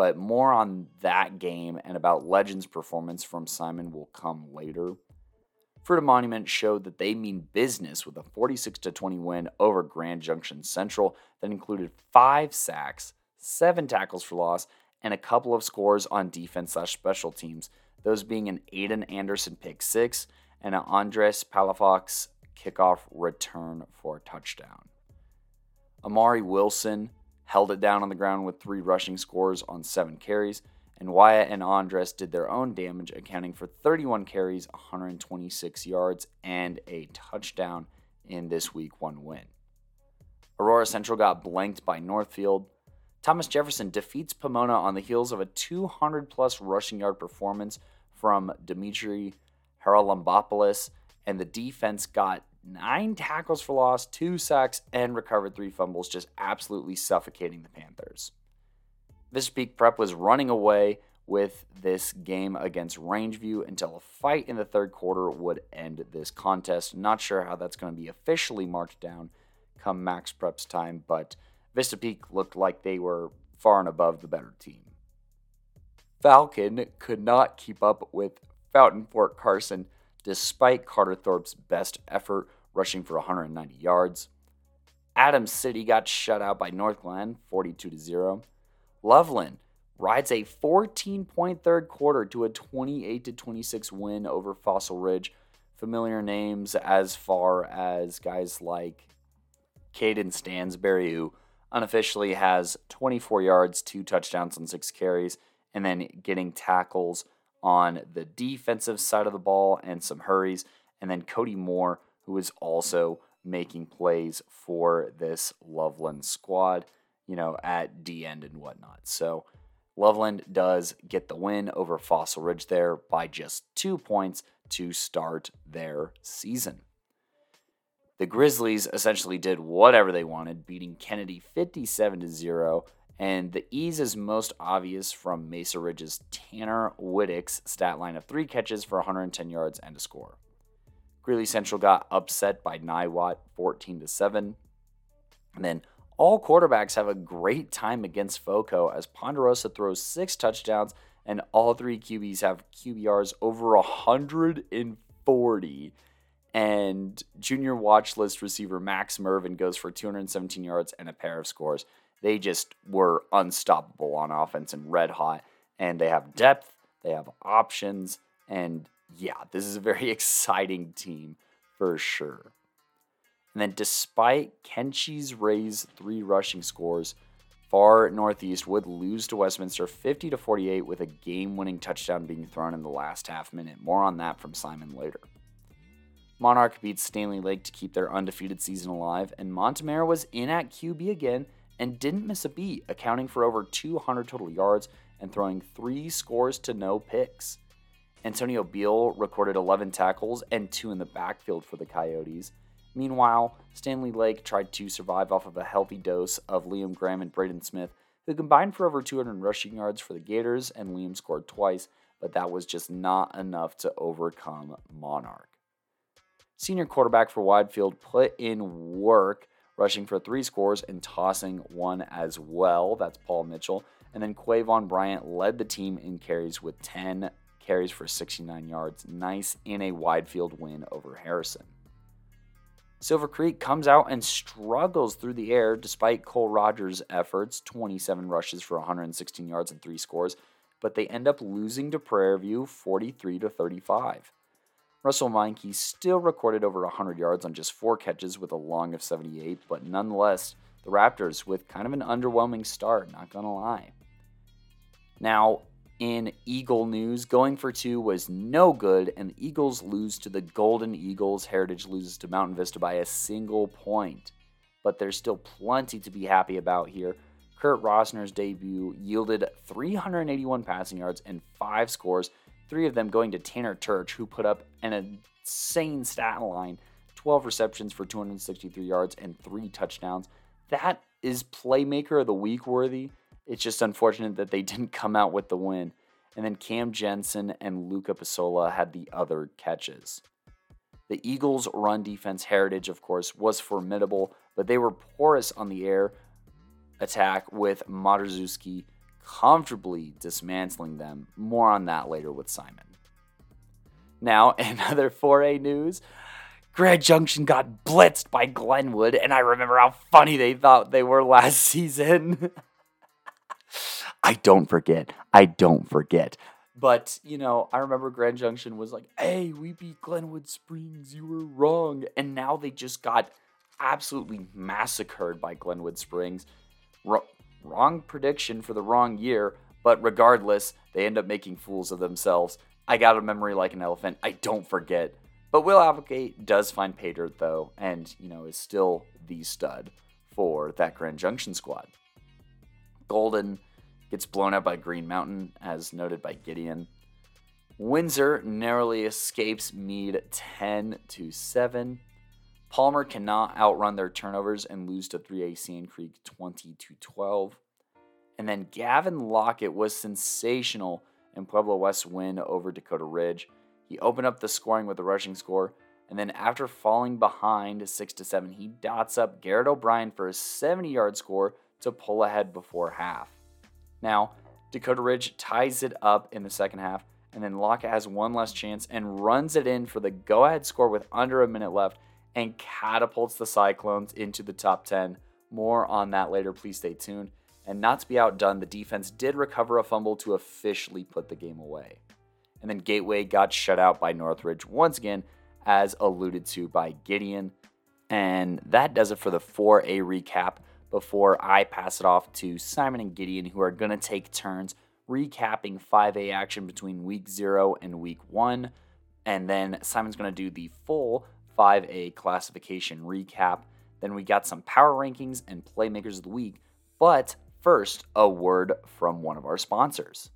But more on that game and about Legend's performance from Simon will come later. Fruita Monument showed that they mean business with a 46 20 win over Grand Junction Central that included five sacks, seven tackles for loss, and a couple of scores on defense slash special teams those being an Aiden Anderson pick six and an Andres Palafox kickoff return for a touchdown. Amari Wilson held it down on the ground with three rushing scores on seven carries, and Wyatt and Andres did their own damage, accounting for 31 carries, 126 yards, and a touchdown in this week one win. Aurora Central got blanked by Northfield Thomas Jefferson defeats Pomona on the heels of a 200 plus rushing yard performance from Dimitri Haralambopoulos, and the defense got nine tackles for loss, two sacks, and recovered three fumbles, just absolutely suffocating the Panthers. Vista Peak Prep was running away with this game against Rangeview until a fight in the third quarter would end this contest. Not sure how that's going to be officially marked down come MaxPreps time, but Vista Peak looked like they were far and above the better team. Falcon could not keep up with Fountain Fort Carson despite Carter Thorpe's best effort rushing for 190 yards. Adams City got shut out by Northglenn 42 0. Loveland rides a 14 point third quarter to a 28 26 win over Fossil Ridge. Familiar names as far as guys like Caden Stansberry, who unofficially has 24 yards, two touchdowns, and six carries, and then getting tackles on the defensive side of the ball and some hurries. And then Cody Moore, who is also making plays for this Loveland squad, you know, at D end and whatnot. So Loveland does get the win over Fossil Ridge there by just two points to start their season. The Grizzlies essentially did whatever they wanted, beating Kennedy 57 to 0. And the ease is most obvious from Mesa Ridge's Tanner Whittick's stat line of three catches for 110 yards and a score. Greeley Central got upset by Niwot 14 to 7. And then all quarterbacks have a great time against FOCO as Ponderosa throws six touchdowns and all three QBs have QBRs over 140 and junior watch list receiver Max Mervin goes for 217 yards and a pair of scores. They just were unstoppable on offense and red hot, and they have depth, they have options, and yeah, this is a very [laughs] exciting team for sure. And then, despite Kenchi's Ray's three rushing scores, Far Northeast would lose to Westminster 50 to 48 with a game-winning touchdown being thrown in the last half minute. More on that from Simon later. Monarch beat Stanley Lake to keep their undefeated season alive, and Montemayor was in at QB again and didn't miss a beat, accounting for over 200 total yards and throwing three scores to no picks. Antonio Beal recorded 11 tackles and two in the backfield for the Coyotes. Meanwhile, Stanley Lake tried to survive off of a healthy dose of Liam Graham and Braden Smith, who combined for over 200 rushing yards for the Gators, and Liam scored twice, but that was just not enough to overcome Monarch. Senior quarterback for Widefield put in work, rushing for three scores and tossing one as well. That's Paul Mitchell. And then Quavon Bryant led the team in carries with 10 carries for 69 yards. Nice in a Widefield win over Harrison. Silver Creek comes out and struggles through the air despite Cole Rogers' efforts 27 rushes for 116 yards and three scores, but they end up losing to Prairie View 43 to 35. Russell Meinke still recorded over 100 yards on just four catches with a long of 78, but nonetheless, the Raptors with kind of an underwhelming start, not gonna lie. Now, in Eagle news, going for two was no good, and the Eagles lose to the Golden Eagles. Heritage loses to Mountain Vista by a single point. But there's still plenty to be happy about here. Kurt Rosner's debut yielded 381 passing yards and five scores, three of them going to Tanner Turch, who put up an insane stat line 12 receptions for 263 yards and three touchdowns. That is playmaker of the week worthy. It's just unfortunate that they [laughs] didn't come out with the win. And then Cam Jensen and Luca Pasola had the other catches. The Eagles' run defense heritage, of course, was formidable, but they were porous on the air attack with Marzewski comfortably dismantling them. More on that later with Simon. Now, [laughs] another 4A news. Grand Junction got blitzed by Glenwood, and I remember how funny they thought they were last [laughs] season. I don't forget. I don't forget. But, you know, I remember Grand Junction was like, hey, we beat Glenwood Springs. You were wrong. And now they just got absolutely massacred by Glenwood Springs wrong prediction for the wrong year, but regardless, they end up making fools of themselves. I got a memory like an elephant. I don't forget. But Will Applegate does find pay dirt though, and you know is still the stud for that Grand Junction squad. Golden gets blown out by Green Mountain, as noted by Gideon. Windsor narrowly escapes Mead 10 to 7. Palmer cannot outrun their turnovers and lose to 3A Sand Creek 20 to 12. And then Gavin Lockett was sensational in Pueblo West's win over Dakota Ridge. He opened up the scoring with a rushing score, and then after falling behind 6 to 7, he dots up Garrett O'Brien for a 70-yard score to pull ahead before half. Now, Dakota Ridge ties it up in the second half, and then Lockett has one last chance and runs it in for the go-ahead score with under a minute left and catapults the Cyclones into the top 10. More on that later, please stay tuned. And not to be outdone, the defense did recover a fumble to officially put the game away. And then Gateway got shut out by Northridge once again, as alluded to by Gideon. And that does it for the 4A recap before I pass it off to Simon and Gideon, who are going to take turns recapping 5A action between week 0 and week 1. And then Simon's going to do the full 5A classification recap. Then we got some power rankings and playmakers of the week. But first, a word from one of our sponsors.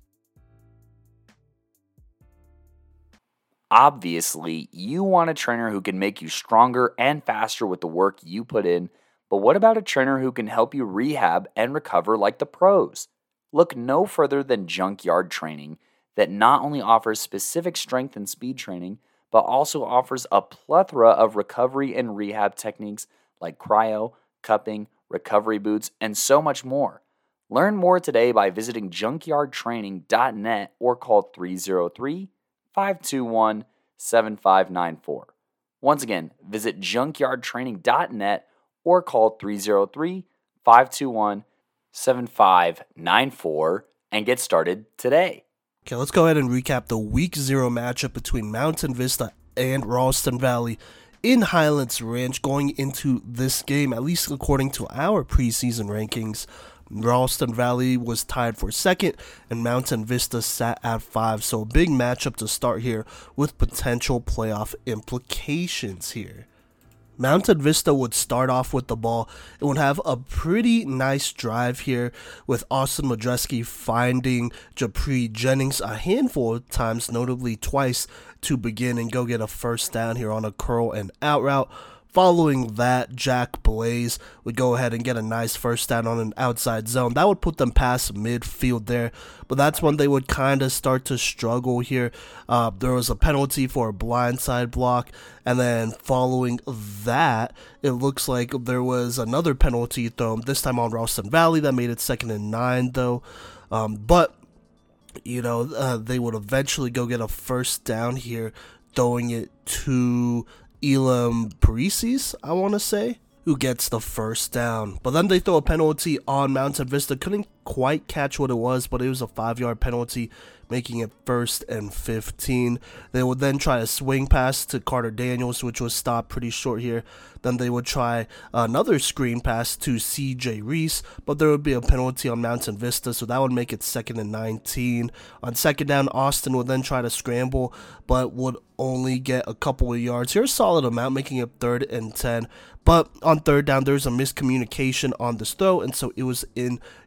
Obviously, you want a trainer who can make you stronger and faster with the work you put in, but what about a trainer who can help you rehab and recover like the pros? Look no further than Junkyard Training, that not only offers specific strength and speed training, but also offers a plethora of recovery and rehab techniques like cryo, cupping, recovery boots, and so much more. Learn more today by visiting junkyardtraining.net or call 303 521 7594. Once again, visit junkyardtraining.net or call 303 521 7594 and get started today. Okay, let's go ahead and recap the week zero matchup between Mountain Vista and Ralston Valley in Highlands Ranch going into this game, at least according to our preseason rankings. Ralston Valley was tied for second, and Mountain Vista sat at five. So, a big matchup to start here with potential playoff implications here. Mountain Vista would start off with the ball. It would have a pretty nice drive here with Austin Madreski finding Japri Jennings a handful of times, notably twice, to begin and go get a first down here on a curl and out route. Following that, Jack Blaze would go ahead and get a nice first down on an outside zone. That would put them past midfield there, but that's when they would kind of start to struggle here. Uh, there was a penalty for a blindside block, and then following that, it looks like there was another penalty thrown, this time on Ralston Valley, that made it second and nine, though. Um, but you know, uh, they would eventually go get a first down here, throwing it to Elam Parisis, I want to say, who gets the first down. But then they throw a penalty on Mountain Vista. Couldn't quite catch what it was, but it was a five yard penalty, making it first and 15. They would then try a swing pass to Carter Daniels, which was stopped pretty short here. Then they would try another screen pass to CJ Reese, but there would be a penalty on Mountain Vista, so that would make it second and 19. On second down, Austin would then try to scramble, but would only get a couple of yards. Here's solid amount, making it third and 10. But on third down, there's a miscommunication on this throw, and so it was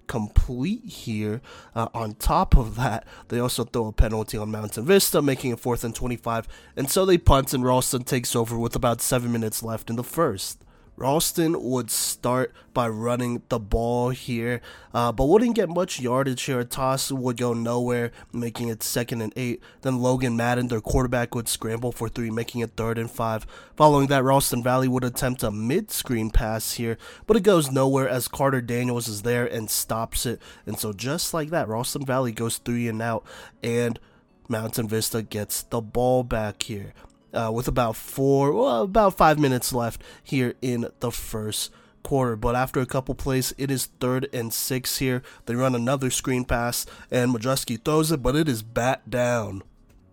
incomplete here. Uh, on top of that, they also throw a penalty on Mountain Vista, making it fourth and 25. And so they punt, and Ralston takes over with about seven minutes left in the first. Ralston would start by running the ball here, uh, but wouldn't get much yardage here. Toss would go nowhere, making it second and eight. Then Logan Madden, their quarterback, would scramble for three, making it third and five. Following that, Ralston Valley would attempt a mid screen pass here, but it goes nowhere as Carter Daniels is there and stops it. And so, just like that, Ralston Valley goes three and out, and Mountain Vista gets the ball back here uh, with about four, well, about five minutes left here in the first quarter. But after a couple plays, it is third and six here. They run another screen pass, and Madruski throws it, but it is bat down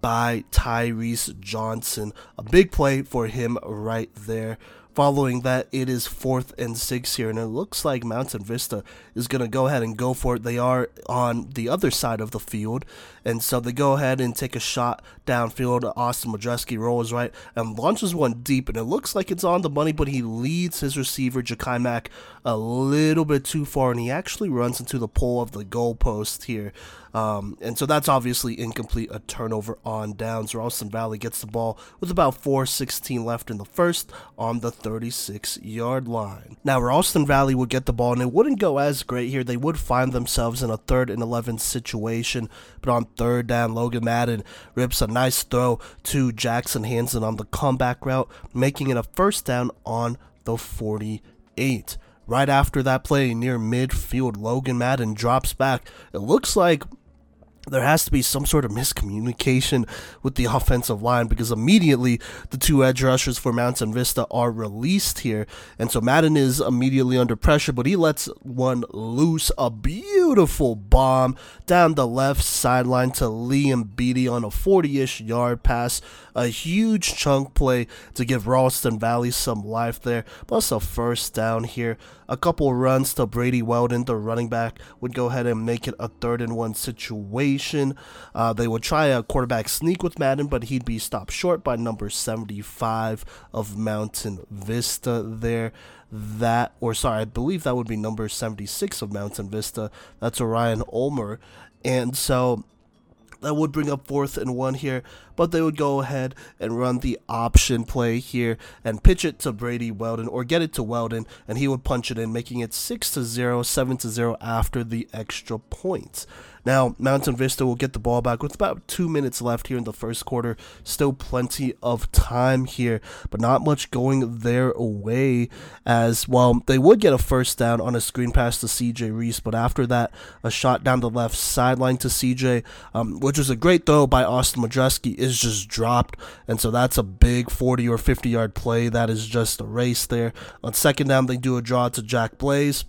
by Tyrese Johnson. A big play for him right there. Following that, it is fourth and six here, and it looks like Mountain Vista is going to go ahead and go for it. They are on the other side of the field, and so they go ahead and take a shot downfield. Austin Majewski rolls right and launches one deep, and it looks like it's on the money, but he leads his receiver, Jakai Mack, a little bit too far, and he actually runs into the pole of the goalpost here. Um, and so that's obviously incomplete, a turnover on downs. Ralston Valley gets the ball with about 4.16 left in the first on the 36 yard line. Now, Ralston Valley would get the ball, and it wouldn't go as great here. They would find themselves in a third and 11 situation, but on third down, Logan Madden rips a nice throw to Jackson Hanson on the comeback route, making it a first down on the 48. Right after that play near midfield, Logan Madden drops back. It looks like there has to be some sort of miscommunication with the offensive line because immediately the two edge rushers for Mountain Vista are released here. And so Madden is immediately under pressure, but he lets one loose. A beautiful bomb down the left sideline to Liam Beatty on a 40 ish yard pass. A huge chunk play to give Ralston Valley some life there, plus a first down here. A couple runs to Brady Weldon, the running back, would go ahead and make it a third and one situation. Uh, they would try a quarterback sneak with Madden, but he'd be stopped short by number 75 of Mountain Vista there that, or sorry, I believe that would be number 76 of Mountain Vista. That's Orion Ulmer. And so that would bring up fourth and one here, but they would go ahead and run the option play here and pitch it to Brady Weldon or get it to Weldon, and he would punch it in, making it six to zero, seven to zero after the extra points. Now, Mountain Vista will get the ball back with about two minutes left here in the first quarter. Still plenty of time here, but not much going their way. As well, they would get a first down on a screen pass to CJ Reese, but after that, a shot down the left sideline to CJ, um, which was a great throw by Austin Majewski, is just dropped. And so that's a big 40 or 50 yard play that is just erased there. On second down, they do a draw to Jack Blaze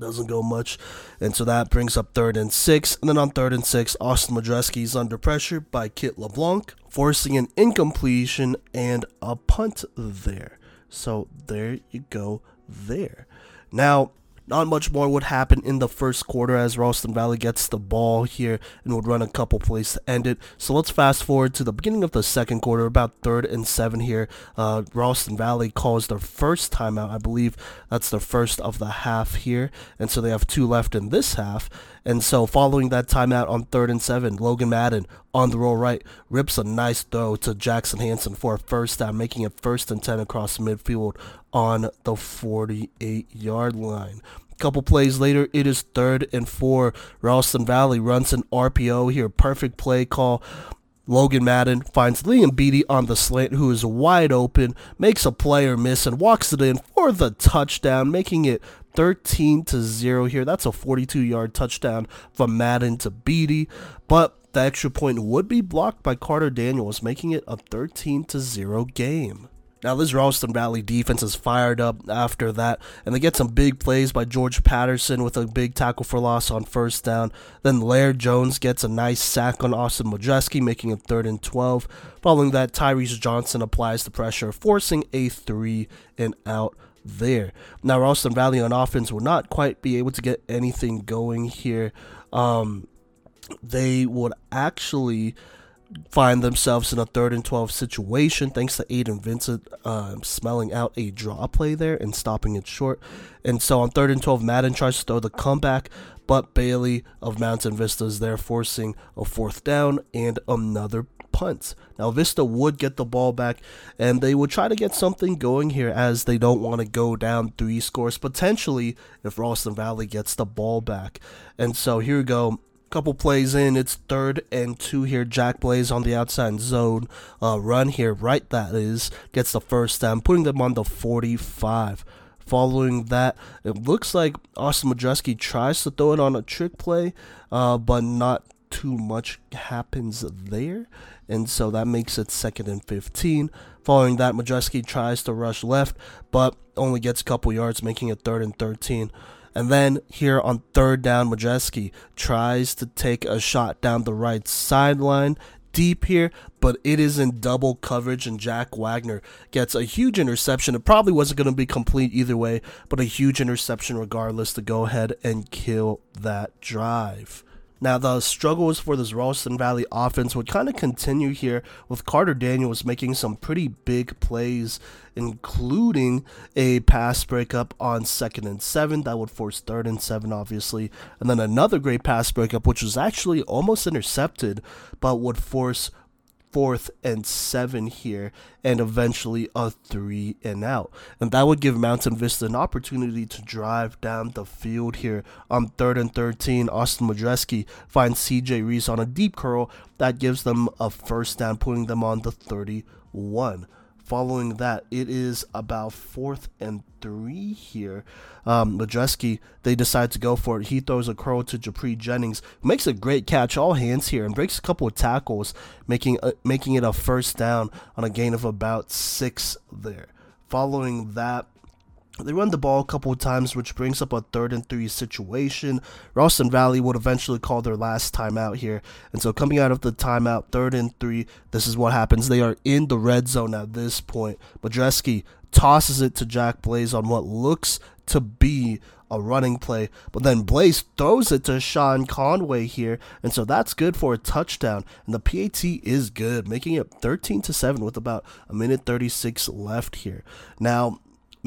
doesn't go much. And so that brings up third and six. And then on third and six, Austin Majewski is under pressure by Kit LeBlanc, forcing an incompletion and a punt there. So there you go there. Now, not much more would happen in the first quarter as Ralston Valley gets the ball here and would run a couple plays to end it. So let's fast forward to the beginning of the second quarter, about third and seven here. Uh, Ralston Valley calls their first timeout. I believe that's the first of the half here. And so they have two left in this half. And so following that timeout on third and seven, Logan Madden on the roll right rips a nice throw to Jackson Hanson for a first down, making it first and 10 across midfield on the 48 yard line. A couple plays later, it is third and four. Ralston Valley runs an RPO here. Perfect play call. Logan Madden finds Liam Beatty on the slant, who is wide open, makes a player miss, and walks it in for the touchdown, making it 13 to 0 here. That's a 42 yard touchdown from Madden to Beatty. But the extra point would be blocked by Carter Daniels, making it a 13 to 0 game. Now, this Ralston Valley defense is fired up after that, and they get some big plays by George Patterson with a big tackle for loss on first down. Then Laird Jones gets a nice sack on Austin Majewski, making it third and 12. Following that, Tyrese Johnson applies the pressure, forcing a three and out there. Now, Ralston Valley on offense will not quite be able to get anything going here. Um, they would actually find themselves in a third and 12 situation thanks to Aiden Vincent uh, smelling out a draw play there and stopping it short. And so on third and 12, Madden tries to throw the comeback, but Bailey of Mountain Vista is there forcing a fourth down and another punt. Now, Vista would get the ball back, and they would try to get something going here as they don't want to go down three scores potentially if Ralston Valley gets the ball back. And so here we go. Couple plays in, it's third and two here. Jack Blaze on the outside zone uh, run here, right? That is gets the first down, putting them on the 45. Following that, it looks like Austin Majewski tries to throw it on a trick play, uh, but not too much happens there. And so that makes it second and 15. Following that, Majewski tries to rush left, but only gets a couple yards, making it third and 13. And then here on third down, Majewski tries to take a shot down the right sideline deep here, but it is in double coverage, and Jack Wagner gets a huge interception. It probably wasn't going to be complete either way, but a huge interception regardless to go ahead and kill that drive. Now, the struggles for this Ralston Valley offense would kind of continue here with Carter Daniels making some pretty big plays, including a pass breakup on second and seven that would force third and seven, obviously, and then another great pass breakup, which was actually almost intercepted, but would force fourth and seven here, and eventually a three and out. And that would give Mountain Vista an opportunity to drive down the field here on third and 13. Austin Madreski finds CJ Reese on a deep curl that gives them a first down, putting them on the 31. Following that, it is about fourth and three here. Um, Madreski, they decide to go for it. He throws a curl to Japri Jennings, makes a great catch, all hands here, and breaks a couple of tackles, making making it a first down on a gain of about six there. Following that, they run the ball a couple of times, which brings up a third and three situation. Ralston Valley would eventually call their last timeout here. And so, coming out of the timeout, third and three, this is what happens. They are in the red zone at this point. Madreski tosses it to Jack Blaze on what looks to be a running play, but then Blaze throws it to Sean Conway here, and so that's good for a touchdown. And the PAT is good, making it 13 to 7 with about a minute 36 left here. Now,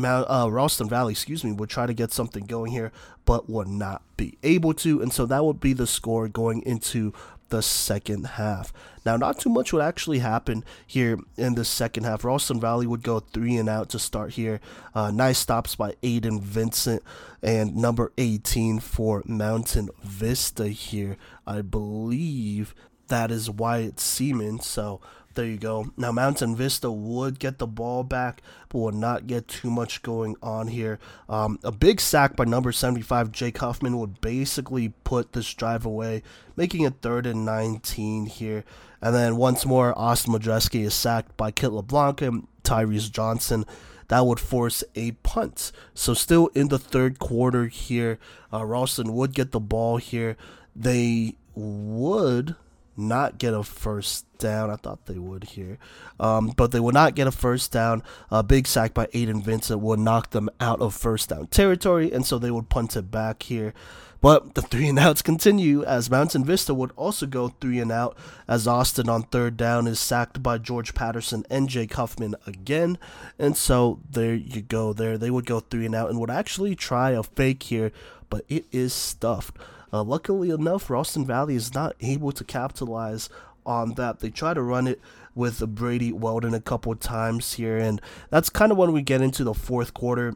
Uh, Ralston Valley, excuse me, would try to get something going here, but would not be able to, and so that would be the score going into the second half. Now, not too much would actually happen here in the second half. Ralston Valley would go three and out to start here. Uh, nice stops by Aiden Vincent and number 18 for Mountain Vista here. I believe that is Wyatt Seaman. So there you go. Now, Mountain Vista would get the ball back, but will not get too much going on here. Um, a big sack by number 75, Jake Huffman, would basically put this drive away, making it third and 19 here. And then once more, Austin Madreski is sacked by Kit LeBlanc and Tyrese Johnson. That would force a punt. So, still in the third quarter here, uh, Ralston would get the ball here. They would not get a first down. I thought they would here. Um, but they would not get a first down. A big sack by Aiden Vincent will knock them out of first down territory, and so they would punt it back here. But the three and outs continue as Mountain Vista would also go three and out as Austin on third down is sacked by George Patterson and Jake Huffman again. And so there you go there. They would go three and out and would actually try a fake here, but it is stuffed. Uh, luckily enough, Ralston Valley is not able to capitalize on that. They try to run it with Brady Weldon a couple times here, and that's kind of when we get into the fourth quarter.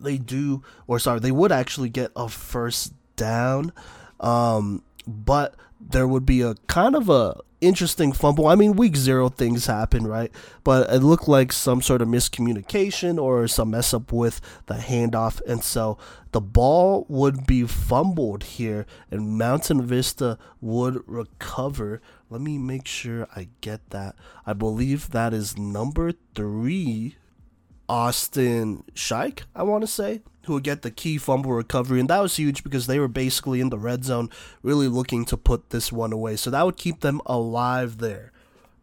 They do, or sorry, they would actually get a first down, um, but there would be a kind of a interesting fumble. I mean, week zero things happen, right? But it looked like some sort of miscommunication or some mess up with the handoff. And so the ball would be fumbled here, and Mountain Vista would recover. Let me make sure I get that. I believe that is number three, Austin Shike, I want to say, who would get the key fumble recovery. And that was huge because they were basically in the red zone, really looking to put this one away. So that would keep them alive there.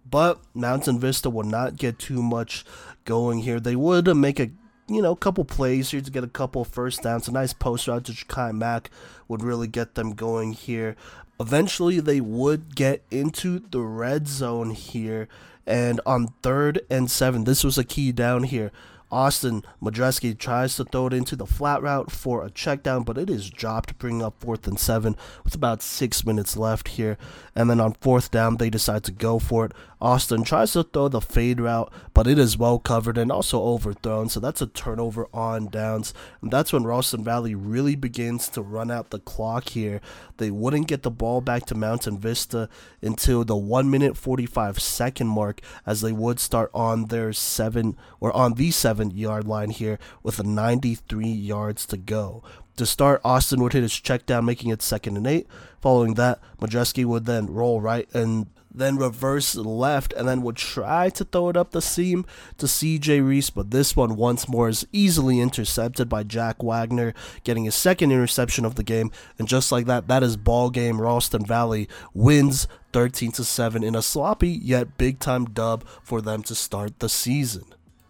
But Mountain Vista would not get too much going here. They would make a you know, couple plays here to get a couple first downs. A nice post route to Jakai Mack would really get them going here. Eventually, they would get into the red zone here. And on third and seven, this was a key down here. Austin Madreski tries to throw it into the flat route for a check down, but it is dropped, bringing up fourth and seven with about six minutes left here. And then on fourth down, they decide to go for it. Austin tries to throw the fade route, but it is well covered and also overthrown, so that's a turnover on downs. And that's when Ralston Valley really begins to run out the clock here. They wouldn't get the ball back to Mountain Vista until the 1 minute 45 second mark, as they would start on their 7 or on the 7 yard line here with 93 yards to go. To start, Austin would hit his check down, making it second and eight. Following that, Madreski would then roll right and then reverse left, and then would try to throw it up the seam to CJ Reese, but this one once more is easily intercepted by Jack Wagner, getting his second interception of the game. And just like that, that is ball game. Ralston Valley wins 13 to 7 in a sloppy yet big time dub for them to start the season.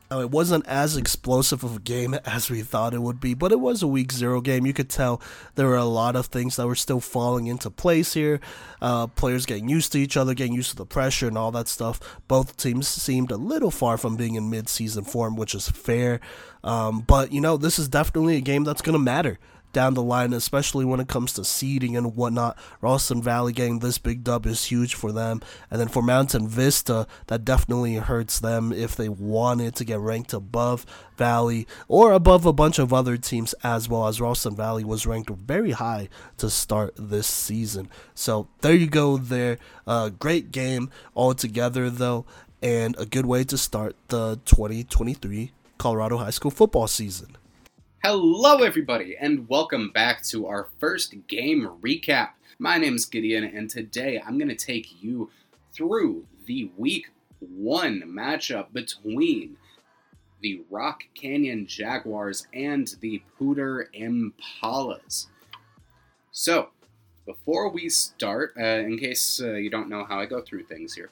It wasn't as explosive of a game as we thought it would be, but it was a week zero game. You could tell there were a lot of things that were still falling into place here. Uh, players getting used to each other, getting used to the pressure and all that stuff. Both teams seemed a little far from being in mid season form, which is fair. Um, but, you know, this is definitely a game that's going to matter down the line, especially when it comes to seeding and whatnot. Ralston Valley getting this big dub is huge for them. And then for Mountain Vista, that definitely hurts them if they wanted to get ranked above Valley or above a bunch of other teams as well, as Ralston Valley was ranked very high to start this season. So there you go, there. Uh, great game altogether, though, and a good way to start the 2023 Colorado High School football season. Hello, everybody, and welcome back to our first game recap. My name is Gideon, and today I'm going to take you through the week one matchup between the Rock Canyon Jaguars and the Poudre Impalas. So, before we start, uh, in case uh, you don't know how I go through things here,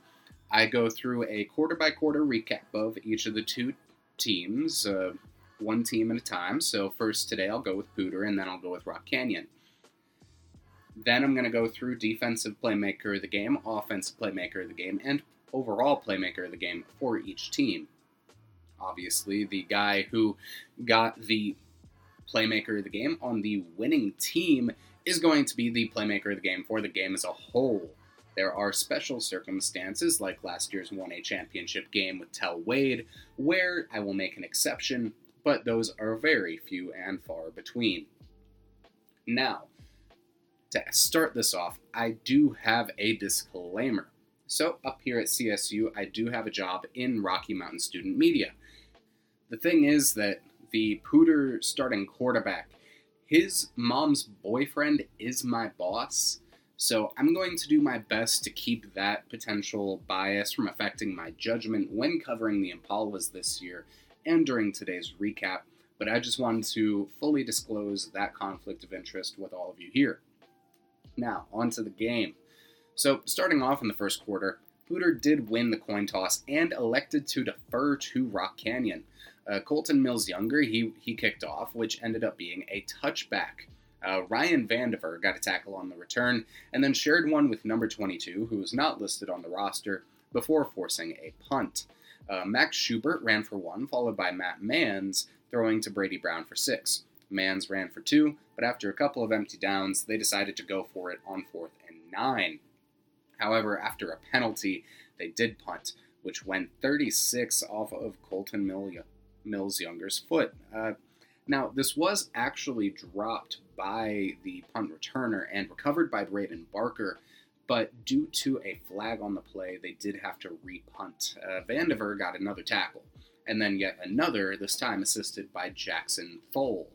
I go through a quarter by quarter recap of each of the two teams. Uh, one team at a time. So first today I'll go with Poudre and then I'll go with Rock Canyon. Then I'm going to go through defensive playmaker of the game, offensive playmaker of the game, and overall playmaker of the game for each team. Obviously, the guy who got the playmaker of the game on the winning team is going to be the playmaker of the game for the game as a whole. There are special circumstances, like last year's 1A championship game with Tell Wade, where I will make an exception but those are very few and far between. Now, to start this off, I do have a disclaimer. So, up here at CSU, I do have a job in Rocky Mountain Student Media. The thing is that the Poudre starting quarterback, his mom's boyfriend is my boss. So I'm going to do my best to keep that potential bias from affecting my judgment when covering the Impalas this year and during today's recap, but I just wanted to fully disclose that conflict of interest with all of you here. Now, on to the game. So, starting off in the first quarter, Poudre did win the coin toss and elected to defer to Rock Canyon. Uh, Colton Mills Younger, he, he kicked off, which ended up being a touchback. Uh, Ryan Vandiver got a tackle on the return and then shared one with number 22, who was not listed on the roster, before forcing a punt. Uh, Max Schubert ran for one, followed by Matt Mans throwing to Brady Brown for six. Mans ran for two, but after a couple of empty downs, they decided to go for it on fourth and nine. However, after a penalty, they did punt, which went 36 off of Colton Mills Younger's foot. Uh, now, this was actually dropped by the punt returner and recovered by Braden Barker, but due to a flag on the play, they did have to repunt. Uh, Vandiver got another tackle, and then yet another, this time assisted by Jackson Thole.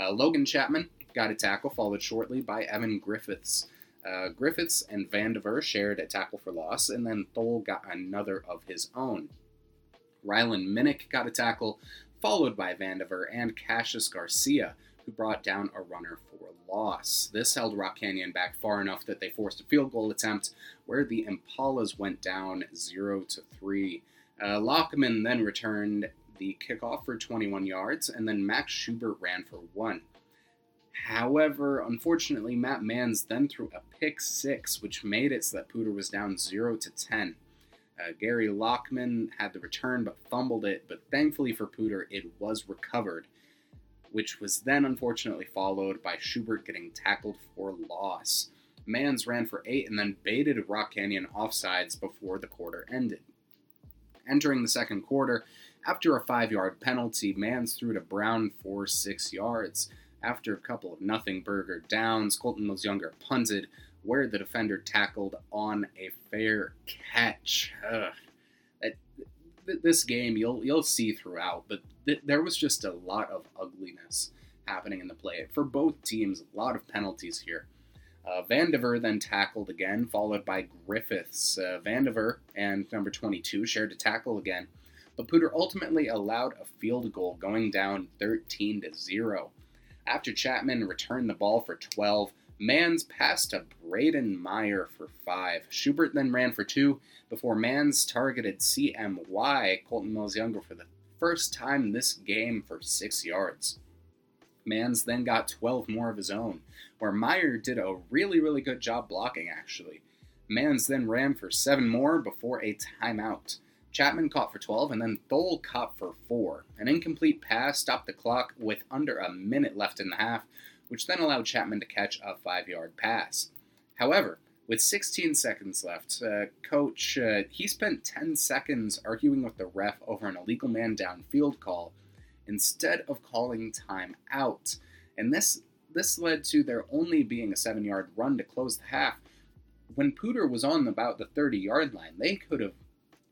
Uh, Logan Chapman got a tackle, followed shortly by Evan Griffiths. Uh, Griffiths and Vandiver shared a tackle for loss, and then Thole got another of his own. Rylan Minnick got a tackle, followed by Vandiver and Cassius Garcia, who brought down a runner for loss. This held Rock Canyon back far enough that they forced a field goal attempt where the Impalas went down 0 to 3. Uh, Lockman then returned the kickoff for 21 yards, and then Max Schubert ran for one. However, unfortunately, Matt Mans then threw a pick six, which made it so that Poudre was down 0 to 10. Uh, Gary Lockman had the return but fumbled it, but thankfully for Poudre, it was recovered which was then unfortunately followed by Schubert getting tackled for loss. Mans ran for eight and then baited Rock Canyon offsides before the quarter ended. Entering the second quarter, after a five yard penalty, Mans threw to Brown for six yards. After a couple of nothing burger downs, Colton Mills Younger punted, where the defender tackled on a fair catch. Ugh. This game you'll you'll see throughout, but th- there was just a lot of ugliness happening in the play for both teams. A lot of penalties here. Uh, Vandiver then tackled again, followed by Griffiths. Uh, Vandiver and number 22 shared a tackle again, but Poudre ultimately allowed a field goal, going down 13 to 0. After Chapman returned the ball for 12, Mans passed to Braden Meyer for 5. Schubert then ran for 2 before Mans targeted CMY, Colton Mills Younger, for the first time this game for 6 yards. Mans then got 12 more of his own, where Meyer did a really, really good job blocking, actually. Mans then ran for 7 more before a timeout. Chapman caught for 12, and then Thole caught for 4. An incomplete pass stopped the clock with under a minute left in the half, which then allowed Chapman to catch a 5 yard pass. However, with 16 seconds left, uh, Coach, uh, he spent 10 seconds arguing with the ref over an illegal man downfield call instead of calling time out. And this this led to there only being a seven yard run to close the half. When Poudre was on about the 30 yard line, they could have,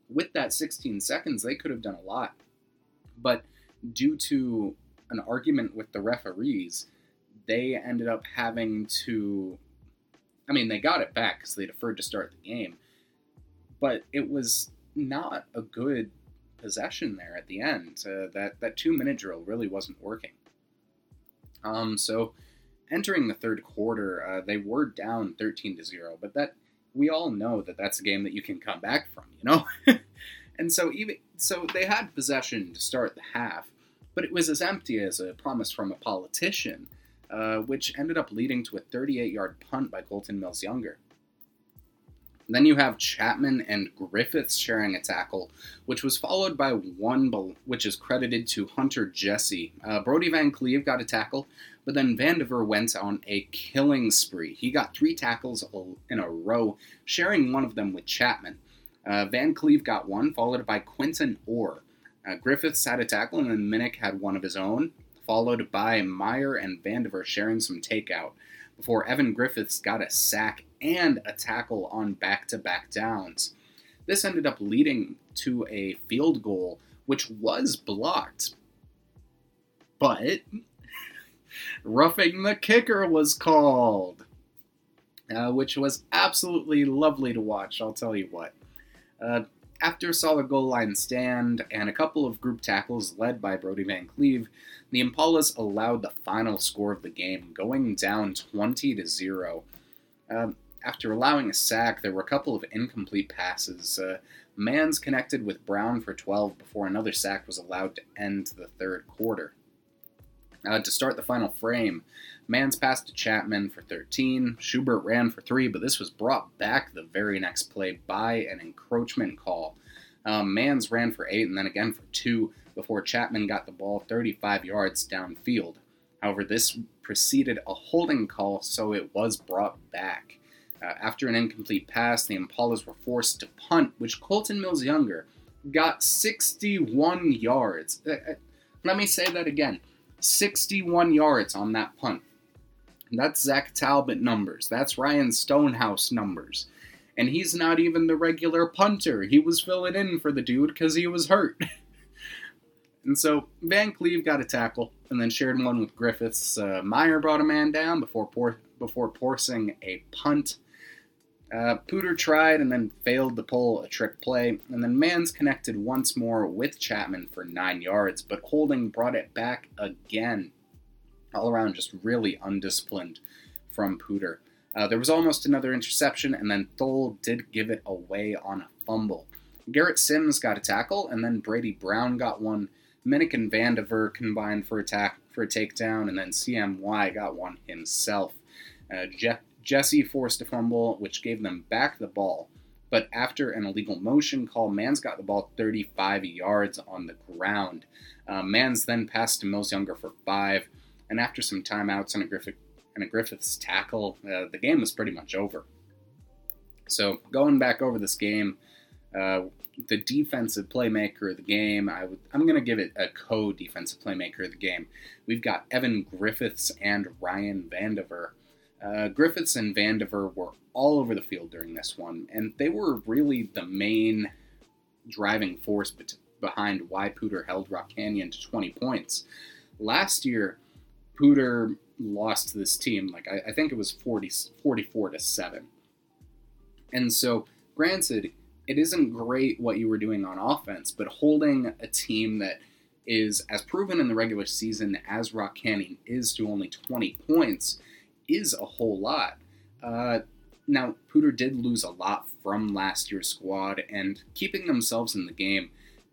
with that 16 seconds, they could have done a lot. But due to an argument with the referees, they ended up having to. I mean, they got it back because they deferred to start the game. But it was not a good possession there at the end. Uh, that that two minute drill really wasn't working. Um, so entering the third quarter, uh, they were down thirteen to zero, but that we all know that that's a game that you can come back from, you know. [laughs] and so even so, they had possession to start the half, but it was as empty as a promise from a politician, uh, which ended up leading to a 38 yard punt by Colton Mills Younger. Then you have Chapman and Griffiths sharing a tackle, which was followed by one, which is credited to Hunter Jesse. Uh, Brody Van Cleve got a tackle, but then Vandiver went on a killing spree. He got three tackles in a row, sharing one of them with Chapman. Uh, Van Cleve got one, followed by Quinton Orr. Uh, Griffiths had a tackle, and then Minnick had one of his own, followed by Meyer and Vandiver sharing some takeout before Evan Griffiths got a sack and a tackle on back to back downs. This ended up leading to a field goal, which was blocked. But [laughs] roughing the kicker was called, uh, which was absolutely lovely to watch, I'll tell you what. Uh, after a solid goal line stand and a couple of group tackles led by Brody Van Cleve, the Impalas allowed the final score of the game, going down 20 to 0. Um, after allowing a sack, there were a couple of incomplete passes. Uh, Mans connected with Brown for 12 before another sack was allowed to end the third quarter. Uh, to start the final frame, Mans passed to Chapman for 13. Schubert ran for 3, but this was brought back the very next play by an encroachment call. Um, Mans ran for 8 and then again for 2 before Chapman got the ball 35 yards downfield. However, this preceded a holding call, so it was brought back. Uh, after an incomplete pass, the Impalas were forced to punt, which Colton Mills Younger got 61 yards. Uh, uh, let me say that again 61 yards on that punt. That's Zach Talbot numbers. That's Ryan Stonehouse numbers. And he's not even the regular punter. He was filling in for the dude because he was hurt. [laughs] and so Van Cleve got a tackle and then shared one with Griffiths. Uh, Meyer brought a man down before por- before forcing a punt. Uh, Poudre tried and then failed to pull a trick play, and then Mans connected once more with Chapman for nine yards, but Holding brought it back again. All around, just really undisciplined from Poudre. Uh, there was almost another interception, and then Thole did give it away on a fumble. Garrett Sims got a tackle, and then Brady Brown got one. Minnick and Vandiver combined for attack for a takedown, and then CMY got one himself. Uh, Jeff Jesse forced a fumble, which gave them back the ball. But after an illegal motion call, Mans got the ball 35 yards on the ground. Uh, Mans then passed to Mills Younger for five, and after some timeouts and a, Griffith, and a Griffiths tackle, uh, the game was pretty much over. So going back over this game, uh, the defensive playmaker of the game, I'm going to give it a co-defensive playmaker of the game. We've got Evan Griffiths and Ryan Vandiver. Uh, Griffiths and Vandiver were all over the field during this one, and they were really the main driving force behind why Poudre held Rock Canyon to 20 points. Last year, Poudre lost this team. Like I, I think it was 40, 44 to seven. And so, granted, it isn't great what you were doing on offense, but holding a team that is as proven in the regular season as Rock Canyon is to only 20 points is a whole lot. Uh, now, Poudre did lose a lot from last year's squad, and keeping themselves in the game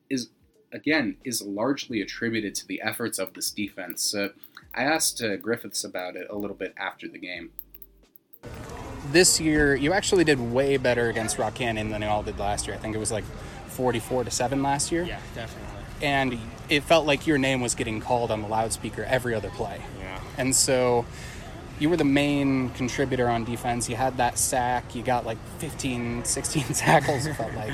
is, again, is largely attributed to the efforts of this defense. Uh, I asked uh, Griffiths about it a little bit after the game. This year, you actually did way better against Rock Canyon than you all did last year. I think it was like 44 to 7 last year. Yeah, definitely. And it felt like your name was getting called on the loudspeaker every other play. Yeah. And so you were the main contributor on defense. You had that sack. You got like 15, 16 [laughs] tackles, it felt like.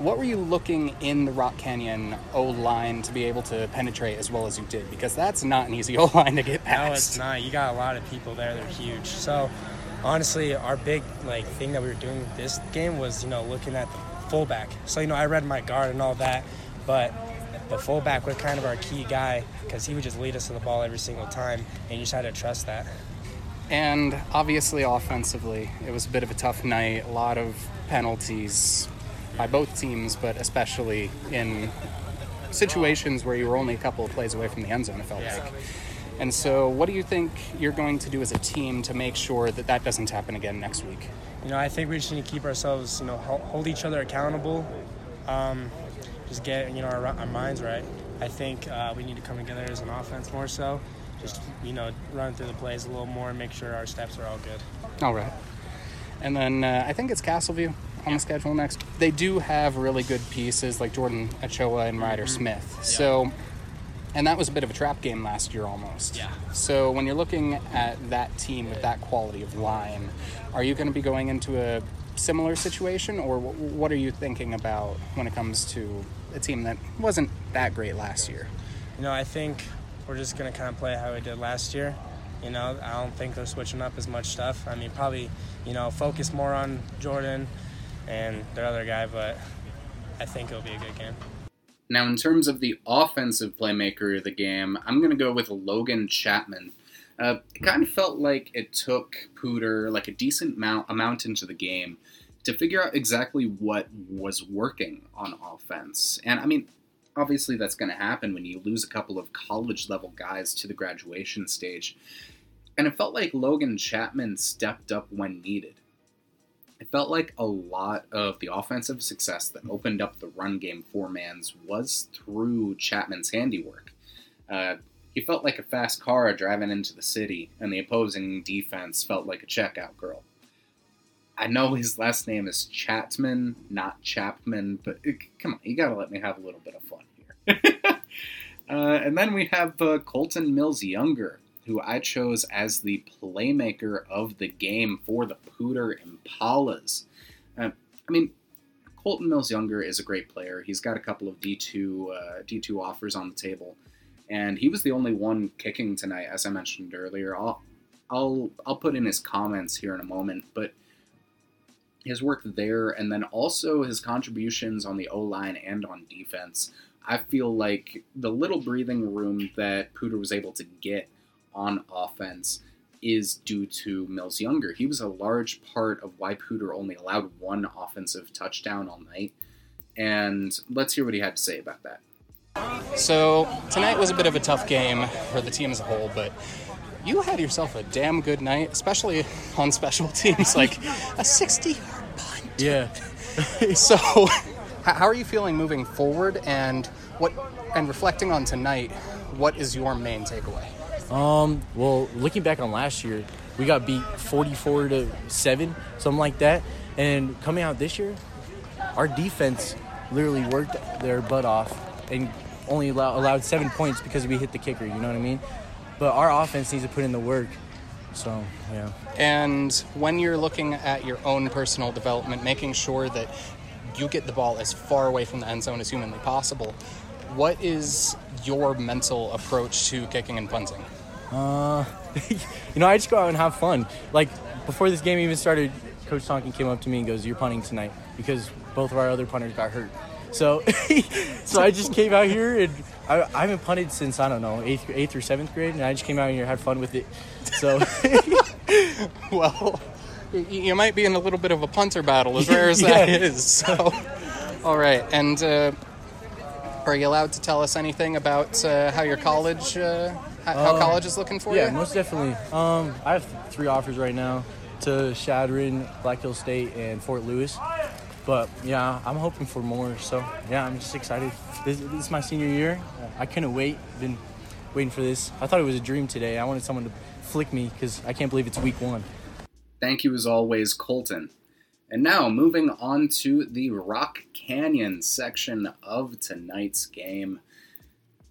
What were you looking in the Rock Canyon O line to be able to penetrate as well as you did? Because that's not an easy [laughs] O line to get past. No, it's not. You got a lot of people there. They're huge. So, honestly, our big like thing that we were doing this game was you know looking at the fullback. So you know I read my guard and all that, but the fullback was kind of our key guy because he would just lead us to the ball every single time, and you just had to trust that. And obviously, offensively, it was a bit of a tough night. A lot of penalties by both teams, but especially in situations where you were only a couple of plays away from the end zone, it felt Yeah. like. And so, what do you think you're going to do as a team to make sure that that doesn't happen again next week? You know, I think we just need to keep ourselves, you know, hold each other accountable. Um, just get, you know, our, our minds right. I think uh, we need to come together as an offense more so. Just, you know, run through the plays a little more and make sure our steps are all good. All right. And then uh, I think it's Castleview on the schedule next. They do have really good pieces like Jordan Ochoa and Ryder mm-hmm. Smith. So, and that was a bit of a trap game last year almost. Yeah. So when you're looking at that team with that quality of line, are you going to be going into a similar situation, or wh- what are you thinking about when it comes to a team that wasn't that great last year? You know, I think we're just going to kind of play how we did last year. You know, I don't think they're switching up as much stuff. I mean, probably, you know, focus more on Jordan and their other guy, but I think it'll be a good game. Now, in terms of the offensive playmaker of the game, I'm going to go with Logan Chapman. Uh, it kind of felt like it took Poudre like a decent amount, amount into the game to figure out exactly what was working on offense. And I mean, obviously that's going to happen when you lose a couple of college level guys to the graduation stage. And it felt like Logan Chapman stepped up when needed. It felt like a lot of the offensive success that opened up the run game for Mans was through Chapman's handiwork. Uh, he felt like a fast car driving into the city, and the opposing defense felt like a checkout girl. I know his last name is Chapman, not Chapman, but uh, come on, you gotta let me have a little bit of fun here. [laughs] uh, and then we have uh, Colton Mills Younger, who I chose as the playmaker of the game for the Poudre Impalas. Uh, I mean, Colton Mills Younger is a great player. He's got a couple of D2 uh, D2 offers on the table, and he was the only one kicking tonight, as I mentioned earlier. I'll I'll I'll put in his comments here in a moment, but his work there, and then also his contributions on the O line and on defense. I feel like the little breathing room that Poudre was able to get on offense is due to Mills Younger. He was a large part of why Poudre only allowed one offensive touchdown all night. And let's hear what he had to say about that. So tonight was a bit of a tough game for the team as a whole, but you had yourself a damn good night, especially on special [laughs] teams, like a 60 yard punt. Yeah. [laughs] so, how are you feeling moving forward, and what? And reflecting on tonight, what is your main takeaway? Um, well, looking back on last year, we got beat 44 to 7, something like that. And coming out this year, our defense literally worked their butt off and only allow, allowed seven points because we hit the kicker, you know what I mean? But our offense needs to put in the work. So, yeah. And when you're looking at your own personal development, making sure that you get the ball as far away from the end zone as humanly possible, what is your mental approach to kicking and punting? Uh, [laughs] you know, I just go out and have fun. Like before this game even started, Coach Tonkin came up to me and goes, "You're punting tonight," because both of our other punters got hurt. So, [laughs] so I just came out here and I, I haven't punted since I don't know eighth eighth or seventh grade, and I just came out here and had fun with it. So, [laughs] well, you might be in a little bit of a punter battle, as rare as that Yeah. is. So, all right, and uh, are you allowed to tell us anything about uh, how your college, uh, how, how Um, college is looking for yeah, you? Yeah, most definitely. Um, I have three offers right now to Chadron, Black Hill State, and Fort Lewis. But yeah, I'm hoping for more. So yeah, I'm just excited. This, this is my senior year. I couldn't wait. Been waiting for this. I thought it was a dream today. I wanted someone to flick me because I can't believe it's week one. Thank you as always, Colton. And now, moving on to the Rock Canyon section of tonight's game.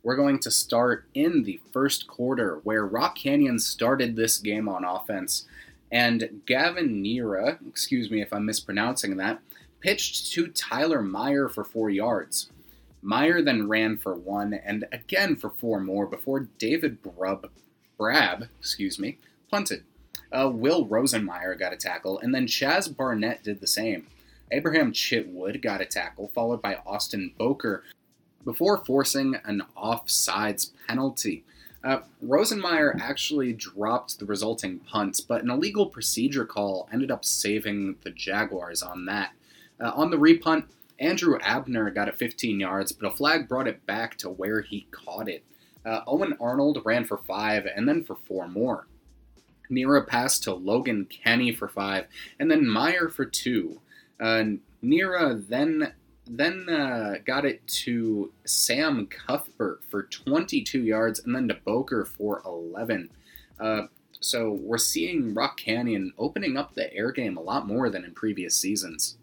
We're going to start in the first quarter, where Rock Canyon started this game on offense. And Gavin Nera, excuse me if I'm mispronouncing that, pitched to Tyler Meyer for four yards. Meyer then ran for one and again for four more before David Brub, Brab, excuse me, punted. Uh, Will Rosenmeyer got a tackle, and then Chaz Barnett did the same. Abraham Chitwood got a tackle, followed by Austin Boker, before forcing an offsides penalty. Uh, Rosenmeyer actually dropped the resulting punt, but an illegal procedure call ended up saving the Jaguars on that. Uh, on the repunt, Andrew Abner got it 15 yards, but a flag brought it back to where he caught it. Uh, Owen Arnold ran for five and then for four more. Nera passed to Logan Kenny for five, and then Meyer for two. Uh, Nera then then uh, got it to Sam Cuthbert for 22 yards, and then to Boker for 11. Uh, so we're seeing Rock Canyon opening up the air game a lot more than in previous seasons.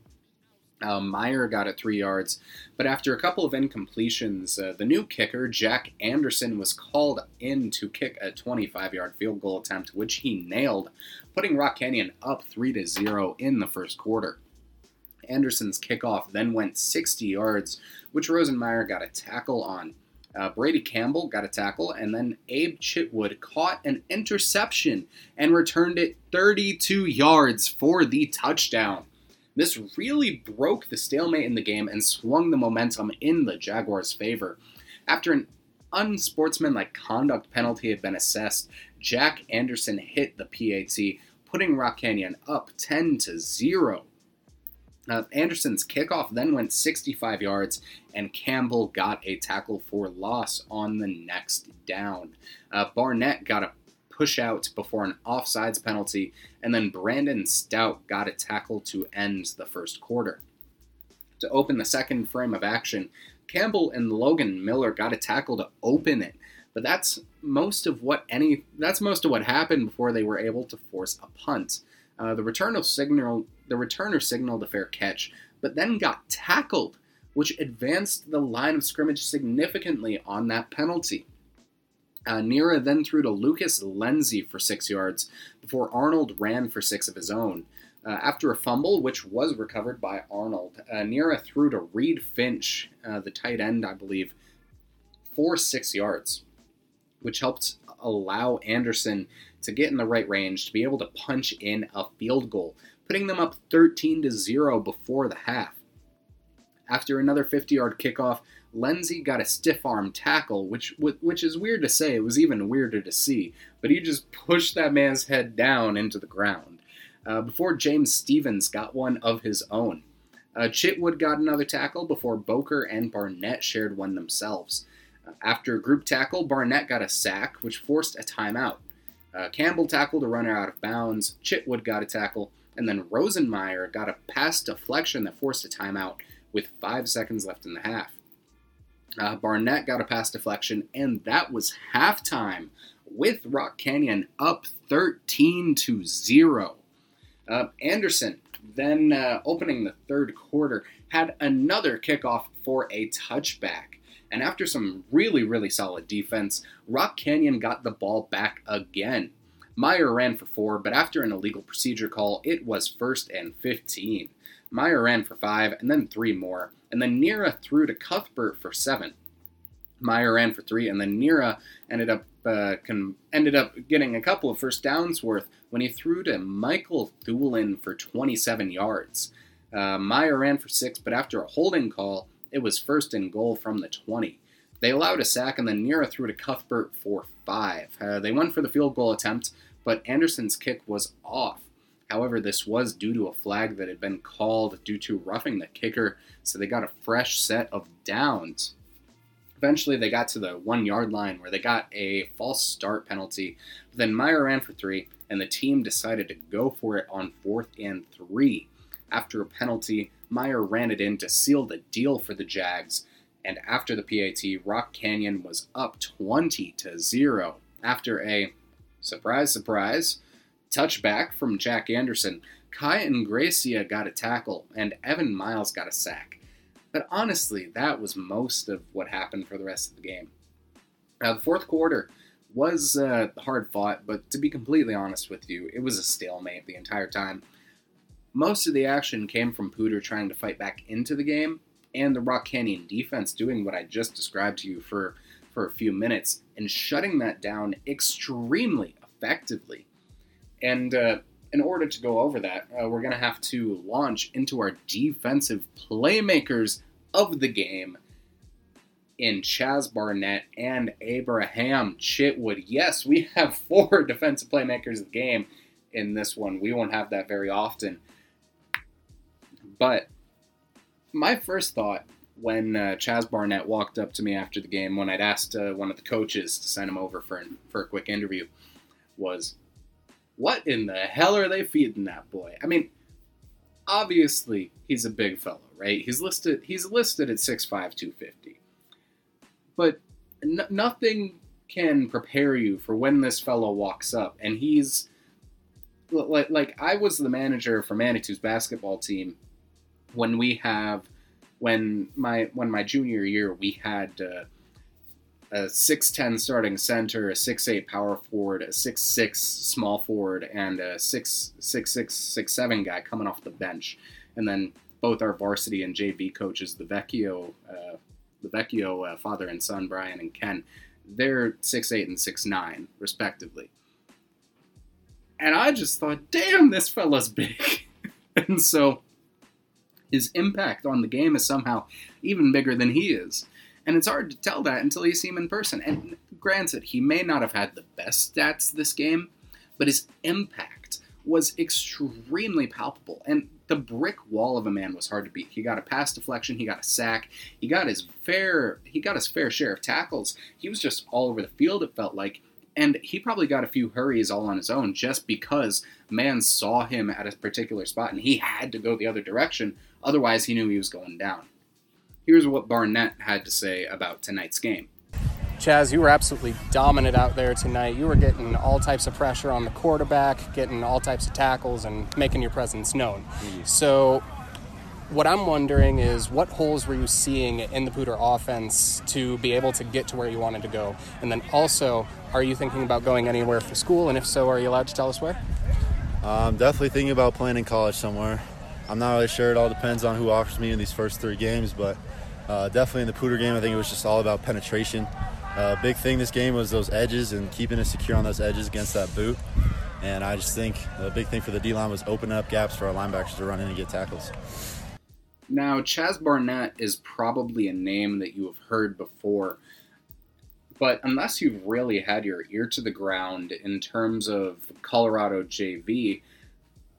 Uh, Meyer got it three yards, but after a couple of incompletions, uh, the new kicker, Jack Anderson, was called in to kick a 25 yard field goal attempt, which he nailed, putting Rock Canyon up 3 to 0 in the first quarter. Anderson's kickoff then went 60 yards, which Rosenmeyer got a tackle on. Uh, Brady Campbell got a tackle, and then Abe Chitwood caught an interception and returned it 32 yards for the touchdown. This really broke the stalemate in the game and swung the momentum in the Jaguars' favor. After an unsportsmanlike conduct penalty had been assessed, Jack Anderson hit the PAT, putting Rock Canyon up 10 to 0. Uh, Anderson's kickoff then went 65 yards, and Campbell got a tackle for loss on the next down. Uh, Barnett got a push out before an offsides penalty, and then Brandon Stout got a tackle to end the first quarter. To open the second frame of action, Campbell and Logan Miller got a tackle to open it, but that's most of what any that's most of what happened before they were able to force a punt. Uh, the of signal the returner signaled a fair catch, but then got tackled, which advanced the line of scrimmage significantly on that penalty. Uh, Nera then threw to Lucas Lenzi for six yards before Arnold ran for six of his own. Uh, after a fumble, which was recovered by Arnold, uh, Nera threw to Reed Finch, uh, the tight end, I believe, for six yards, which helped allow Anderson to get in the right range to be able to punch in a field goal, putting them up 13 to 0 before the half. After another 50 yard kickoff, Lenzi got a stiff arm tackle, which which is weird to say. It was even weirder to see, but he just pushed that man's head down into the ground uh, before James Stevens got one of his own. Uh, Chitwood got another tackle before Boker and Barnett shared one themselves. Uh, after a group tackle, Barnett got a sack, which forced a timeout. Uh, Campbell tackled a runner out of bounds. Chitwood got a tackle, and then Rosenmeyer got a pass deflection that forced a timeout with five seconds left in the half. Uh, Barnett got a pass deflection, and that was halftime with Rock Canyon up 13 to 0. Uh, Anderson, then uh, opening the third quarter, had another kickoff for a touchback. And after some really, really solid defense, Rock Canyon got the ball back again. Meyer ran for four, but after an illegal procedure call, it was first and 15. Meyer ran for five, and then three more, and then Nera threw to Cuthbert for seven. Meyer ran for three, and then Nera ended up uh, con- ended up getting a couple of first downs worth when he threw to Michael Thulin for 27 yards. Uh, Meyer ran for six, but after a holding call, It was first and goal from the 20. They allowed a sack, and then Nera threw to Cuthbert for five. Uh, they went for the field goal attempt, but Anderson's kick was off. However, this was due to a flag that had been called due to roughing the kicker, so they got a fresh set of downs. Eventually, they got to the one yard line where they got a false start penalty. But then Meyer ran for three, and the team decided to go for it on fourth and three. After a penalty, Meyer ran it in to seal the deal for the Jags. And after the PAT, Rock Canyon was up 20 to 0 after a surprise, surprise touchback from Jack Anderson. Kai and Gracia got a tackle, and Evan Miles got a sack. But honestly, that was most of what happened for the rest of the game. Now, the fourth quarter was uh, hard fought, but to be completely honest with you, it was a stalemate the entire time. Most of the action came from Poudre trying to fight back into the game, and the Rock Canyon defense doing what I just described to you for, for a few minutes and shutting that down extremely effectively. And uh, in order to go over that, uh, we're going to have to launch into our defensive playmakers of the game in Chaz Barnett and Abraham Chitwood. Yes, we have [laughs] four defensive playmakers of the game in this one. We won't have that very often. But my first thought when uh, Chaz Barnett walked up to me after the game, when I'd asked uh, one of the coaches to send him over for, for a quick interview, was, What in the hell are they feeding that boy? I mean, obviously he's a big fellow, right? He's listed he's listed at 6'5", 250. But n- nothing can prepare you for when this fellow walks up, and he's like like I was the manager for Manitou's basketball team when we have when my when my junior year we had uh, a six ten starting center, a six eight power forward, a six six small forward, and a six six six six seven guy coming off the bench, and then both our varsity and JV coaches, the Vecchio, uh, the Vecchio uh, father and son, Brian and Ken, they're six eight and six nine respectively. And I just thought, damn, this fella's big, [laughs] and so his impact on the game is somehow even bigger than he is. And it's hard to tell that until you see him in person. And granted, he may not have had the best stats this game, but his impact was extremely palpable. And the brick wall of a man was hard to beat. He got a pass deflection, he got a sack, he got his fair he got his fair share of tackles. He was just all over the field it felt like. And he probably got a few hurries all on his own just because man saw him at a particular spot and he had to go the other direction. Otherwise, he knew he was going down. Here's what Barnett had to say about tonight's game. Chaz, you were absolutely dominant out there tonight. You were getting all types of pressure on the quarterback, getting all types of tackles, and making your presence known. Mm-hmm. So, what I'm wondering is what holes were you seeing in the Poudre offense to be able to get to where you wanted to go? And then also, are you thinking about going anywhere for school? And if so, are you allowed to tell us where? I'm definitely thinking about playing in college somewhere. I'm not really sure. It all depends on who offers me in these first three games, but uh, definitely in the Poudre game, I think it was just all about penetration. Uh, big thing this game was those edges and keeping it secure on those edges against that boot. And I just think the big thing for the D line was opening up gaps for our linebackers to run in and get tackles. Now, Chaz Barnett is probably a name that you have heard before, but unless you've really had your ear to the ground in terms of Colorado JV,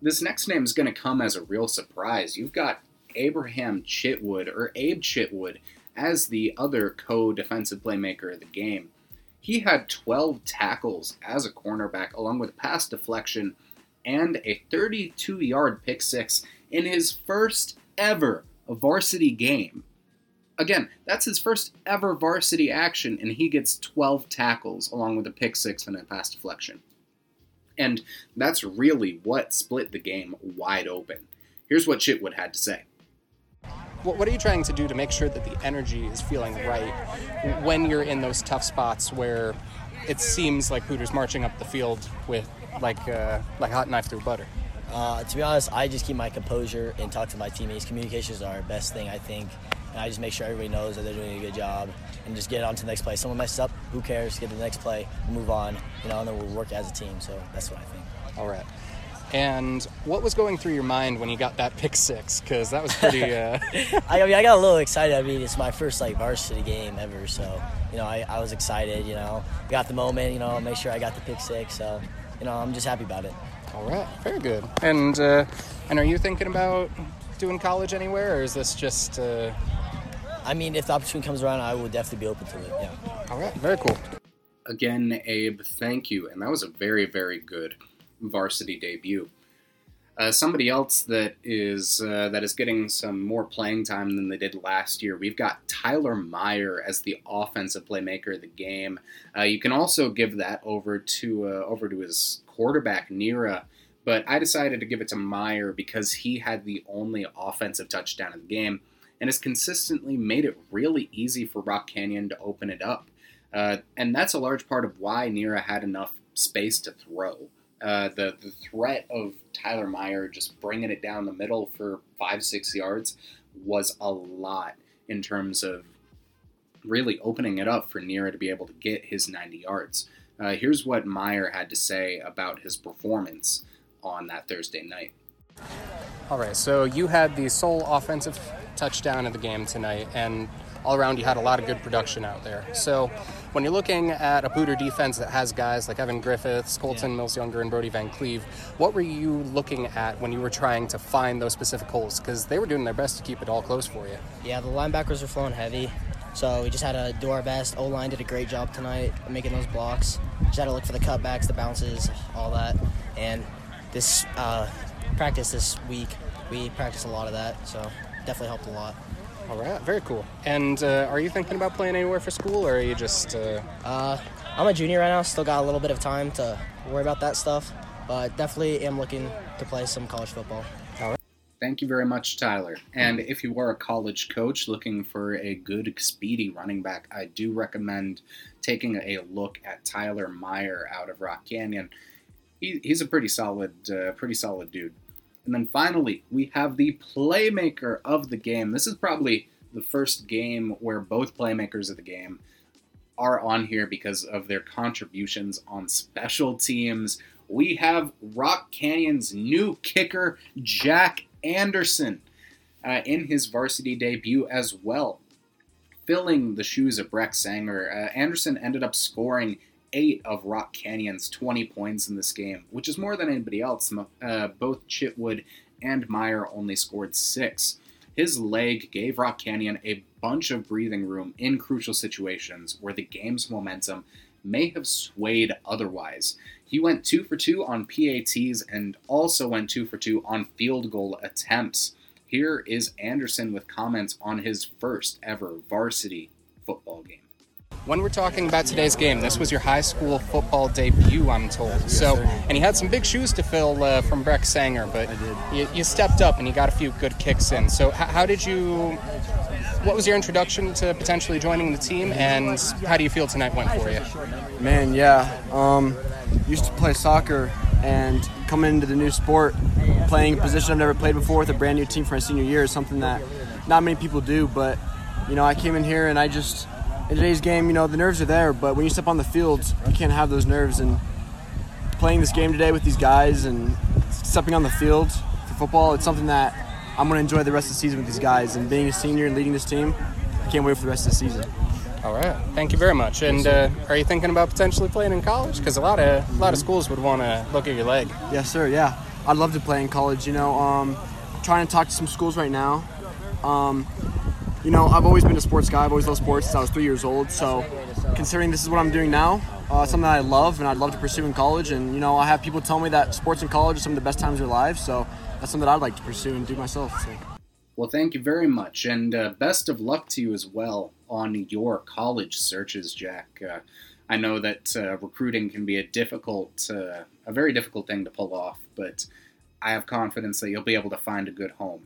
this next name is going to come as a real surprise. You've got Abraham Chitwood, or Abe Chitwood, as the other co defensive playmaker of the game. He had 12 tackles as a cornerback, along with a pass deflection and a 32 yard pick six in his first ever varsity game. Again, that's his first ever varsity action, and he gets 12 tackles along with a pick six and a pass deflection. And that's really what split the game wide open. Here's what Chitwood had to say. What are you trying to do to make sure that the energy is feeling right when you're in those tough spots where it seems like Poudre's marching up the field with like uh, like hot knife through butter? Uh, to be honest, I just keep my composure and talk to my teammates. Communication is our best thing, I think. And I just make sure everybody knows that they're doing a good job and just get on to the next play. Someone messes up, who cares? Get to the next play, move on, you know, and then we'll work as a team. So that's what I think. All right. And what was going through your mind when you got that pick six? Because that was pretty. Uh... [laughs] I, I mean, I got a little excited. I mean, it's my first like varsity game ever, so you know, I, I was excited. You know, got the moment. You know, make sure I got the pick six. So, you know, I'm just happy about it. All right, very good. And uh, and are you thinking about doing college anywhere, or is this just? Uh... I mean, if the opportunity comes around, I will definitely be open to it. Yeah. All right, very cool. Again, Abe, thank you, and that was a very, very good varsity debut. Uh, somebody else that is uh, that is getting some more playing time than they did last year. We've got Tyler Meyer as the offensive playmaker of the game. Uh, you can also give that over to uh, over to his quarterback Nera, but I decided to give it to Meyer because he had the only offensive touchdown of the game and has consistently made it really easy for Rock Canyon to open it up. Uh, and that's a large part of why Nera had enough space to throw. Uh, the the threat of Tyler Meyer just bringing it down the middle for five six yards was a lot in terms of really opening it up for Nera to be able to get his 90 yards. Uh, here's what Meyer had to say about his performance on that Thursday night. All right, so you had the sole offensive touchdown of the game tonight, and all around you had a lot of good production out there. So when you're looking at a Poudre defense that has guys like Evan Griffiths, Colton yeah. Mills Younger, and Brody Van Cleve, what were you looking at when you were trying to find those specific holes? Because they were doing their best to keep it all close for you. Yeah, the linebackers were flowing heavy. So we just had to do our best. O line did a great job tonight making those blocks. Just had to look for the cutbacks, the bounces, all that. And this uh, practice this week, we practiced a lot of that. So definitely helped a lot. All right, very cool. And uh, are you thinking about playing anywhere for school, or are you just? Uh... Uh, I'm a junior right now. Still got a little bit of time to worry about that stuff, but definitely am looking to play some college football. All right. Thank you very much, Tyler. And if you are a college coach looking for a good, speedy running back, I do recommend taking a look at Tyler Meyer out of Rock Canyon. He, he's a pretty solid, uh, pretty solid dude. And then finally, we have the playmaker of the game. This is probably the first game where both playmakers of the game are on here because of their contributions on special teams. We have Rock Canyon's new kicker, Jack Anderson, uh, in his varsity debut as well. Filling the shoes of Breck Sanger, uh, Anderson ended up scoring eight of Rock Canyon's 20 points in this game, which is more than anybody else. Uh, both Chitwood and Meyer only scored six. His leg gave Rock Canyon a bunch of breathing room in crucial situations where the game's momentum may have swayed otherwise. He went two for two on PATs and also went two for two on field goal attempts. Here is Anderson with comments on his first ever varsity football game. When we're talking about today's game, this was your high school football debut, I'm told. Yes, so, sir. and you had some big shoes to fill uh, from Breck Sanger, but you, you, stepped up and you got a few good kicks in. So, how, how did you? What was your introduction to potentially joining the team, and how do you feel tonight went for you? Man, yeah. Um, used to play soccer, and coming into the new sport, playing a position I've never played before with a brand new team for my senior year is something that not many people do. But you know, I came in here and I just in today's game, you know, the nerves are there, but when you step on the field, you can't have those nerves. And playing this game today with these guys and stepping on the field for football, it's something that I'm going to enjoy the rest of the season with these guys. And being a senior and leading this team, I can't wait for the rest of the season. All right, thank you very much. And uh, are you thinking about potentially playing in college? Because a lot of a lot of schools would want to look at your leg. Yes, sir. Yeah, I'd love to play in college. You know, um, trying to talk to some schools right now. Um, you know, I've always been a sports guy. I've always loved sports since I was three years old. So, considering this is what I'm doing now, uh, something that I love and I'd love to pursue in college. And you know, I have people tell me that sports in college are some of the best times of their lives. So that's something that I'd like to pursue and do myself. So. Well, thank you very much, and uh, best of luck to you as well on your college searches, Jack. Uh, I know that uh, recruiting can be a difficult, uh, a very difficult thing to pull off, but I have confidence that you'll be able to find a good home.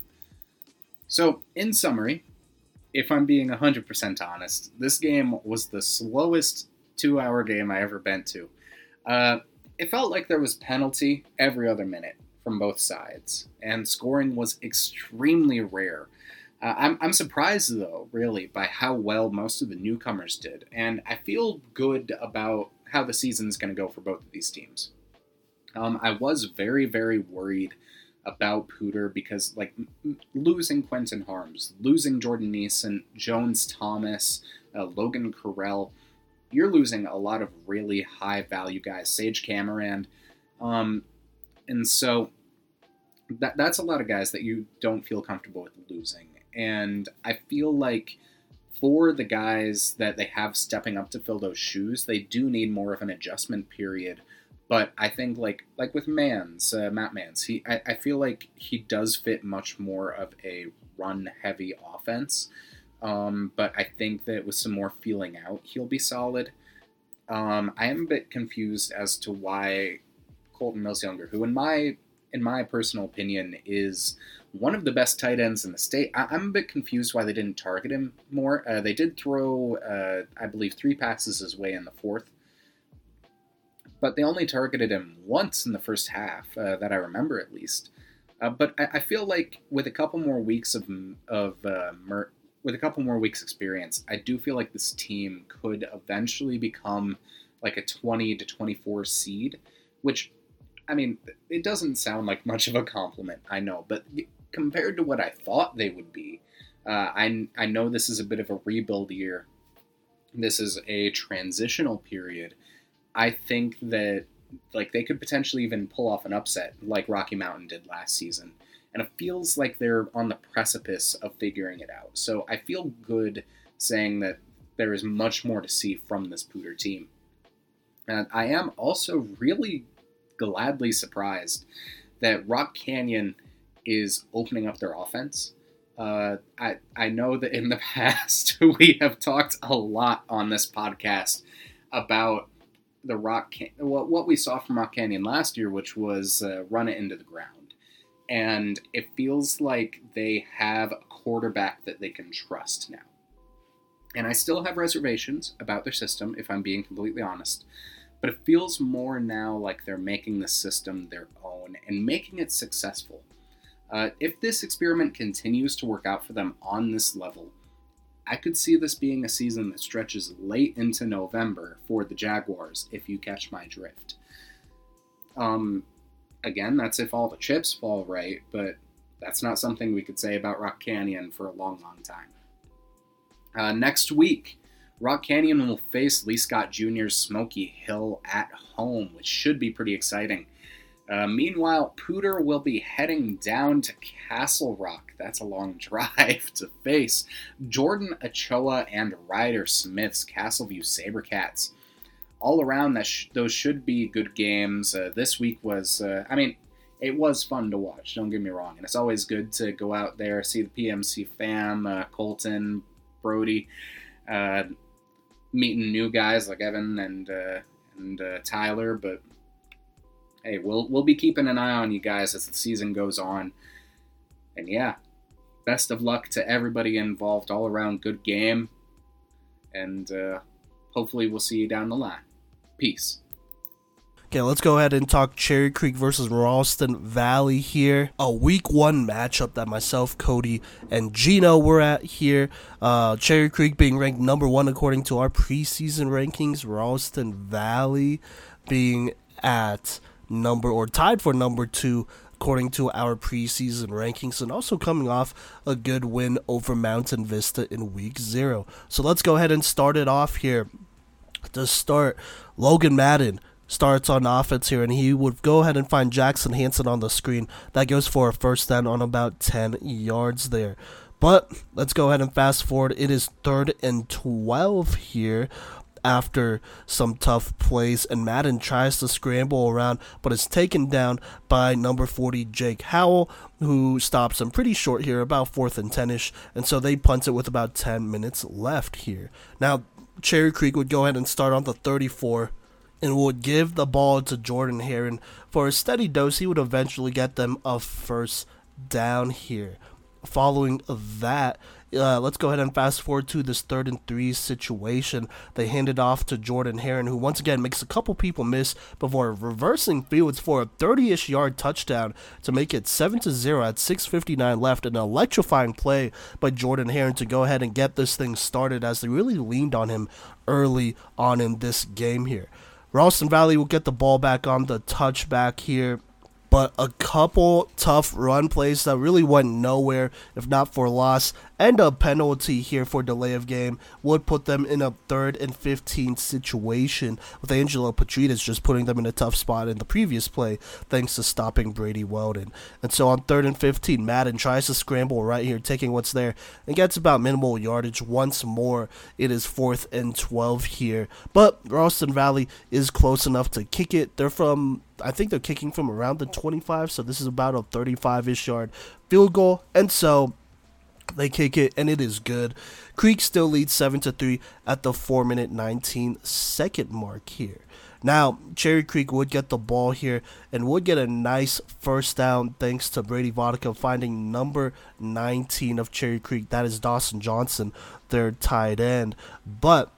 So, in summary, if I'm being 100% honest, this game was the slowest two hour game I ever been to. Uh, it felt like there was penalty every other minute from both sides, and scoring was extremely rare. Uh, I'm, I'm surprised, though, really, by how well most of the newcomers did, and I feel good about how the season is going to go for both of these teams. Um, I was very, very worried about Poudre because, like, losing Quentin Harms, losing Jordan Neeson, Jones Thomas, uh, Logan Carell, you're losing a lot of really high value guys, Sage Cameron. Um, and so that, that's a lot of guys that you don't feel comfortable with losing. And I feel like for the guys that they have stepping up to fill those shoes, they do need more of an adjustment period. But I think like like with Mans, uh, Matt Mans, he I, I feel like he does fit much more of a run heavy offense. Um, but I think that with some more feeling out, he'll be solid. Um, I am a bit confused as to why Colton Mills Younger, who in my in my personal opinion is one of the best tight ends in the state. I- am a bit confused why they didn't target him more. Uh, they did throw, uh, I believe, three passes his way in the fourth, but they only targeted him once in the first half, uh, that I remember at least. Uh, but I-, I, feel like with a couple more weeks of of uh, Mer- with a couple more weeks experience, I do feel like this team could eventually become like a 20 to 24 seed, which I mean, it doesn't sound like much of a compliment, I know, but compared to what I thought they would be, uh, I, I know this is a bit of a rebuild year. This is a transitional period. I think that like they could potentially even pull off an upset like Rocky Mountain did last season. And it feels like they're on the precipice of figuring it out. So I feel good saying that there is much more to see from this Poudre team. And I am also really gladly surprised that Rock Canyon is opening up their offense. Uh, I I know that in the [laughs] past we have talked a lot on this podcast about the Rock Can- what what we saw from Rock Canyon last year, which was uh, run it into the ground, and it feels like they have a quarterback that they can trust now. And I still have reservations about their system, if I'm being completely honest. But it feels more now like they're making the system their own and making it successful. Uh, if this experiment continues to work out for them on this level, I could see this being a season that stretches late into November for the Jaguars, if you catch my drift. Um, again, that's if all the chips fall right, but that's not something we could say about Rock Canyon for a long, long time. Uh, next week, Rock Canyon will face Lee Scott Jr.'s Smoky Hill at home, which should be pretty exciting. Uh, meanwhile, Poudre will be heading down to Castle Rock. That's a long [laughs] drive to face Jordan Ochoa and Ryder Smith's Castleview Sabercats. All around, that sh- those should be good games. Uh, this week was, uh, I mean, it was fun to watch. Don't get me wrong, and it's always good to go out there see the PMC fam, uh, Colton, Brody, uh, meeting new guys like Evan and and Tyler, but hey, we'll we'll be keeping an eye on you guys as the season goes on. And yeah, best of luck to everybody involved. All around good game, and uh, hopefully we'll see you down the line. Peace. Okay, let's go ahead and talk Cherry Creek versus Ralston Valley here. A week one matchup that myself, Kodey, and Gino were at here. Uh, Cherry Creek being ranked number one according to our preseason rankings. Ralston Valley being at number or tied for number two according to our preseason rankings, and also coming off a good win over Mountain Vista in week zero. So let's go ahead and start it off here. To start, Logan Madden starts on offense here, and he would go ahead and find Jackson Hanson on the screen. That goes for a first down on about 10 yards there. But let's go ahead and fast forward. It is third and 12 here after some tough plays, and Madden tries to scramble around, but is taken down by number 40 Jake Howell, who stops him pretty short here, about fourth and 10 ish, and so they punt it with about 10 minutes left here. Now, Cherry Creek would go ahead and start on the 34 and would give the ball to Jordan Heron for a steady dose. He would eventually get them a first down here. Following that, uh, let's go ahead and fast forward to this third and three situation. They hand it off to Jordan Heron, who once again makes a couple people miss before reversing fields for a 30-ish yard touchdown to make it 7 to 0 at 6:59 left. An electrifying play by Jordan Heron to go ahead and get this thing started, as they really leaned on him early on in this game here. Ralston Valley will get the ball back on the touchback here but a couple tough run plays that really went nowhere if not for loss and a penalty here for delay of game would put them in a third and 15 situation with Angelo Petritas just putting them in a tough spot in the previous play thanks to stopping Brady Weldon. And so on third and 15, Madden tries to scramble right here, taking what's there and gets about minimal yardage once more. It is fourth and 12 here, but Ralston Valley is close enough to kick it. They're from I think they're kicking from around the 25, so this is about a 35 ish yard field goal. And so they kick it and it is good. Creek still leads 7 to 3 at the 4 minute 19 second mark here. Now, Cherry Creek would get the ball here and would get a nice first down thanks to Brady Vodicka finding number 19 of Cherry Creek. That is Dawson Johnson, their tight end. But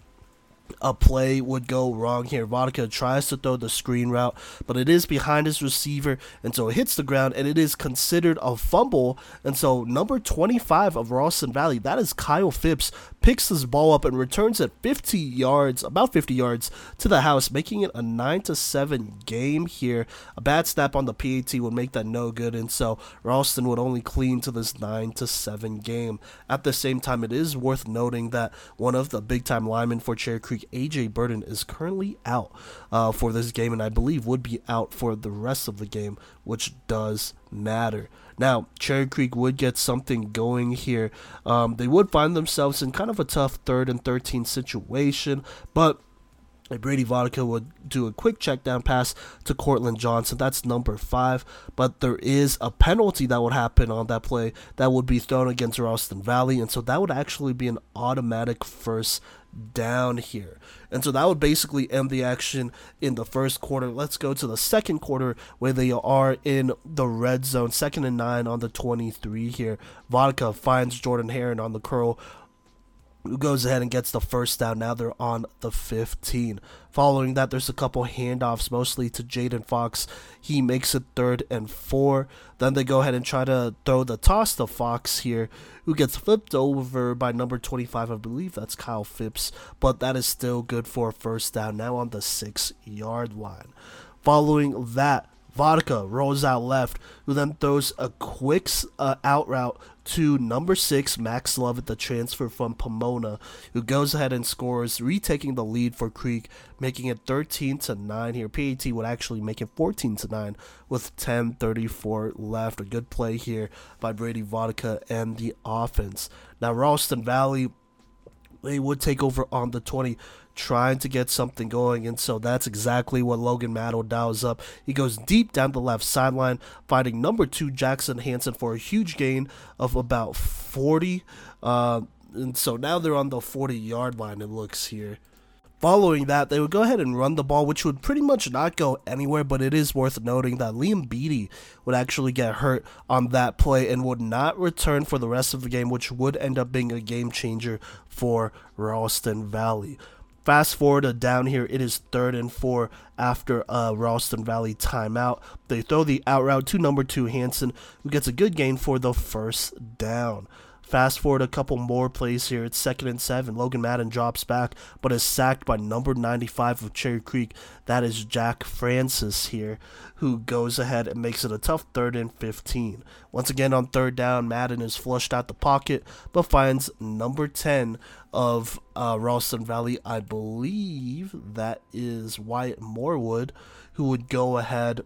a play would go wrong here. Vodicka tries to throw the screen route, but it is behind his receiver, and so it hits the ground, and it is considered a fumble. And so number 25 of Ralston Valley, that is Kyle Phipps, picks this ball up and returns it 50 yards, about 50 yards to the house, making it a 9 to 7 game here. A bad snap on the PAT would make that no good, and so Ralston would only clean to this 9 to 7 game. At the same time, it is worth noting that one of the big time linemen for Cherry Creek, AJ Burden, is currently out uh, for this game, and I believe would be out for the rest of the game, which does matter. Now, Cherry Creek would get something going here. Um, they would find themselves in kind of a tough third and 13 situation, but Brady Vodicka would do a quick check down pass to Cortland Johnson. That's number five. But there is a penalty that would happen on that play that would be thrown against Ralston Valley. And so that would actually be an automatic first down here. And so that would basically end the action in the first quarter. Let's go to the second quarter where they are in the red zone, second and nine on the 23 here. Vodicka finds Jordan Heron on the curl who goes ahead and gets the first down. Now they're on the 15. Following that, there's a couple handoffs, mostly to Jaden Fox. He makes it third and four. Then they go ahead and try to throw the toss to Fox here, who gets flipped over by number 25. I believe that's Kyle Phipps, but that is still good for a first down. Now on the six yard line. Following that, Vodicka rolls out left, who then throws a quick uh, out route to number six, Max Lovett, the transfer from Pomona, who goes ahead and scores, retaking the lead for Creek, making it 13 to 9 here. PAT would actually make it 14 to 9 with 10:34 left. A good play here by Brady Vodicka and the offense. Now Ralston Valley, they would take over on the 20 trying to get something going. And so that's exactly what Logan Madden dials up. He goes deep down the left sideline, finding number two Jackson Hanson for a huge gain of about 40. Uh, and so now they're on the 40 yard line, it looks here. Following that, they would go ahead and run the ball, which would pretty much not go anywhere, but it is worth noting that Liam Beatty would actually get hurt on that play and would not return for the rest of the game, which would end up being a game changer for Ralston Valley. Fast forward to down here, it is third and four after a Ralston Valley timeout. They throw the out route to number two Hanson, who gets a good gain for the first down. Fast forward a couple more plays here. It's second and seven. Logan Madden drops back, but is sacked by number 95 of Cherry Creek. That is Jack Francis here, who goes ahead and makes it a tough third and 15. Once again on third down, Madden is flushed out the pocket, but finds number 10 of uh, Ralston Valley. I believe that is Wyatt Morwood, who would go ahead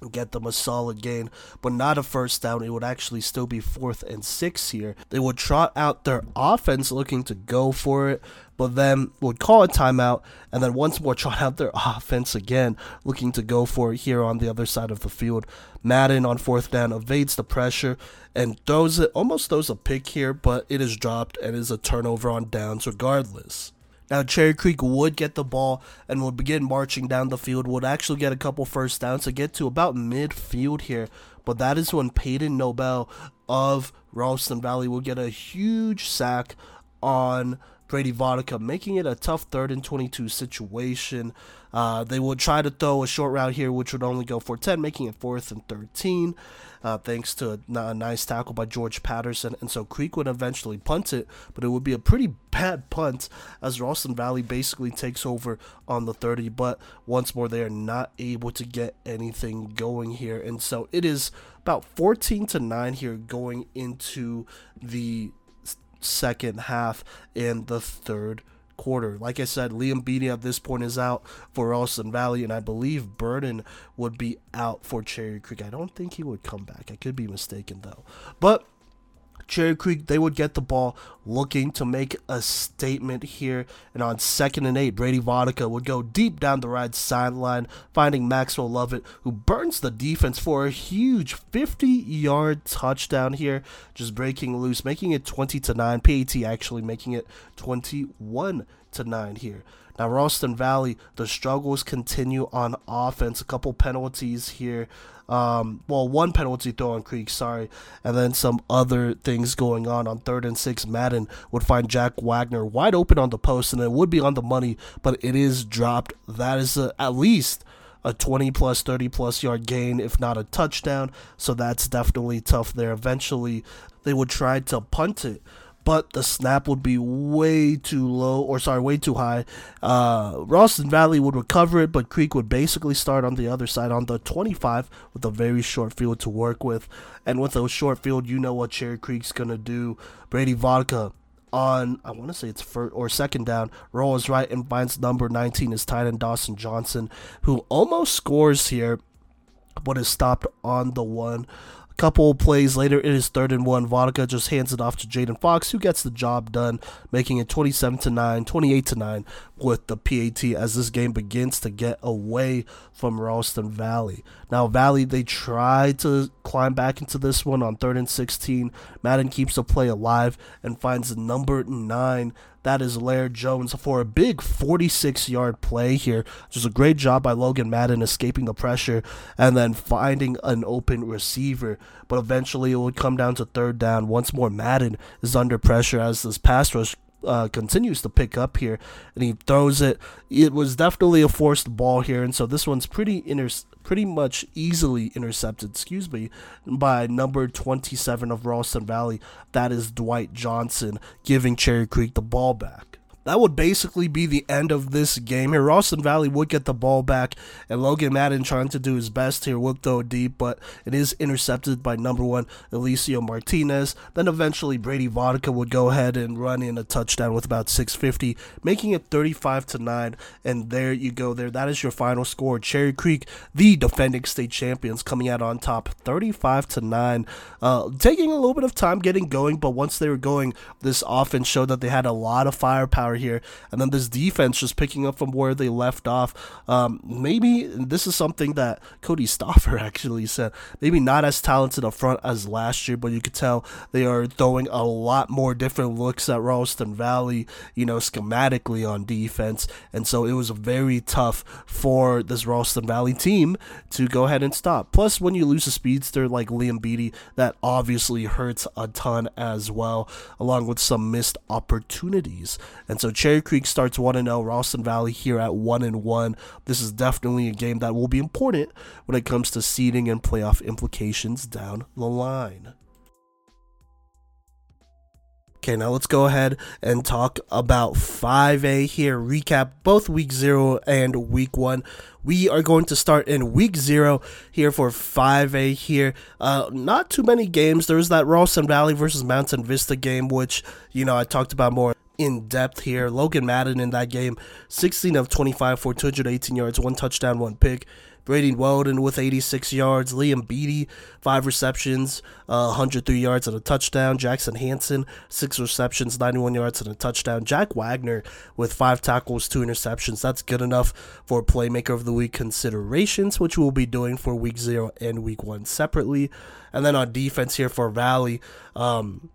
and get them a solid gain, but not a first down. It would actually still be fourth and six here. They would trot out their offense looking to go for it, but then would call a timeout and then once more trot out their [laughs] offense again, looking to go for it here on the other side of the field. Madden on fourth down evades the pressure and throws it, almost throws a pick here, but it is dropped and is a turnover on downs regardless. Now, Cherry Creek would get the ball and would begin marching down the field, would actually get a couple first downs to get to about midfield here. But that is when Peyton Nobel of Ralston Valley will get a huge sack on Brady Vodicka, making it a tough third and 22 situation. Uh, they would try to throw a short route here, which would only go for 10, making it fourth and 13, uh, thanks to a, a, nice tackle by George Patterson. And so Creek would eventually punt it, but it would be a pretty bad punt as Ralston Valley basically takes over on the 30. But once more, they are not able to get anything going here. And so it is about 14 to 9 here going into the second half in the third quarter. Like I said, Liam Beatty at this point is out for Ralston Valley, and I believe Burden would be out for Cherry Creek. I don't think he would come back. I could be mistaken though. But Cherry Creek, they would get the ball looking to make a statement here. And on second and eight, Brady Vodicka would go deep down the right sideline, finding Maxwell Lovett, who burns the defense for a huge 50 yard touchdown here, just breaking loose, making it 20 to 9. PAT actually making it 21 to 9 here. Now, Ralston Valley, the struggles continue on offense. A couple penalties here. Um, well, one penalty throw on Creek, sorry, and then some other things going on on third and six. Madden would find Jack Wagner wide open on the post, and it would be on the money, but it is dropped. That is a, at least a 20 plus 30 plus yard gain if not a touchdown so that's definitely tough there eventually they would try to punt it but the snap would be way too low, or sorry, way too high. Uh, Ralston Valley would recover it, but Creek would basically start on the other side on the 25 with a very short field to work with. And with a short field, you know what Cherry Creek's going to do. Brady Vodicka on I want to say it's first or second down. Rolls right and finds number 19 is tight end Dawson Johnson, who almost scores here, but is stopped on the one. Couple plays later, it is third and one. Vodicka just hands it off to Jaden Fox, who gets the job done, making it 27 to 9, 28 to 9 with the PAT as this game begins to get away from Ralston Valley. Now, Valley, they try to climb back into this one on third and 16. Madden keeps the play alive and finds the number nine that is Laird Jones for a big 46 yard play here. Just a great job by Logan Madden escaping the pressure and then finding an open receiver. But eventually it would come down to third down. Once more, Madden is under pressure as this pass rush uh, continues to pick up here, and he throws it. It was definitely a forced ball here, and so this one's pretty inter- pretty much easily intercepted. Excuse me, by number 27 of Ralston Valley. That is Dwight Johnson giving Cherry Creek the ball back that would basically be the end of this game here. Ralston Valley would get the ball back, and Logan Madden trying to do his best here would throw deep, but it is intercepted by number one Elicio Martinez. Then eventually Brady Vodicka would go ahead and run in a touchdown with about 650, making it 35 to 9. And there you go. There, that is your final score. Cherry Creek, the defending state champions, coming out on top, 35 to 9. Uh, taking a little bit of time getting going, but once they were going, this offense showed that they had a lot of firepower here. And then this defense just picking up from where they left off. Um, maybe this is something that Kodey Stoffer [laughs] actually said. Maybe not as talented up front as last year, but you could tell they are throwing a lot more different looks at Ralston Valley, you know, schematically on defense. And so it was very tough for this Ralston Valley team to go ahead and stop. Plus, when you lose a speedster like Liam Beatty, that obviously hurts a ton as well, along with some missed opportunities. And so so Cherry Creek starts 1 0, Ralston Valley here at 1 1. This is definitely a game that will be important when it comes to seeding and playoff implications down the line. Okay, now let's go ahead and talk about 5A here. Recap both week 0 and week 1. We are going to start in week 0 here for 5A here. Uh, not too many games. There's that Ralston Valley versus Mountain Vista game, which, you know, I talked about more in depth here. Logan Madden in that game, 16 of 25 for 218 yards, one touchdown, one pick. Brady Weldon with 86 yards. Liam Beatty, five receptions, uh, 103 yards and a touchdown. Jackson Hanson, six receptions, 91 yards and a touchdown. Jack Wagner with five tackles, two interceptions. That's good enough for Playmaker of the Week considerations, which we'll be doing for week zero and week one separately. And then on defense here for Valley, um,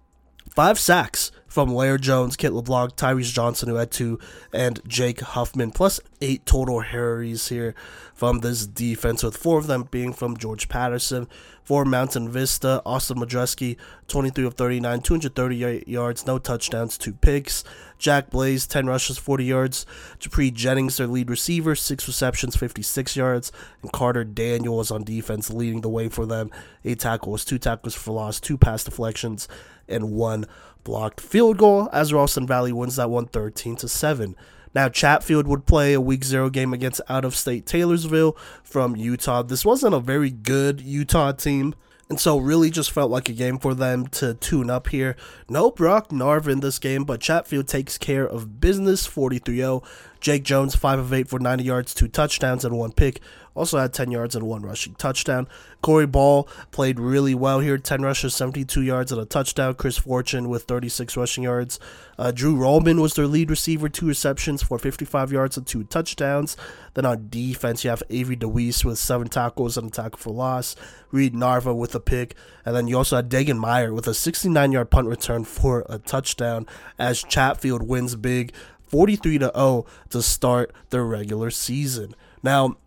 five sacks from Laird Jones, Kit LeBlanc, Tyrese Johnson, who had two, and Jake Huffman, plus eight total hurries here from this defense, with four of them being from George Patterson. For Mountain Vista, Austin Madreski, 23 of 39, 238 yards, no touchdowns, two picks. Jack Blaze, 10 rushes, 40 yards. Dupree Jennings, their lead receiver, 6 receptions, 56 yards. And Carter Daniel was on defense, leading the way for them. 8 tackles, 2 tackles for loss, 2 pass deflections, and 1 blocked field goal as Ralston Valley wins that one 13 to 7. Now, Chatfield would play a week zero game against out of state Taylorsville from Utah. This wasn't a very good Utah team. And so, really just felt like a game for them to tune up here. No Brock Narv in this game, but Chatfield takes care of business 43 0. Jake Jones, 5 of 8 for 90 yards, 2 touchdowns, and 1 pick. Also had 10 yards and 1 rushing touchdown. Corey Ball played really well here 10 rushes, 72 yards, and a touchdown. Chris Fortune with 36 rushing yards. Uh, Drew Rollman was their lead receiver, 2 receptions for 55 yards and 2 touchdowns. Then on defense, you have Avery DeWeese with 7 tackles and a tackle for loss. Reed Narva with a pick. And then you also had Dagan Meyer with a 69 yard punt return for a touchdown as Chatfield wins big 43 to 0 to start their regular season. Now,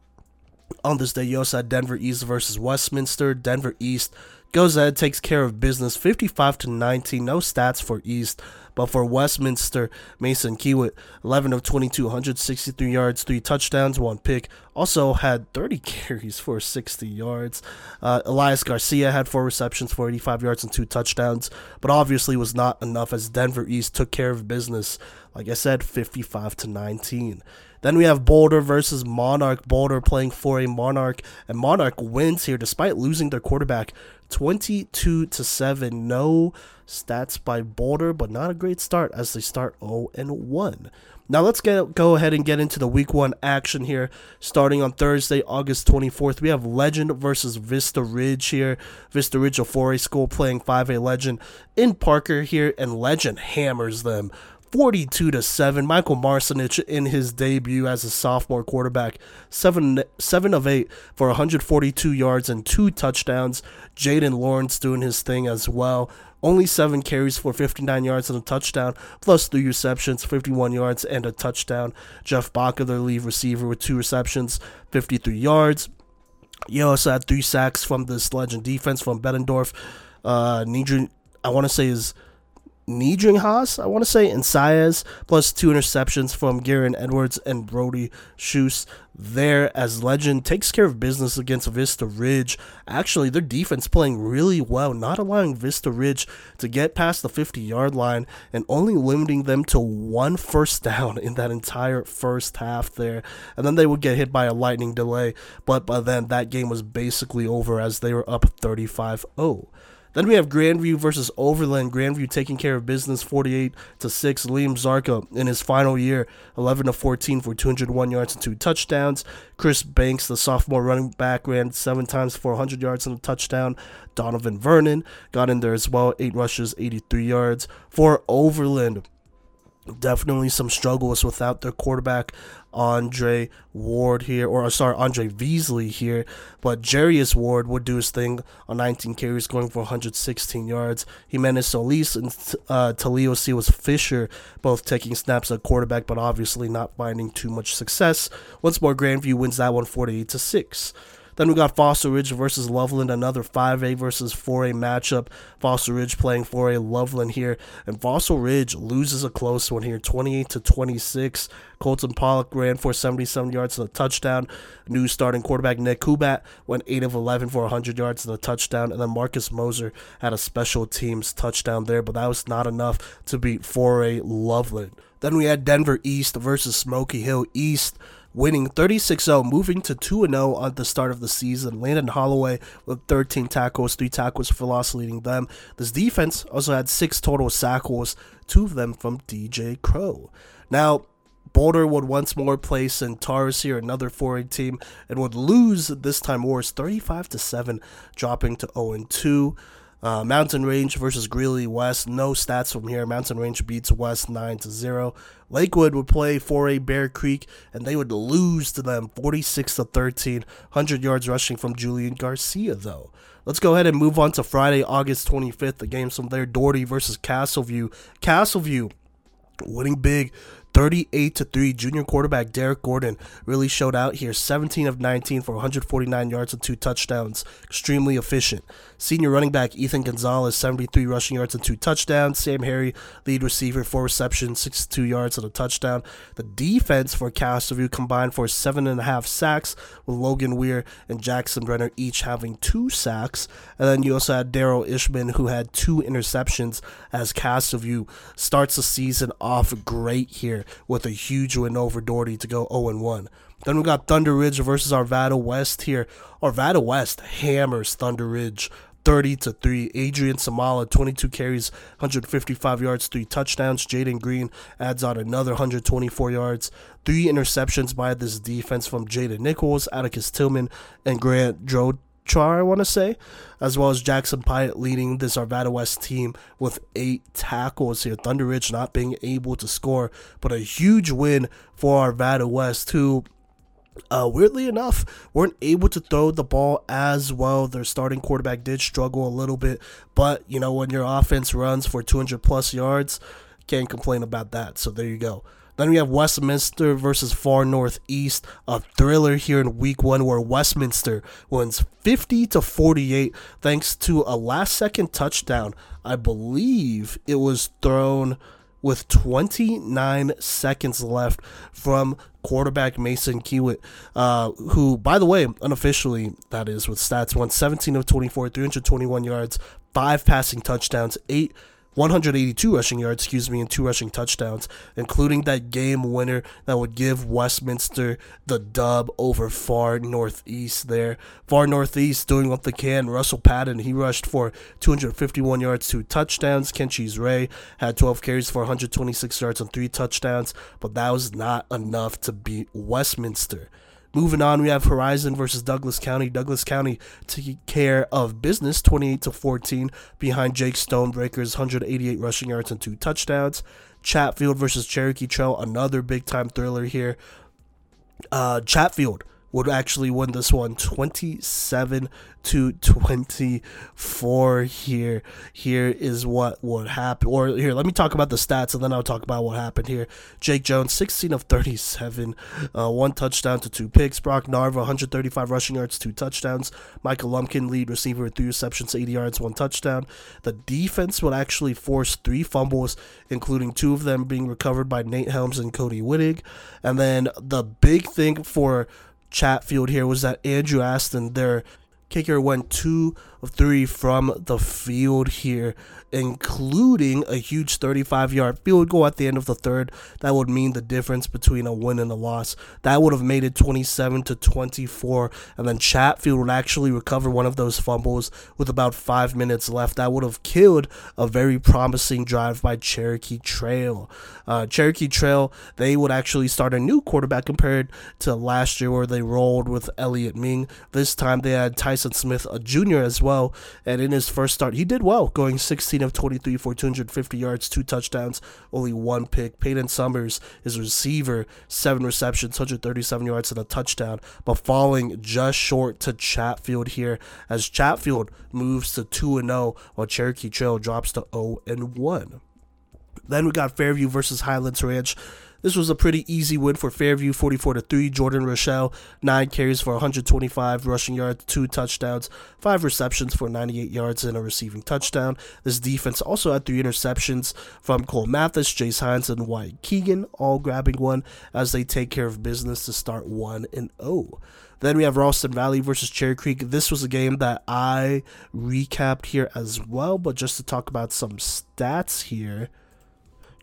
on this day, you also had Denver East versus Westminster. Denver East goes ahead, takes care of business 55 to 19. No stats for East, but for Westminster, Mason Kiewit, 11 of 22, 163 yards, 3 touchdowns, 1 pick. Also had 30 [laughs] carries for 60 yards. Uh, Elias Garcia had 4 receptions for 85 yards and 2 touchdowns, but obviously was not enough as Denver East took care of business, like I said, 55 to 19. Then we have Boulder versus Monarch. Boulder playing for a Monarch, and Monarch wins here despite losing their quarterback 22 to 7. No stats by Boulder, but not a great start as they start 0 and 1. Now let's get go ahead and get into the week 1 action here. Starting on Thursday, August 24th, we have Legend versus Vista Ridge here. Vista Ridge, a 4A school playing 5A Legend in Parker here, and Legend hammers them 42 to 7. Michael Marcinich in his debut as a sophomore quarterback, 7 7 of 8 for 142 yards and 2 touchdowns. Jaden Lawrence doing his thing as well. Only 7 carries for 59 yards and a touchdown, plus 3 receptions, 51 yards and a touchdown. Jeff Baca, their lead receiver, with 2 receptions, 53 yards. You also had 3 sacks from this legend defense from Bettendorf. Uh, Nidri, I want to say is Nidring Haas, I want to say, and Saez, plus two interceptions from Garen Edwards and Brody Schus. There, as Legend takes care of business against Vista Ridge. Actually, their defense playing really well, not allowing Vista Ridge to get past the 50 yard line and only limiting them to one first down in that entire first half there. And then they would get hit by a lightning delay, but by then that game was basically over as they were up 35 0. Then we have Grandview versus Overland. Grandview taking care of business 48 to 6. Liam Zarka in his final year, 11 to 14 for 201 yards and two touchdowns. Chris Banks, the sophomore running back, ran seven times for 100 yards and a touchdown. Donovan Vernon got in there as well, eight rushes, 83 yards. For Overland, definitely some struggles without their quarterback Andre Ward here, or sorry, Andre Veasley here. But Jarius Ward would do his thing on 19 carries, going for 116 yards. Jimenez Solis and uh, Talio was Fisher both taking snaps at quarterback, but obviously not finding too much success. Once more, Grandview wins that one 48 to 6. Then we got Fossil Ridge versus Loveland, another 5A versus 4A matchup. Fossil Ridge playing 4A Loveland here, and Fossil Ridge loses a close one here, 28 to 26. Colton Pollock ran for 77 yards and a touchdown. New starting quarterback Nick Kubat went 8 of 11 for 100 yards and a touchdown, and then Marcus Moser had a special teams touchdown there, but that was not enough to beat 4A Loveland. Then we had Denver East versus Smoky Hill East winning 36-0, moving to 2-0 at the start of the season. Landon Holloway with 13 tackles, 3 tackles for loss leading them. This defense also had 6 total sackles, 2 of them from DJ Crow. Now, Boulder would once more play Centaurus here, another 4A team, and would lose this time worse 35 to 7, dropping to 0 2. Uh, Mountain Range versus Greeley West. No stats from here. Mountain Range beats West 9 to 0. Lakewood would play 4A Bear Creek, and they would lose to them 46 to 13. 100 yards rushing from Julian Garcia, though. Let's go ahead and move on to Friday, August 25th. The games from there Doherty versus Castleview. Castleview winning big 38 to 3 junior quarterback Derek Gordon really showed out here 17 of 19 for 149 yards and two touchdowns extremely efficient senior running back Ethan Gonzalez 73 rushing yards and two touchdowns. Sam Harry lead receiver four receptions 62 yards and a touchdown. The defense for Castleview combined for seven and a half sacks with Logan Weir and Jackson Brenner each having two sacks. And then you also had Daryl Ishman who had two interceptions as Castleview starts the season off great here with a huge win over Doherty to go 0 1. Then we got Thunder Ridge versus Arvada West here. Arvada West hammers Thunder Ridge 30 to 3. Adrian Samala, 22 carries, 155 yards, 3 touchdowns. Jaden Green adds on another 124 yards. Three interceptions by this defense from Jaden Nichols, Atticus Tillman, and Grant Drode. Char, I want to say, as well as Jackson Pyatt leading this Arvada West team with eight tackles here. Thunder Ridge not being able to score, but a huge win for Arvada West, who, uh, weirdly enough, weren't able to throw the ball as well. Their starting quarterback did struggle a little bit, but you know, when your offense runs for 200 plus yards, can't complain about that. So there you go. Then we have Westminster versus Far Northeast, a thriller here in week one where Westminster wins 50 to 48 thanks to a last second touchdown. I believe it was thrown with 29 seconds left from quarterback Mason Kiewit, uh, who, by the way, unofficially, that is with stats, won 17 of 24, 321 yards, five passing touchdowns, eight 182 rushing yards, excuse me, and two rushing touchdowns, including that game winner that would give Westminster the dub over Far Northeast there. Far Northeast doing what they can. Russell Patton, he rushed for 251 yards, two touchdowns. Kenchis Ray had 12 carries for 126 yards and three touchdowns, but that was not enough to beat Westminster. Moving on, we have Horizon versus Douglas County. Douglas County taking care of business, 28 to 14, behind Jake Stonebreaker's 188 rushing yards and two touchdowns. Chatfield versus Cherokee Trail, another big time thriller here. Uh, Chatfield would actually win this one 27 to 24 here here is what would happen or here let me talk about the stats and then i'll talk about what happened here. Jake jones 16 of 37 uh, one touchdown to two picks. Brock narva 135 rushing yards two touchdowns. Michael lumpkin lead receiver with three receptions 80 yards one touchdown. The defense would actually force three fumbles including two of them being recovered by nate helms and cody wittig. And then the big thing for Chatfield here was that Andrew Aston, their kicker, went two three from the field here, including a huge 35 yard field goal at the end of the third. That would mean the difference between a win and a loss. That would have made it 27 to 24. And then Chatfield would actually recover one of those fumbles with about five minutes left. That would have killed a very promising drive by Cherokee Trail. Uh, Cherokee Trail, they would actually start a new quarterback compared to last year where they rolled with Elliot Ming. This time they had Tyson Smith, a junior as well. And in his first start, he did well, going 16 of 23 for 250 yards, two touchdowns, only one pick. Peyton Summers, his receiver, seven receptions, 137 yards, and a touchdown, but falling just short to Chatfield here as Chatfield moves to 2 0 while Cherokee Trail drops to 0 1. Then we got Fairview versus Highlands Ranch. This was a pretty easy win for Fairview, 44 to 3. Jordan Rochelle, 9 carries for 125 rushing yards, 2 touchdowns, 5 receptions for 98 yards, and a receiving touchdown. This defense also had 3 interceptions from Cole Mathis, Jace Hines, and White Keegan, all grabbing one as they take care of business to start 1 and 0. Then we have Ralston Valley versus Cherry Creek. This was a game that I recapped here as well, but just to talk about some stats here.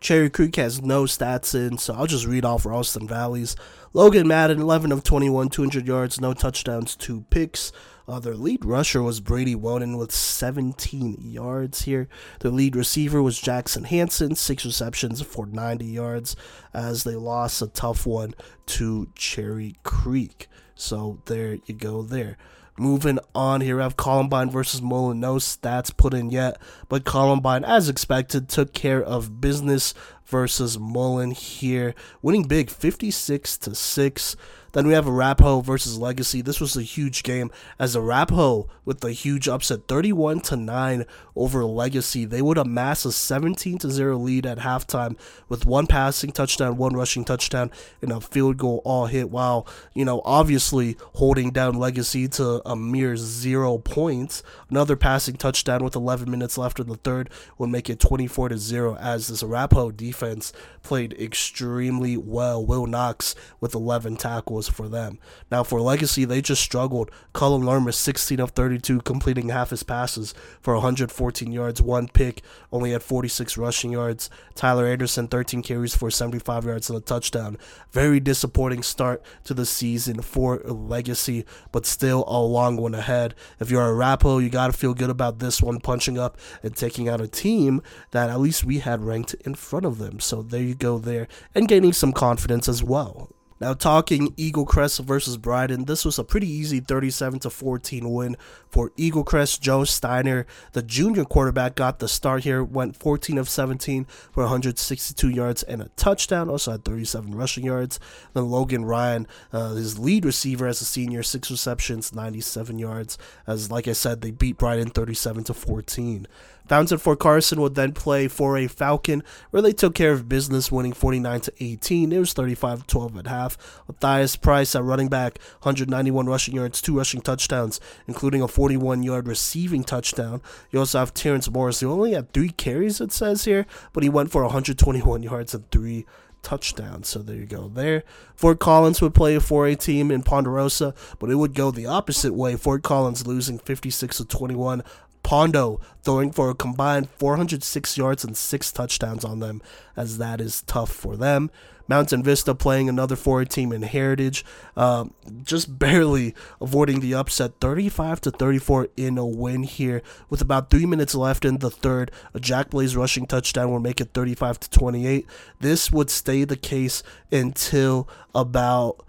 Cherry Creek has no stats in, so I'll just read off Ralston Valley's. Logan Madden, 11 of 21, 200 yards, no touchdowns, two picks. Uh, their lead rusher was Brady Wonen with 17 yards here. Their lead receiver was Jackson Hanson, six receptions for 90 yards, as they lost a tough one to Cherry Creek. So there you go there. Moving on here, we have Columbine versus Mullen. No stats put in yet, but Columbine, as expected, took care of business versus Mullen here, winning big 56 to 6. Then we have Arapahoe versus Legacy. This was a huge game as Arapahoe with a huge upset 31 to 9 over Legacy. They would amass a 17 to 0 lead at halftime with one passing touchdown, one rushing touchdown, and a field goal all hit while, you know, obviously holding down Legacy to a mere 0 points. Another passing touchdown with 11 minutes left in the third would make it 24 to 0 as this Arapahoe defense played extremely well. Will Knox with 11 tackles for them. Now for Legacy, they just struggled. Cullen Lermis, 16 of 32, completing half his passes for 114 yards, one pick, only had 46 rushing yards. Tyler Anderson, 13 carries for 75 yards and a touchdown. Very disappointing start to the season for Legacy, but still a long one ahead. If you're a Rapo, you got to feel good about this one, punching up and taking out a team that at least we had ranked in front of them. So there you go there, and gaining some confidence as well. Now talking Eagle Crest versus Brighton, this was a pretty easy 37 to 14 win for Eagle Crest. Joe Steiner, the junior quarterback, got the start here. Went 14 of 17 for 162 yards and a touchdown. Also had 37 rushing yards. Then Logan Ryan, uh, his lead receiver as a senior, six receptions, 97 yards. As like I said, they beat Brighton 37 to 14. Fountain Fort Carson would then play for a Falcon, where they took care of business, winning 49 to 18. It was 35 12 at half. Matthias Price at running back, 191 rushing yards, two rushing touchdowns, including a 41 yard receiving touchdown. You also have Terrence Morris, who only had three carries, it says here, but he went for 121 yards and three touchdowns. So there you go. There, Fort Collins would play a 4A team in Ponderosa, but it would go the opposite way. Fort Collins losing 56 to 21. Pondo throwing for a combined 406 yards and six touchdowns on them, as that is tough for them. Mountain Vista playing another four team in Heritage, um, just [laughs] barely avoiding the upset, 35 to 34 in a win here, with about three minutes left in the third. A Jack Blaze rushing touchdown will make it 35 to 28. This would stay the case until about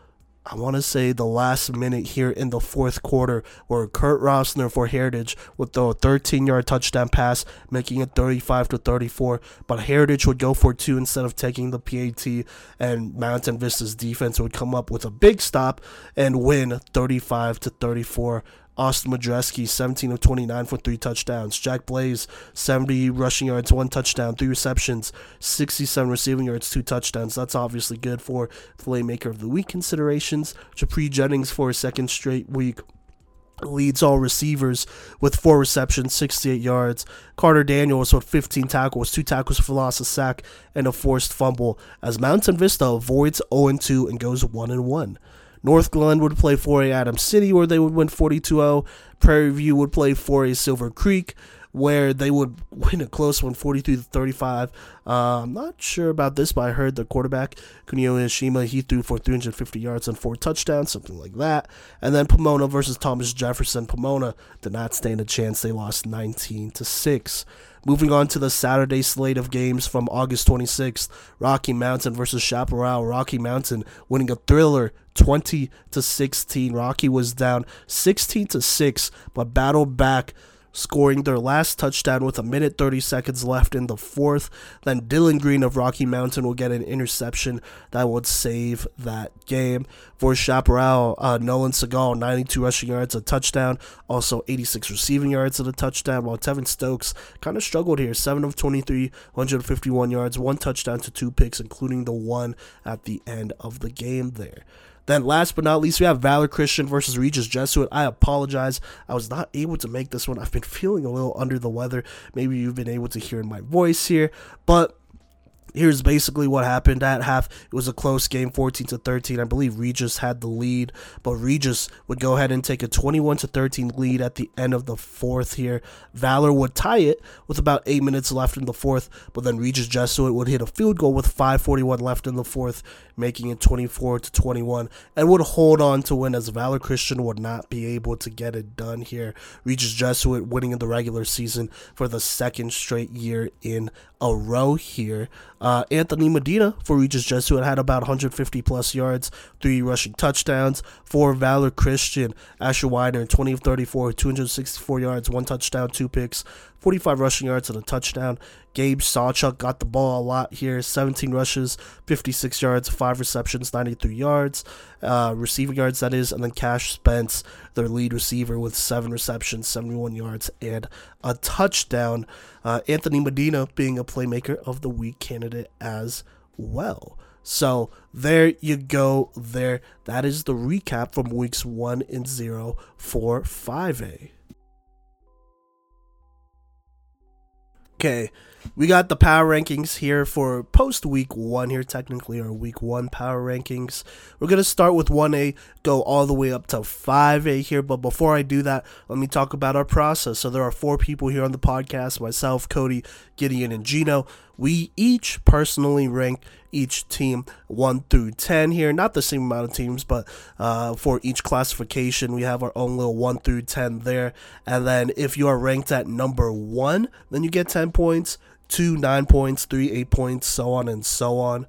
I want to say the last minute here in the fourth quarter, where Kurt Rossner for Heritage would throw a 13-yard touchdown pass, making it 35 to 34. But Heritage would go for two instead of taking the PAT, and Mountain Vista's defense would come up with a big stop and win 35 to 34. Austin Madreski, 17 of 29 for three touchdowns. Jack Blaze, 70 rushing yards, one touchdown, three receptions, 67 receiving yards, two touchdowns. That's obviously good for Playmaker of the Week considerations. Japri Jennings for a second straight week leads all receivers with four receptions, 68 yards. Carter Daniels with 15 tackles, two tackles for loss, a sack, and a forced fumble. As Mountain Vista avoids 0 2 and goes 1 1. Northglenn would play for a Adams City, where they would win 42 0. Prairie View would play for a Silver Creek, where they would win a close one, 43 to 35. Uh, I'm not sure about this, but I heard the quarterback, Kunio Ishima, he threw for 350 yards and four touchdowns, something like that. And then Pomona versus Thomas Jefferson. Pomona did not stand a chance. They lost 19 to 6. Moving on to the Saturday slate of games from August 26th, Rocky Mountain versus Chaparral. Rocky Mountain winning a thriller 20 to 16. Rocky was down 16 to 6, but battled back scoring their last touchdown with a minute 30 seconds left in the fourth. Then Dylan Green of Rocky Mountain will get an interception that would save that game. For Chaparral, uh, Nolan Segal, 92 rushing yards, a touchdown, also 86 receiving yards and a touchdown, while Tevin Stokes kind of struggled here, 7 of 23, 151 yards, one touchdown to two picks, including the one at the end of the game there. Then, last but not least, we have Valor Christian versus Regis Jesuit. I apologize. I was not able to make this one. I've been feeling a little under the weather. Maybe you've been able to hear my voice here. But here's basically what happened at half. It was a close game, 14 to 13. I believe Regis had the lead, but Regis would go ahead and take a 21 to 13 lead at the end of the fourth here. Valor would tie it with about eight minutes left in the fourth, but then Regis Jesuit would hit a field goal with 5:41 left in the fourth, making it 24 to 21, and would hold on to win as Valor Christian would not be able to get it done here. Regis Jesuit winning in the regular season for the second straight year in a row here. Uh, Anthony Medina for Regis Jesuit had about 150 plus yards, three rushing touchdowns. For Valor Christian, Asher Widener, 20 of 34, 264 yards, one touchdown, two picks, 45 rushing yards and a touchdown. Gabe Sawchuk got the ball a lot here 17 rushes, 56 yards, 5 receptions, 93 yards, uh, receiving yards, that is. And then Cash Spence, their lead receiver, with 7 receptions, 71 yards, and a touchdown. Uh, Anthony Medina being a playmaker of the week candidate as well. So there you go. There, that is the recap from weeks one and zero for 5A. Okay, we got the power rankings here for post week one here, technically, or week one power rankings. We're going to start with 1A, go all the way up to 5A here. But before I do that, let me talk about our process. So there are four people here on the podcast myself, Kodey, Gideon, and Gino. We each personally rank each team 1 through 10 here. Not the same amount of teams, but uh, for each classification, we have our own little 1 through 10 there. And then if you are ranked at number 1, then you get 10 points, 2, 9 points, 3, 8 points, so on and so on.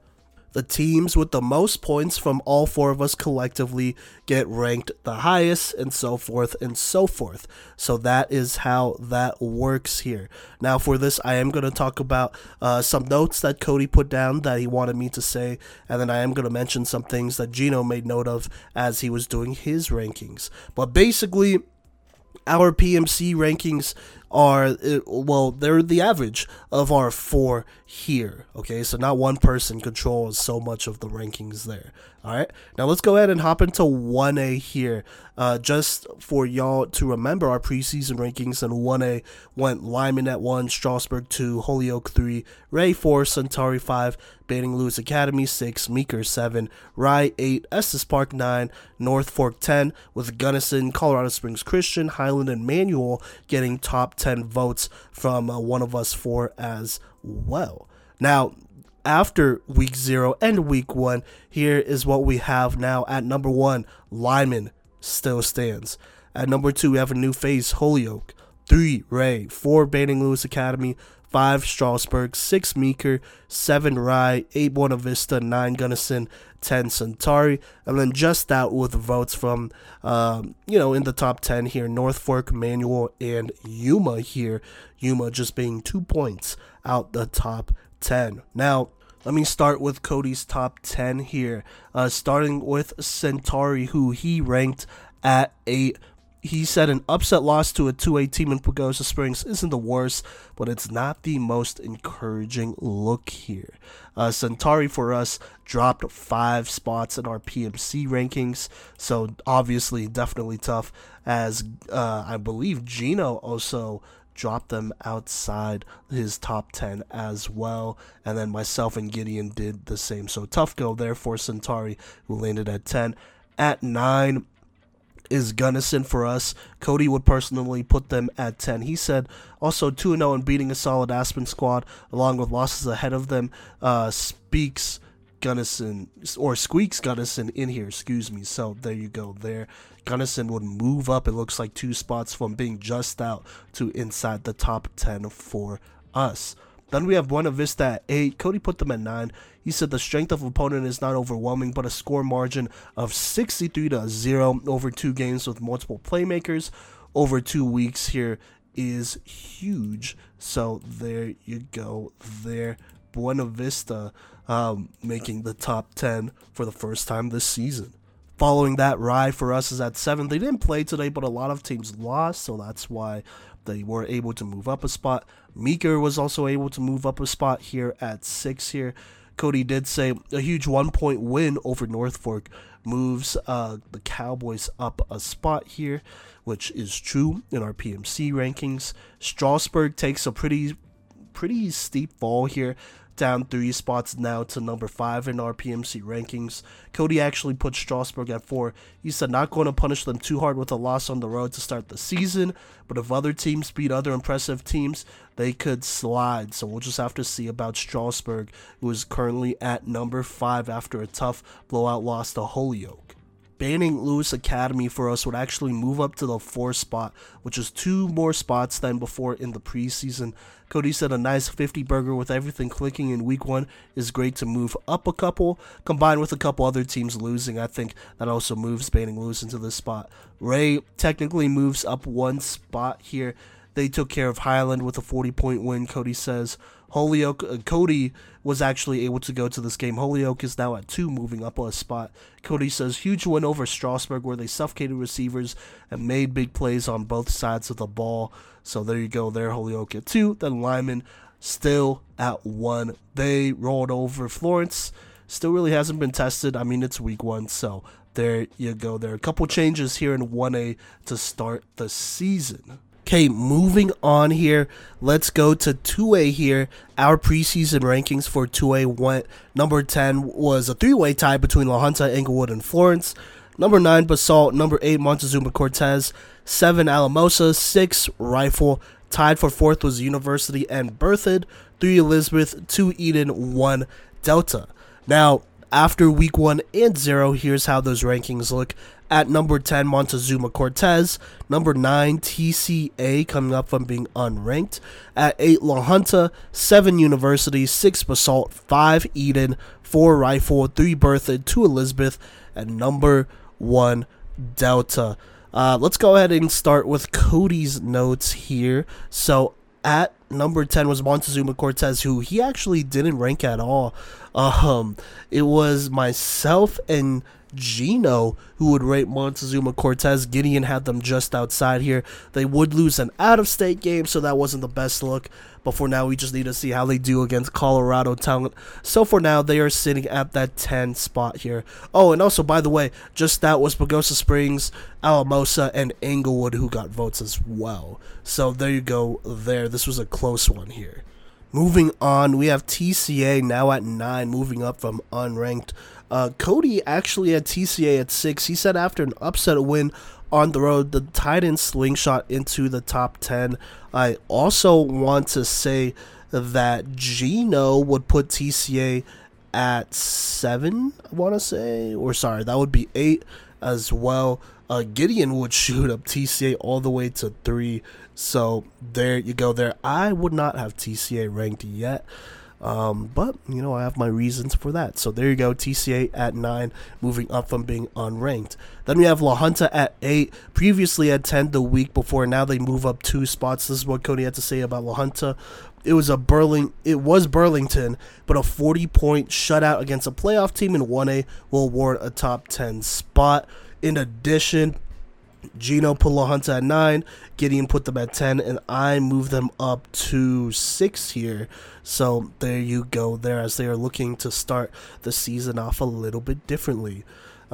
The teams with the most points from all four of us collectively get ranked the highest, and so forth and so forth. So that is how that works here. Now, for this, I am going to talk about uh, some notes that Kodey put down that he wanted me to say, and then I am going to mention some things that Gino made note of as he was doing his rankings. But basically, our PMC rankings are uh, well they're the average of our four here okay? So not one person controls so much of the rankings there all right now let's go ahead and hop into 1a here uh, just for y'all to remember our preseason rankings and 1a went Limon at 1 strasburg 2 holyoke 3 Wray 4 centauri 5 Banning Lewis Academy 6, Meeker 7, Rye 8, Estes Park 9, North Fork 10, with Gunnison, Colorado Springs Christian, Highland, and Manual getting top 10 votes from uh, one of us four as well. Now, after week zero and week one, here is what we have now at number one. Limon still stands. At number two, we have a new face, Holyoke. Three, Wray. Four, Banning Lewis Academy. 5 Strasburg, 6 Meeker, 7 Rye, 8 Buena Vista, 9 Gunnison, 10 Centauri, and then just out with votes from, um, you know, in the top 10 here North Fork, Manual, and Yuma here. Yuma just being two points out the top 10. Now, let me start with Kodey's top 10 here, uh, starting with Centauri, who he ranked at 8 he said an upset loss to a 2A team in Pagosa Springs isn't the worst, but it's not the most encouraging look here. Uh, Centauri for us dropped five spots in our PMC rankings, so obviously definitely tough. As uh, I believe Gino also dropped them outside his top 10 as well. And then myself and Gideon did the same. So tough go there for Centauri, who landed at 10. At 9, is Gunnison for us. Kodey would personally put them at 10. He said also 2 0 and beating a solid Aspen squad, along with losses ahead of them, uh, speaks Gunnison, or squeaks Gunnison in here, excuse me. So there you go, there. Gunnison would move up, it looks like two spots from being just out to inside the top 10 for us. Then we have Buena Vista at 8. Kodey put them at 9. He said the strength of opponent is not overwhelming, but a score margin of 63 to 0 over two games with multiple playmakers over two weeks here is huge. So there you go. There, Buena Vista um, making the top 10 for the first time this season. Following that, Rye for us is at 7. They didn't play today, but a lot of teams lost, so that's why they were able to move up a spot. Meeker was also able to move up a spot here at 6 here. Kodey did say a huge one point win over North Fork moves uh, the Cowboys up a spot here, which is true in our PMC rankings. Strasburg takes a pretty pretty steep fall here down three spots now to number five in our PMC rankings. Kodey actually put Strasburg at four. He said not going to punish them too hard with a loss on the road to start the season, but if other teams beat other impressive teams, they could slide. So we'll just have to see about Strasburg, who is currently at number five after a tough blowout loss to Holyoke. Banning Lewis Academy for us would actually move up to the four spot, which is two more spots than before in the preseason. Kodey said a nice 50 burger with everything clicking in week one is great to move up a couple. Combined with a couple other teams losing, I think that also moves Banning Lewis into this spot. Wray technically moves up one spot here. They took care of Highland with a 40 point win, Kodey says. Holyoke, uh, Kodey was actually able to go to this game. Holyoke is now at two, moving up a spot. Kodey says huge win over Strasburg, where they suffocated receivers and made big plays on both sides of the ball. So there you go, there Holyoke at two. Then Limon still at one. They rolled over Florence. Still really hasn't been tested. I mean, it's week one, so there you go. There are a couple changes here in 1A to start the season. Okay, moving on here. Let's go to 2A here. Our preseason rankings for 2A went number 10 was a three way tie between La Junta, Englewood, and Florence. Number 9, Basalt. Number 8, Montezuma Cortez. 7, Alamosa. 6, Rifle. Tied for fourth was University and Berthoud. 3, Elizabeth. 2, Eden. 1, Delta. Now, after week 1 and 0, here's how those rankings look. At number 10, Montezuma Cortez. Number 9, TCA, coming up from being unranked. At 8, La Junta. 7, University. 6, Basalt. 5, Eden. 4, Rifle. 3, Berthoud. 2, Elizabeth. And number 1, Delta. Uh, let's go ahead and start with Kodey's notes here. So at number 10 was Montezuma Cortez, who he actually didn't rank at all. Um, it was myself and Gino who would rate Montezuma Cortez. Gideon had them just outside here. They would lose an out of state game, so that wasn't the best look. But for now, we just need to see how they do against Colorado talent. So for now, they are sitting at that 10 spot here. Oh, and also, by the way, just that was Pagosa Springs, Alamosa, and Englewood who got votes as well. So there you go there. This was a close one here. Moving on, we have TCA now at 9, moving up from unranked. Uh, Kodey actually had TCA at 6. He said after an upset win on the road, the Titans slingshot into the top 10. I also want to say that Gino would put TCA at 7, I want to say. Or sorry, that would be 8 as well. Uh, Gideon would [laughs] shoot up TCA all the way to 3. So there you go there. I would not have TCA ranked yet. Um, but you know, I have my reasons for that. So there you go, TCA at nine, moving up from being unranked. Then we have La Junta at eight, previously at ten the week before. Now they move up two spots. This is what Kodey had to say about La Junta. It was a Burling, it was Burlington, but a 40 point shutout against a playoff team in 1A will award a top 10 spot. In addition, Gino put La Junta at 9, Gideon put them at 10, and I moved them up to 6 here. So there you go, there, as they are looking to start the season off a little bit differently.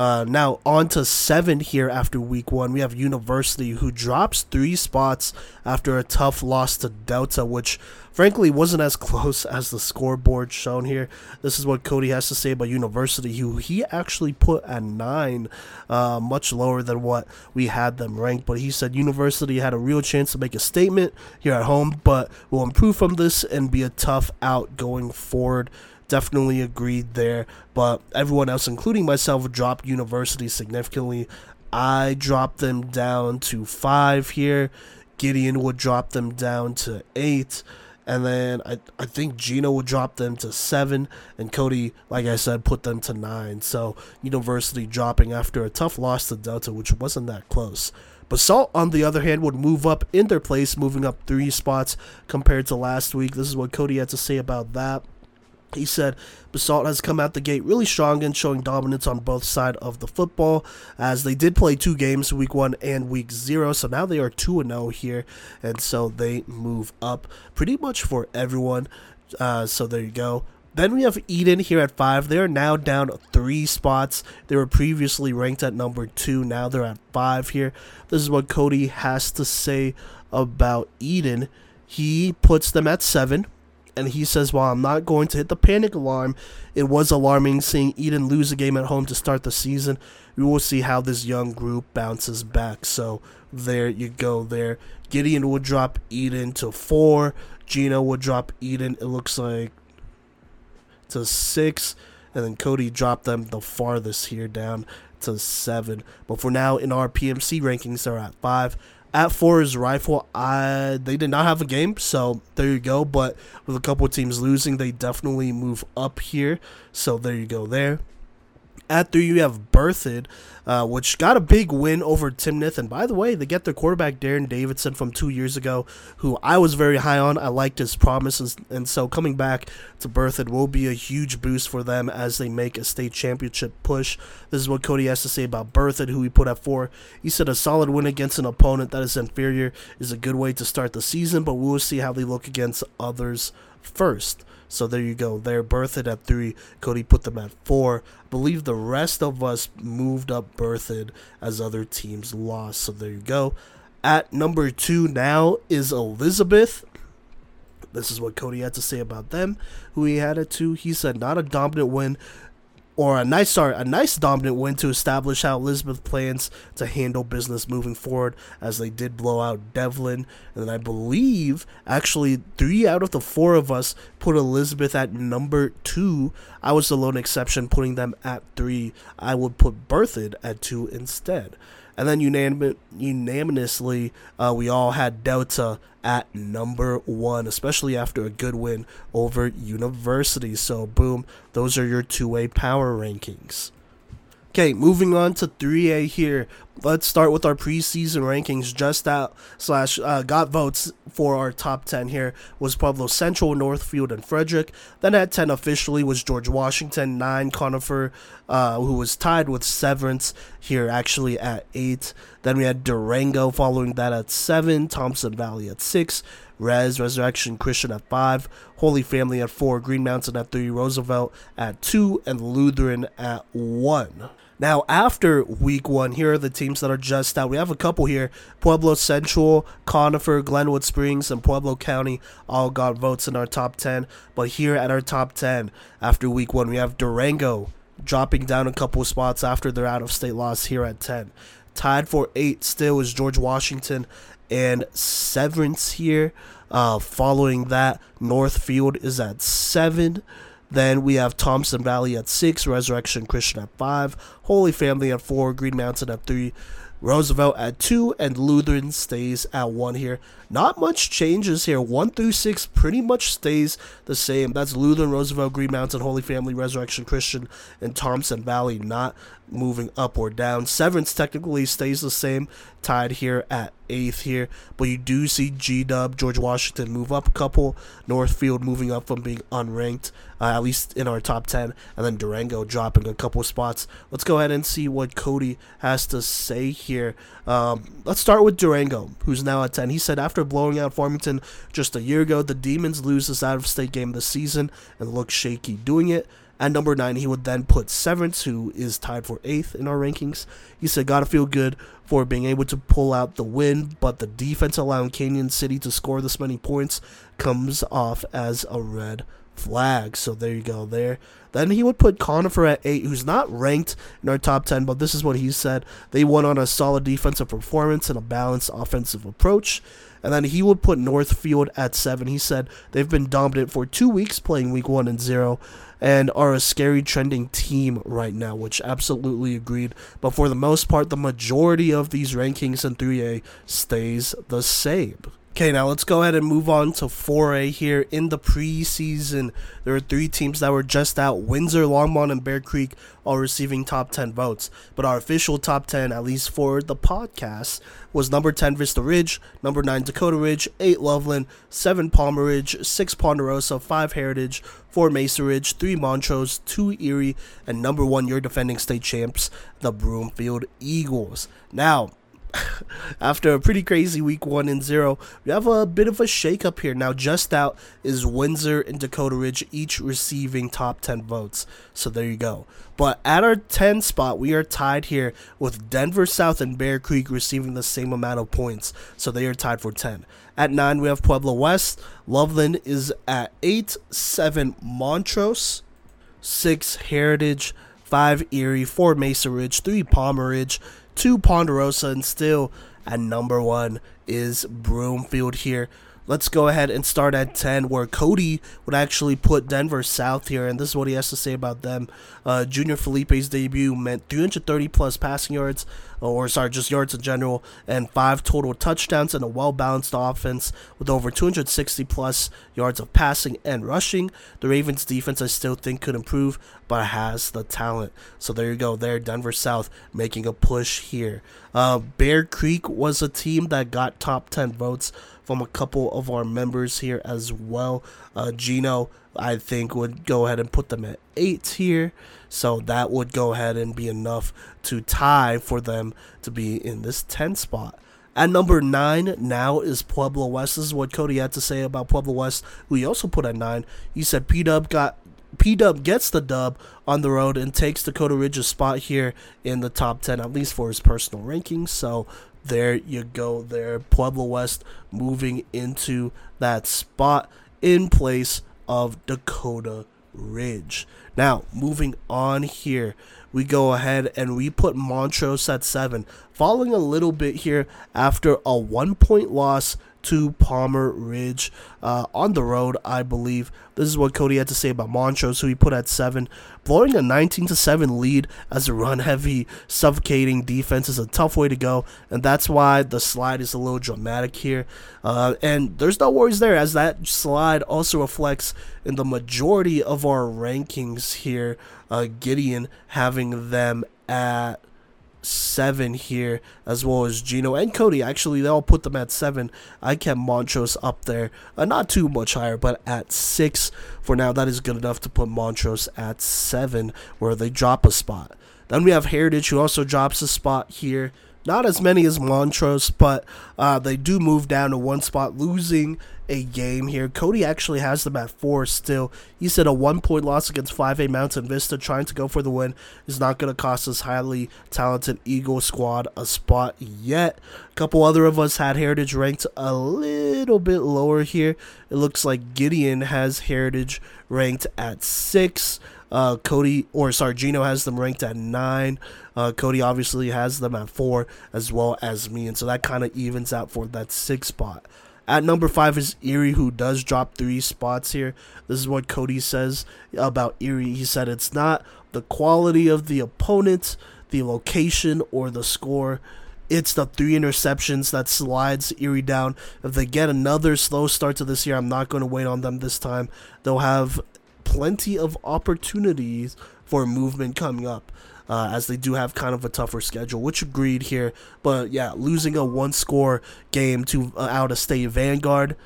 Uh, now on to seven here after week one. We have University who drops three spots after a tough loss to Delta, which frankly wasn't as [laughs] close as the scoreboard shown here. This is what Kodey has to say about University, who he actually put at nine, uh, much lower than what we had them ranked. But he said University had a real chance to make a statement here at home, but will improve from this and be a tough out going forward definitely agreed there. But everyone else, including myself, dropped University significantly. I dropped them down to five here. Gideon would drop them down to eight. And then I, I think Gino would drop them to seven. And Kodey, like I said, put them to nine. So University dropping after a tough loss to Delta, which wasn't that close. Basalt, on the other hand, would move up in their place, moving up three spots compared to last week. This is what Kodey had to say about that. He said Basalt has come out the gate really strong and showing dominance on both sides of the football, as they did play two games, week one and week zero. So now they are 2 0 here, and so they move up pretty much for everyone. Uh, so there you go. Then we have Eden here at five. They are now down three spots. They were previously ranked at number two. Now they're at five here. This is what Kodey has to say about Eden. He puts them at seven and he says, While I'm not going to hit the panic alarm, it was alarming seeing Eden lose a game at home to start the season. We will see how this young group bounces back. So there you go. There, Gideon would drop Eden to four. Gino would drop Eden. It looks like to six, and then Kodey dropped them the farthest here down to seven. But for now, in our PMC rankings, they're at five. At four is Rifle. I they did not have a game, so there you go. But with a couple teams losing, they definitely move up here. So there you go there. Three, you have Berthoud, uh, which got a big win over Timnath. And by the way, they get their quarterback, Darren Davidson, from two years ago, who I was very high on. I liked his promises. And so coming back to Berthoud will be a huge boost for them as they make a state championship push. This is what Kodey has to say about Berthoud, who he put at four. He said a solid win against an opponent that is inferior is a good way to start the season, but we will see how they look against others first. So there you go. They're Berthoud at three. Kodey put them at four. I believe the rest of us moved up Berthoud as other teams lost. So there you go. At number two now is Elizabeth. This is what Kodey had to say about them, who he had at two. He said, not a dominant win, or a nice sorry, a nice dominant win to establish how Elizabeth plans to handle business moving forward as they did blow out D'Evelyn. And I believe actually three out of the four of us put Elizabeth at number two. I was the lone exception putting them at three. I would put Berthoud at two instead. And then unanim- unanimously, uh, we all had Delta at number one, especially after a good win over University. So, boom, those are your two way power rankings. Okay, moving on to 3A here. Let's start with our preseason rankings. Just out slash uh, got votes for our top 10 here was Pueblo Central, Northfield, and Frederick. Then at 10 officially was George Washington, 9 Conifer, uh, who was tied with Severance here actually at 8. Then we had Durango following that at 7, Thompson Valley at 6, Res, Resurrection Christian at 5, Holy Family at 4, Green Mountain at 3, Roosevelt at 2, and Lutheran at 1. Now, after week one, here are the teams that are just out. We have a couple here Pueblo Central, Conifer, Glenwood Springs, and Pueblo County all got votes in our top 10. But here at our top 10, after week one, we have Durango dropping down a couple spots after their out of state loss here at 10. Tied for 8 still is George Washington and Severance here. Uh, following that, Northfield is at 7. Then we have Thompson Valley at six, Resurrection Christian at five, Holy Family at four, Green Mountain at three, Roosevelt at two, and Lutheran stays at one here. Not much changes here. One through six pretty much stays the same. That's Lutheran, Roosevelt, Green Mountain, Holy Family, Resurrection Christian, and Thompson Valley not moving up or down. Severance technically stays the same, tied here at eighth here. But you do see G Dub, George Washington move up a couple. Northfield moving up from being unranked, uh, at least in our top 10. And then Durango dropping a couple spots. Let's go ahead and see what Kodey has to say here. Um, let's start with Durango, who's now at 10. He said after blowing out Farmington just a year ago, the Demons lose this out of state game this season and look shaky doing it. At number nine, he would then put Severance, who is tied for eighth in our rankings. He said, Gotta feel good for being able to pull out the win, but the defense allowing Cañon City to score this many points comes off as a red flag. So there you go, there. Then he would put Conifer at 8, who's not ranked in our top 10, but this is what he said. They won on a solid defensive performance and a balanced offensive approach. And then he would put Northfield at 7. He said they've been dominant for two weeks, playing week 1 and 0 and are a scary trending team right now, which absolutely agreed. But for the most part, the majority of these rankings in 3A stays the same. Okay, now let's go ahead and move on to 4A here. In the preseason, there are three teams that were just out Windsor, Longmont, and Bear Creek all receiving top 10 votes. But our official top 10, at least for the podcast, was number 10 Vista Ridge, number 9 Dakota Ridge, 8 Loveland, 7 Palmer Ridge, 6 Ponderosa, 5 Heritage, 4 Mesa Ridge, 3 Montrose, 2 Erie, and number 1 your defending state champs, the Broomfield Eagles. Now, [laughs] after a pretty crazy week one and zero, we have a bit of a shakeup here. Now, just out is Windsor and Dakota Ridge, each receiving top 10 votes. So there you go. But at our 10 spot, we are tied here with Denver South and Bear Creek receiving the same amount of points. So they are tied for 10. At 9, we have Pueblo West. Loveland is at 8, 7 Montrose, 6 Heritage, 5 Erie, 4 Mesa Ridge, 3 Palmer Ridge, 2 Ponderosa, and still at number 1 is Broomfield here. let's go ahead and start at 10, where Kodey would actually put Denver South here, and this is what he has to say about them. Uh, Junior Felipe's debut meant 330 plus passing yards, or sorry, just yards in general, and five total touchdowns and a well balanced offense with over 260 plus yards of passing and rushing. The Ravens defense I still think could improve, but has the talent. So there you go, there, Denver South making a push here. Uh, Bear Creek was a team that got top 10 votes from a couple of our members here as well. Uh, Gino, I think, would go ahead and put them at eight here. So that would go ahead and be enough to tie for them to be in this 10 spot. At number nine now is Pueblo West. This is what Kodey had to say about Pueblo West, who he also put at nine. He said P Dub got P Dub gets the dub on the road and takes Dakota Ridge's spot here in the top 10, at least for his personal rankings. So there you go, there. Pueblo West moving into that spot in place of Dakota Ridge. Now, moving on here, we go ahead and we put Montrose at seven, falling a little bit here after a one point loss to Palmer Ridge uh, on the road, I believe. This is what Kodey had to say about Montrose, who he put at seven. Blowing a 19 to 7 lead as a run heavy, suffocating defense is a tough way to go, and that's why the slide is a little dramatic here. Uh, and there's no worries there, as that slide also reflects in the majority of our rankings here. Uh, Gideon having them at seven here, as well as Gino and Kodey. Actually, they all put them at seven. I kept Montrose up there, uh, not too much higher, but at six for now. That is good enough to put Montrose at seven, where they drop a spot. Then we have Heritage, who also drops a spot here. Not as many as Montrose, but uh, they do move down to one spot, losing a game here. Kodey actually has them at four still. He said a one point loss against 5A Mountain Vista, trying to go for the win, is not going to cost us highly talented Eagle squad a spot yet. A couple other of us had Heritage ranked a little bit lower here. It looks like Gideon has Heritage ranked at six. Uh, Kodey, or sorry, Gino has them ranked at nine. Uh, Kodey obviously has them at four, as well as me, and so that kind of evens out for that six spot. At number five is Erie, who does drop three spots here. This is what Kodey says about Erie. He said it's not the quality of the opponent, the location, or the score. It's the three interceptions that slides Erie down. If they get another slow start to this year, I'm not going to wait on them this time. They'll have plenty of opportunities for movement coming up. Uh, as they do have kind of a tougher schedule, which agreed here. But yeah, losing a one score game to uh, out of state Vanguard,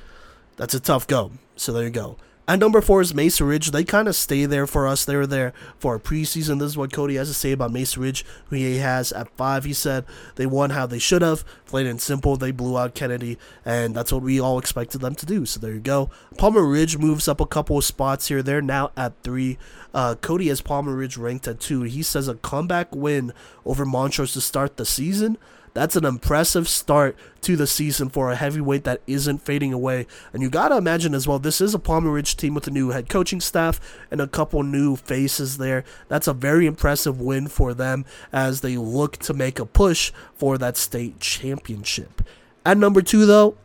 that's a tough go. So there you go. At number four is Mesa Ridge. They kind of stay there for us. They were there for preseason. This is what Kodey has to say about Mesa Ridge, who he has at five. He said they won how they should have. Plain and simple, they blew out Kennedy, and that's what we all expected them to do. So there you go. Palmer Ridge moves up a couple of spots here. They're now at three. Uh, Kodey has Palmer Ridge ranked at two. He says a comeback win over Montrose to start the season. That's an impressive start to the season for a heavyweight that isn't fading away. And you got to imagine as well, this is a Palmer Ridge team with a new head coaching staff and a couple new faces there. That's a very impressive win for them as they look to make a push for that state championship. At number two, though,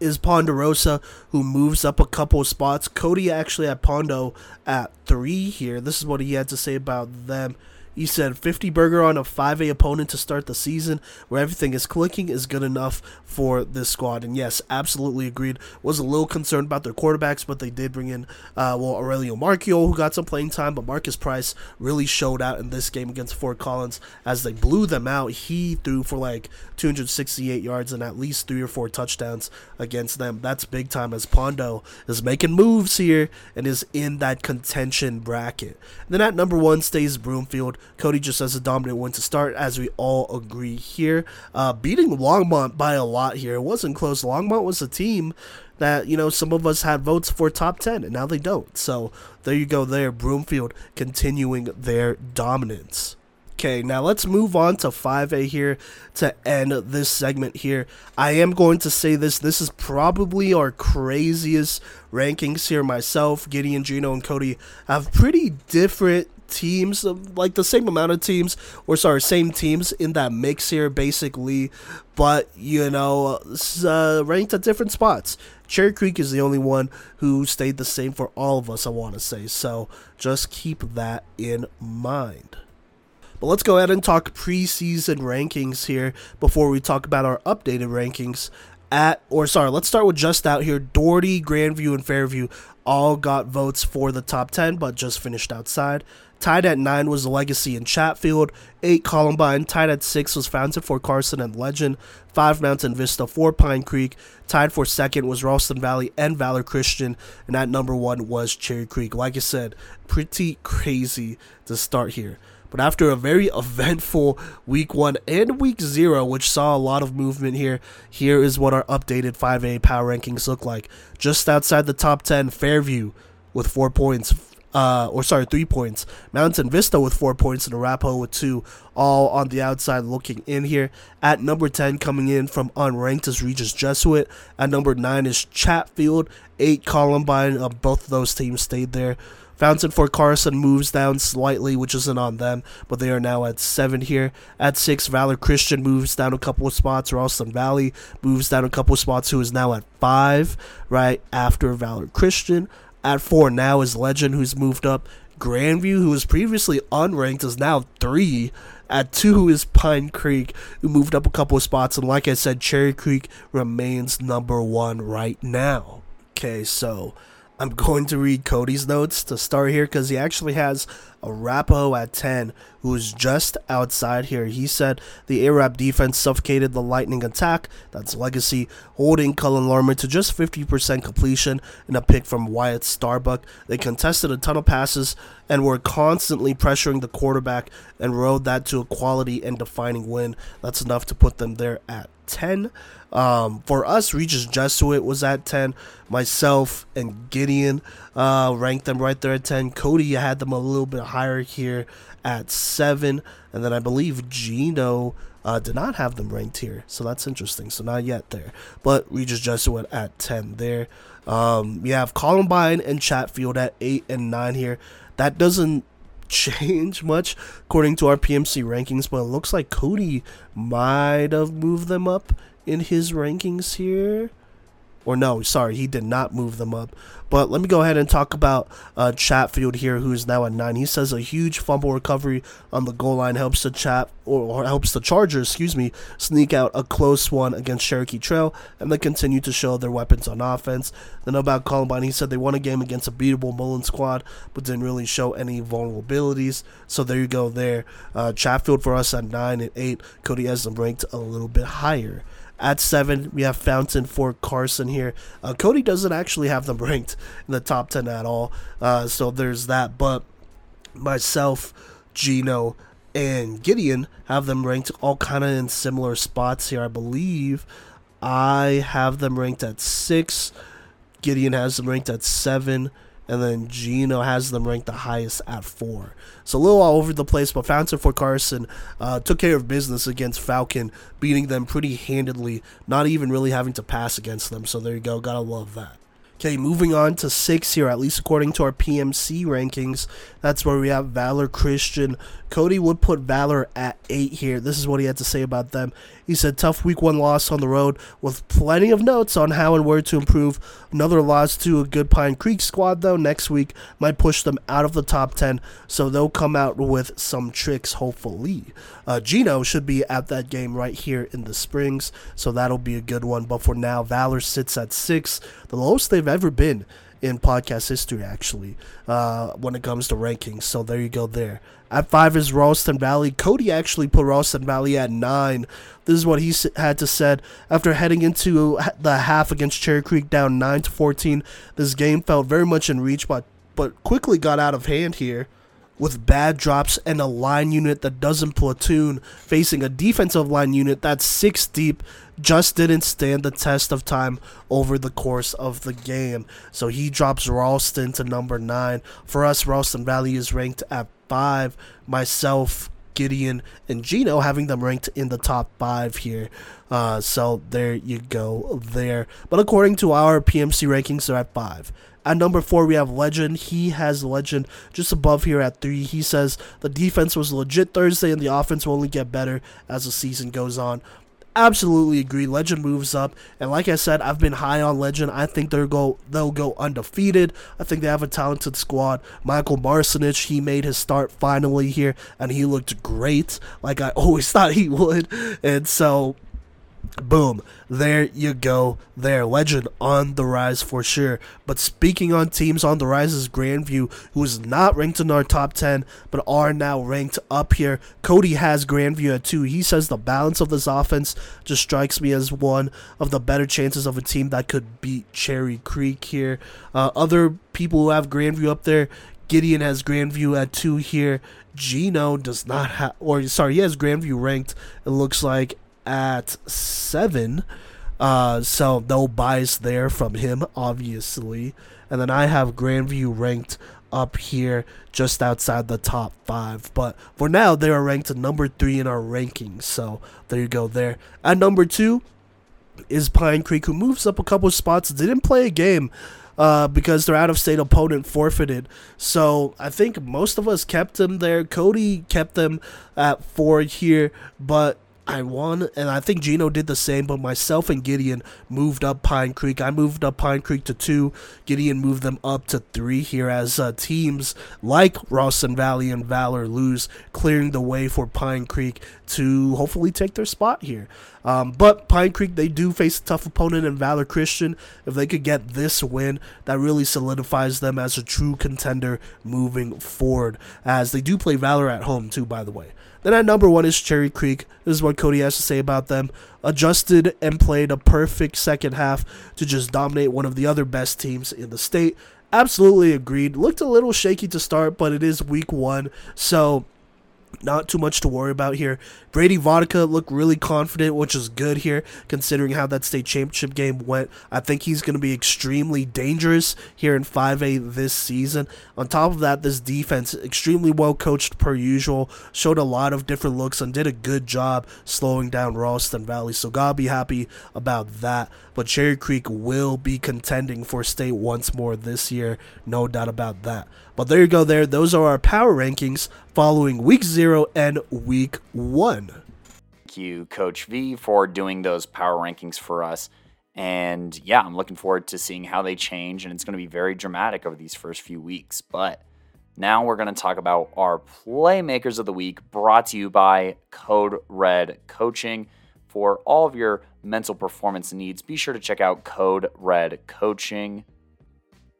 is Ponderosa, who moves up a couple spots. Kodey actually had Pondo at three here. This is what he had to say about them. He said 50 burger on a 5A opponent to start the season where everything is clicking is good enough for this squad. And yes, absolutely agreed. Was a little concerned about their quarterbacks, but they did bring in, uh, well, Aurelio Marchio, who got some playing time, but Marcus Price really showed out in this game against Fort Collins as they blew them out. He threw for like 268 yards and at least three or four touchdowns against them. That's big time as Pondo is making moves here and is in that contention bracket. And then at number one stays Broomfield. Kodey just has a dominant win to start, as we all agree here. Uh, beating Longmont by a lot here. It wasn't close. Longmont was a team that, you know, some of us had votes for top 10, and now they don't. So there you go there. Broomfield continuing their dominance. Okay, now let's move on to 5A here to end this segment here. I am going to say this. This is probably our craziest rankings here. Myself, Gideon, Gino, and Kodey have pretty different teams, like the same amount of teams, or sorry, same teams in that mix here, basically. But you know, uh, ranked at different spots. Cherry Creek is the only one who stayed the same for all of us, I want to say. So just keep that in mind. But let's go ahead and talk preseason rankings here before we talk about our updated rankings. At, or sorry, let's start with just out here. Doherty, Grandview, and Fairview all got votes for the top 10, but just finished outside. Tied at 9 was Legacy and Chatfield. 8 Columbine. Tied at 6 was Fountain Fort Carson and Legend. 5 Mountain Vista. 4 Pine Creek. Tied for second was Ralston Valley and Valor Christian. And at number 1 was Cherry Creek. Like I said, pretty crazy to start here. But after a very [laughs] eventful week one and week zero, which saw a lot of movement here, here is what our updated 5A power rankings look like. Just outside the top 10, Fairview with four points, uh, or sorry, three points. Mountain Vista with four points and Arapahoe with two, all on the outside looking in here. At number 10, coming in from unranked is Regis Jesuit. At number 9 is Chatfield. 8 Columbine. Uh, both of those teams stayed there. Fountain Fort Carson moves down slightly, which isn't on them, but they are now at seven here. At six, Valor Christian moves down a couple of spots. Ralston Valley moves down a couple of spots, who is now at five, right after Valor Christian. At four now is Legend, who's moved up. Grandview, who was previously unranked, is now three. At two is Pine Creek, who moved up a couple of spots. And like I said, Cherry Creek remains number one right now. Okay, so I'm [laughs] going to read Kodey's notes to start here because he actually has Arapahoe at 10, who's just outside here. He said the Arab defense suffocated the Lightning attack. That's legacy, holding Cullen Larmer to just 50% completion in a pick from Wyatt Starbuck. They contested a ton of passes and were constantly pressuring the quarterback and rode that to a quality and defining win. That's enough to put them there at 10. Um, for us, Regis Jesuit was at 10. Myself and Gideon uh, ranked them right there at 10. Kodey had them a little bit higher here at 7. And then I believe Gino uh, did not have them ranked here. So that's interesting. So not yet there. But Regis Jesuit at 10 there. Um, you have Columbine and Chatfield at 8 and 9 here. That doesn't [laughs] change much according to our PMC rankings, but it looks like Kodey might have moved them up in his rankings here. Or no, sorry, he did not move them up. But let me go ahead and talk about uh, Chatfield here, who is now at nine. He says a huge fumble recovery on the goal line helps the chat or, or helps the Chargers, excuse me, sneak out a close one against Cherokee Trail, and they continue to show their weapons on offense. Then about Columbine, he said they won a game against a beatable Mullen squad, but didn't really show any vulnerabilities. So there you go. There, uh, Chatfield for us at nine and eight. Kodey has them ranked a little bit higher. At seven, we have Fountain Fort Carson here. Uh, Kodey doesn't actually have them [laughs] ranked in the top 10 at all. Uh, so there's that. But myself, Gino, and Gideon have them ranked all kind of in similar spots here. I believe I have them ranked at six. Gideon has them ranked at seven and then Gino has them ranked the highest at four. So a little all over the place, but Fountain Fort Carson uh, took care of business against Falcon, beating them pretty handedly, not even really having to pass against them. So there you go, gotta love that. Okay, moving on to six here, at least according to our PMC rankings. That's where we have Valor Christian. Kodey would put Valor at eight here. This is what he had to say about them. He said, tough week one loss on the road with plenty of notes on how and where to improve. Another loss to a good Pine Creek squad, though, next week might push them out of the top 10, so they'll come out with some tricks, hopefully. Uh, Gino should be at that game right here in the Springs, so that'll be a good one. But for now, Valor sits at six, the lowest they've ever been in podcast history, actually, uh, when it comes to rankings. So there you go there. At five is Ralston Valley. Kodey actually put Ralston Valley at nine. This is what he had to said after heading into the half against Cherry Creek down nine to fourteen. This game felt very much in reach, but but quickly got out of hand here with bad drops and a line unit that doesn't platoon facing a defensive line unit that's six deep just didn't stand the test of time over the course of the game. So he drops Ralston to number nine. For us, Ralston Valley is ranked at five. Myself, Gideon, and Gino having them ranked in the top five here. Uh, so there you go there. But according to our PMC rankings, they're at five. At number four, we have Legend. He has Legend just above here at three. He says the defense was legit Thursday and the offense will only get better as the season goes on. Absolutely agree. Legend moves up, and like I said, I've been high on Legend. I think they'll go they'll go undefeated. I think they have a talented squad. Michael Marcinich, he made his start finally here, and he looked great, like I [laughs] always thought he would. And so Boom. There you go. There. Legend on the rise for sure. But speaking on teams on the rise is Grandview, who is not ranked in our top 10, but are now ranked up here. Kodey has Grandview at 2. He says the balance of this offense just strikes me as one of the better chances of a team that could beat Cherry Creek here. Uh, other people who have Grandview up there, Gideon has Grandview at 2 here. Gino does not have, or sorry, he has Grandview ranked, it looks like, at seven. Uh, so no bias there from him, obviously. And then I have Grandview ranked up here just outside the top five. But for now, they are ranked number three in our rankings. So there you go there. At number two is Pine Creek, who moves up a couple spots. Didn't play a game. Uh, because their out of state opponent forfeited. So I think most of us kept them there. Kodey kept them at four here, but I won, and I think Gino did the same, but myself and Gideon moved up Pine Creek. I moved up Pine Creek to two. Gideon moved them up to three here as uh, teams like Ralston Valley and Valor lose, clearing the way for Pine Creek to hopefully take their spot here. Um, but Pine Creek, they do face a tough opponent in Valor Christian. If they could get this win, that really solidifies them as a true contender moving forward. As they do play Valor at home, too, by the way. Then at number one is Cherry Creek. This is what Kodey has to say about them. Adjusted and played a perfect second half to just dominate one of the other best teams in the state. Absolutely agreed. Looked a little shaky to start, but it is week one, so not too much to worry about here. Brady Vodicka looked really confident, which is good here, considering how that state championship game went. I think he's going to be extremely dangerous here in 5A this season. On top of that, this defense, extremely well coached per usual, showed a lot of different looks and did a good job slowing down Ralston Valley. So, gotta be happy about that. But Cherry Creek will be contending for state once more this year, no doubt about that. But there you go, there. Those are our power rankings following week zero and week one. Thank you, Coach V, for doing those power rankings for us. And yeah, I'm looking forward to seeing how they change, and it's going to be very dramatic over these first few weeks. But now we're going to talk about our Playmakers of the Week brought to you by Code Red Coaching. For all of your mental performance needs, be sure to check out Code Red Coaching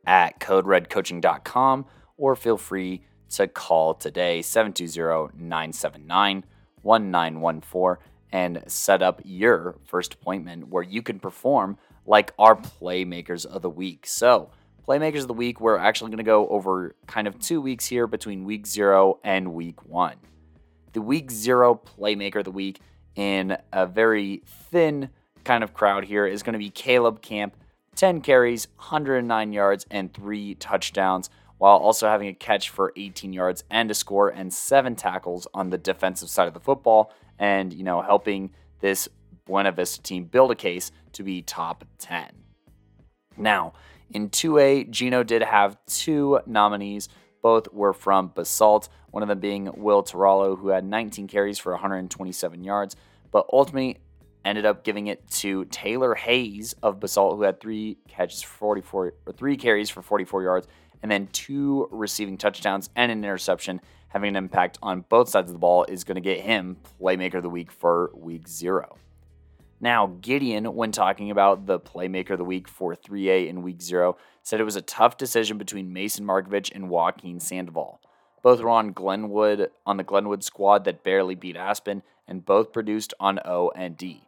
at coderedcoaching.com or feel free to call today 720-979-1914 and set up your first appointment where you can perform like our playmakers of the week. So, playmakers of the week, we're actually going to go over kind of two weeks here between week 0 and week 1. The week 0 playmaker of the week in a very thin kind of crowd here is going to be Caleb Camp, 10 carries, 109 yards and 3 touchdowns while also having a catch for 18 yards and a score and seven tackles on the defensive side of the football and, you know, helping this Buena Vista team build a case to be top 10. Now, in 2A, Gino did have two nominees. Both were from Basalt, one of them being Will Tarallo, who had 19 carries for 127 yards, but ultimately ended up giving it to Taylor Hayes of Basalt, who had three catches for 44 or three carries for 44 yards and then two receiving touchdowns and an interception, having an impact on both sides of the ball, is going to get him Playmaker of the Week for week zero. Now, Gideon, when talking about the Playmaker of the Week for 3A in week zero, said it was a tough decision between Mason Markovich and Joaquin Sandoval. Both were on Glenwood on the Glenwood squad that barely beat Aspen, and both produced on O and D.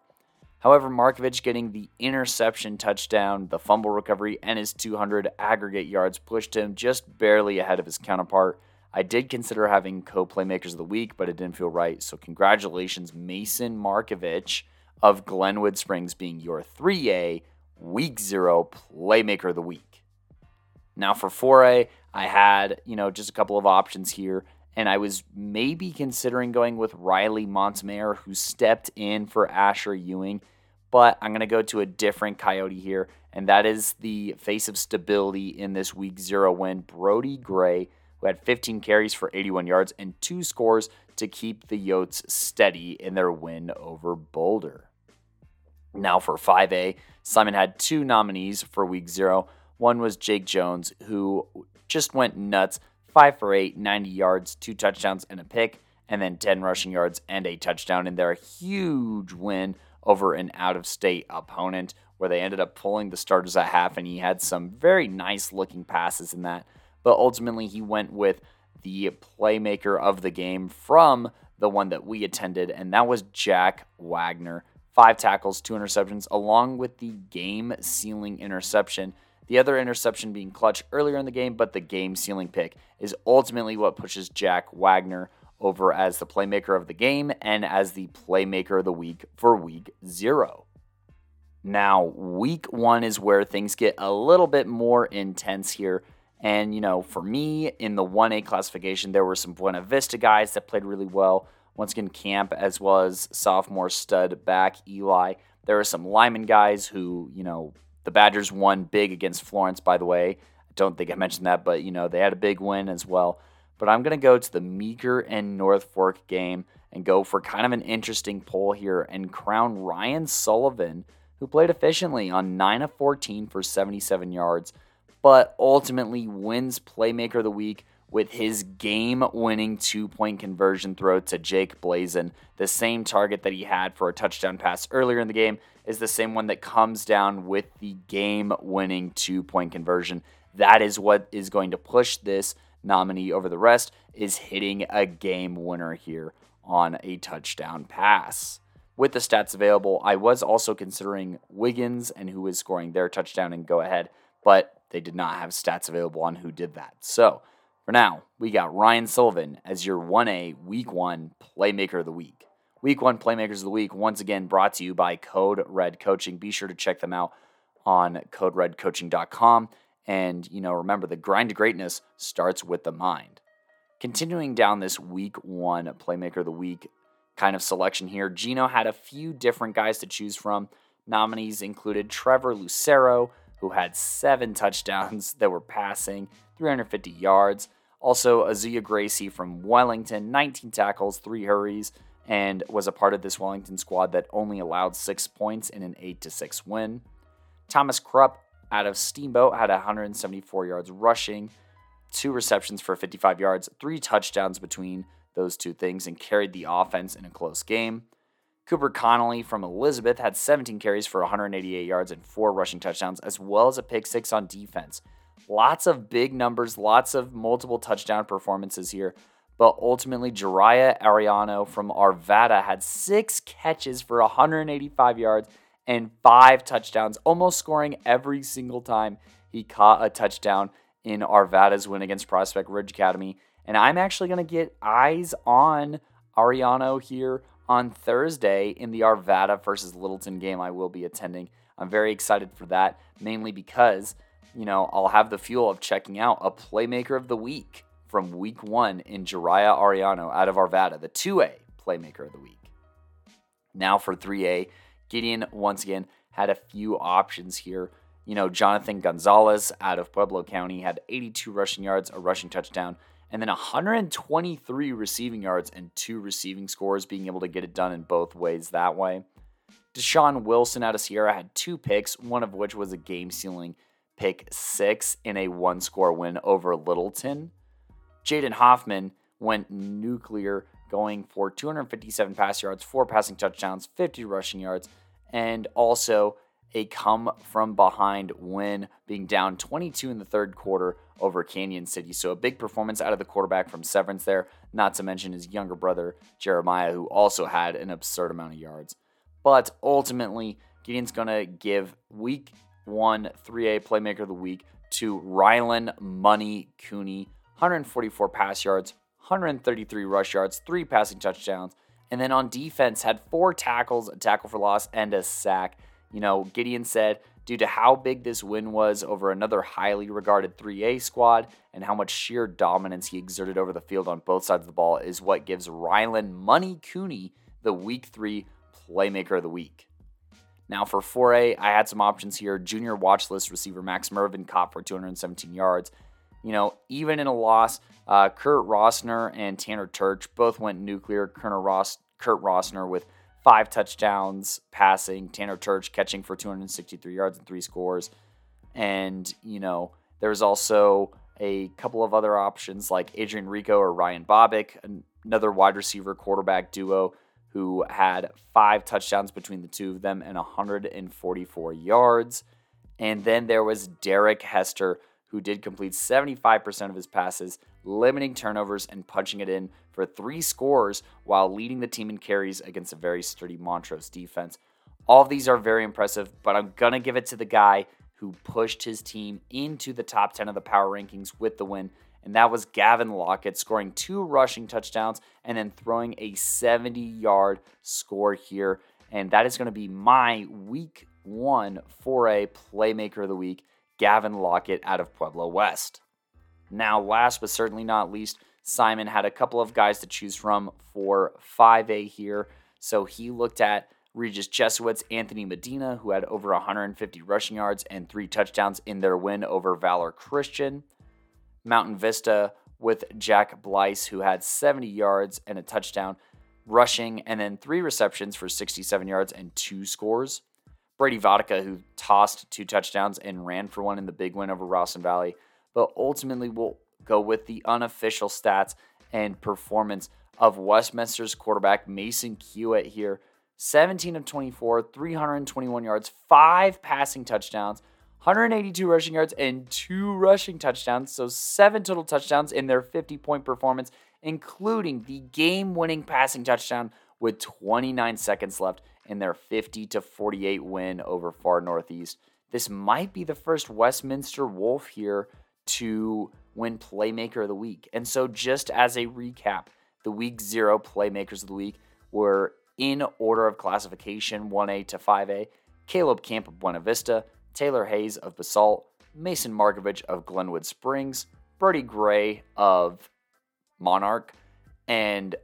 However, Markovich getting the interception touchdown, the fumble recovery, and his 200 aggregate yards pushed him just barely ahead of his counterpart. I did consider having co playmakers of the week, but it didn't feel right. So, congratulations, Mason Markovich of Glenwood Springs, being your 3A week zero playmaker of the week. Now, for 4A, I had, you know, just a couple of options here and I was maybe considering going with Riley Montemayor, who stepped in for Asher Ewing. But I'm going to go to a different Coyote here, and that is the face of stability in this week zero win, Brody Gray, who had 15 carries for 81 yards and two scores to keep the Yotes steady in their win over Boulder. Now for 5A, Simon had two nominees for week zero. One was Jake Jones, who just went nuts 5 for 8, 90 yards, two touchdowns, and a pick, and then 10 rushing yards and a touchdown in their huge win over an out of state opponent where they ended up pulling the starters at half, and he had some very nice looking passes in that. But ultimately, he went with the playmaker of the game from the one that we attended, and that was Jack Wagner. Five tackles, two interceptions, along with the game sealing interception. The other interception being clutch earlier in the game, but the game sealing pick is ultimately what pushes Jack Wagner over as the playmaker of the game and as the playmaker of the week for week zero. Now, week one is where things get a little bit more intense here. And, you know, for me in the 1A classification, there were some Buena Vista guys that played really well. Once again, Camp, as well as sophomore stud back Eli. There are some Limon guys who, you know, the Badgers won big against Florence, by the way. I don't think I mentioned that, but, you know, they had a big win as well. But I'm going to go to the Meeker and North Fork game and go for kind of an interesting poll here and crown Ryan Sullivan, who played efficiently on 9 of 14 for 77 yards but ultimately wins Playmaker of the Week with his game winning two point conversion throw to Jake Blazin. The same target that he had for a touchdown pass earlier in the game is the same one that comes down with the game winning two point conversion. That is what is going to push this nominee over the rest is hitting a game winner here on a touchdown pass. With the stats available, I was also considering Wiggins and who is scoring their touchdown and go ahead, but they did not have stats available on who did that. So for now, we got Ryan Sullivan as your 1A Week 1 Playmaker of the Week. Week 1 Playmakers of the Week, once again brought to you by Code Red Coaching. Be sure to check them out on coderedcoaching.com. And, you know, remember the grind to greatness starts with the mind. Continuing down this Week 1 Playmaker of the Week kind of selection here, Gino had a few different guys to choose from. Nominees included Trevor Lucero, who had seven touchdowns [laughs] that were passing, 350 yards. Also, Azia Gracie from Wellington, 19 tackles, three hurries, and was a part of this Wellington squad that only allowed six points in an 8 6 win. Thomas Krupp out of Steamboat had 174 yards rushing, two receptions for 55 yards, three touchdowns between those two things, and carried the offense in a close game. Cooper Connolly from Elizabeth had 17 carries for 188 yards and four rushing touchdowns, as well as a pick six on defense. Lots of big numbers, lots of multiple touchdown performances here. But ultimately, Jariah Ariano from Arvada had six catches for 185 yards and five touchdowns, almost scoring every single time he caught a touchdown in Arvada's win against Prospect Ridge Academy. And I'm actually going to get eyes on Ariano here on Thursday in the Arvada versus Littleton game I will be attending. I'm very excited for that, mainly because, you know, I'll have the fuel of checking out a playmaker of the week from week one in Jariah Ariano out of Arvada, the 2A playmaker of the week. Now for 3A, Gideon once again had a few options here. You know, Jonathan Gonzalez out of Pueblo County had 82 rushing yards, a rushing touchdown, and then 123 receiving yards and two receiving scores, being able to get it done in both ways that way. Deshaun Wilson out of Sierra had two picks, one of which was a game sealing pick six in a one score win over Littleton. Jaden Hoffman went nuclear, going for 257 pass yards, four passing touchdowns, 50 rushing yards, and also a come from behind win, being down 22 in the third quarter over Cañon City. So a big performance out of the quarterback from Severance there, not to mention his younger brother, Jeremiah, who also had an absurd amount of yards. But ultimately, Gideon's going to give week one 3A playmaker of the week to Rylan Money Cooney. 144 pass yards, 133 rush yards, three passing touchdowns. And then on defense, had four tackles, a tackle for loss, and a sack. You know, Gideon said due to how big this win was over another highly regarded 3A squad and how much sheer dominance he exerted over the field on both sides of the ball is what gives Rylan Money Cooney the week three playmaker of the week. Now for 4A, I had some options here. Junior watch list receiver Max Mervin caught for 217 yards. You know, even in a loss, uh, Kurt Rossner and Tanner Turch both went nuclear. Kurt, Ross, Kurt Rossner with five touchdowns passing. Tanner Turch catching for 263 yards and three scores. And, you know, there's also a couple of other options like Adrian Rico or Ryan Bobick, another wide receiver quarterback duo who had five touchdowns between the two of them and 144 yards. And then there was Derek Hester, who did complete 75% of his passes, limiting turnovers and punching it in for three scores while leading the team in carries against a very sturdy Montrose defense. All of these are very impressive, but I'm going to give it to the guy who pushed his team into the top 10 of the power rankings with the win, and that was Gavin Lockett, scoring two rushing touchdowns and then throwing a 70 yard score here. And that is going to be my week one for a playmaker of the week, Gavin Lockett out of Pueblo West. Now, last but certainly not least, Simon had a couple of guys to choose from for 5A here. So he looked at Regis Jesuit's, Anthony Medina, who had over 150 rushing yards and three touchdowns in their win over Valor Christian. Mountain Vista with Jack Blyce, who had 70 yards and a touchdown rushing, and then three receptions for 67 yards and two scores. Brady Vodicka, who tossed two touchdowns and ran for one in the big win over Ralston Valley. But ultimately, we'll go with the unofficial stats and performance of Westminster's quarterback, Mason Hewitt, here 17 of 24, 321 yards, five passing touchdowns, 182 rushing yards, and two rushing touchdowns. So, seven total touchdowns in their 50 point performance, including the game winning passing touchdown with 29 seconds left in their 50 to 48 win over Far Northeast. This might be the first Westminster Wolf here to win Playmaker of the Week. And so, just as a recap, the week zero Playmakers of the Week were in order of classification 1A to 5A Caleb Camp of Buena Vista, Taylor Hayes of Basalt, Mason Markovich of Glenwood Springs, Brody Gray of Monarch, and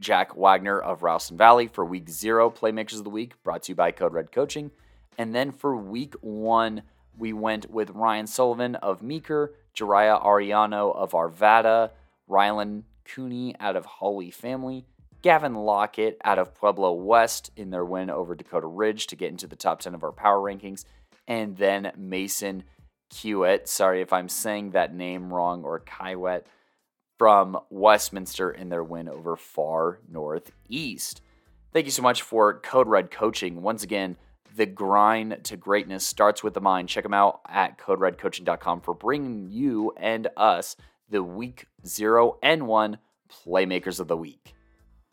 Jack Wagner of Ralston Valley for week zero Playmakers of the Week, brought to you by Code Red Coaching. And then for week one, we went with Ryan Sullivan of Meeker, Jariah Ariano of Arvada, Rylan Cooney out of Holy Family, Gavin Lockett out of Pueblo West in their win over Dakota Ridge to get into the top 10 of our power rankings. And then Mason Hewitt, sorry if I'm saying that name wrong, or Kiwet from Westminster in their win over Far Northeast. Thank you so much for Code Red Coaching. Once again, the grind to greatness starts with the mind. Check them out at coderedcoaching.com for bringing you and us the week zero and one playmakers of the week.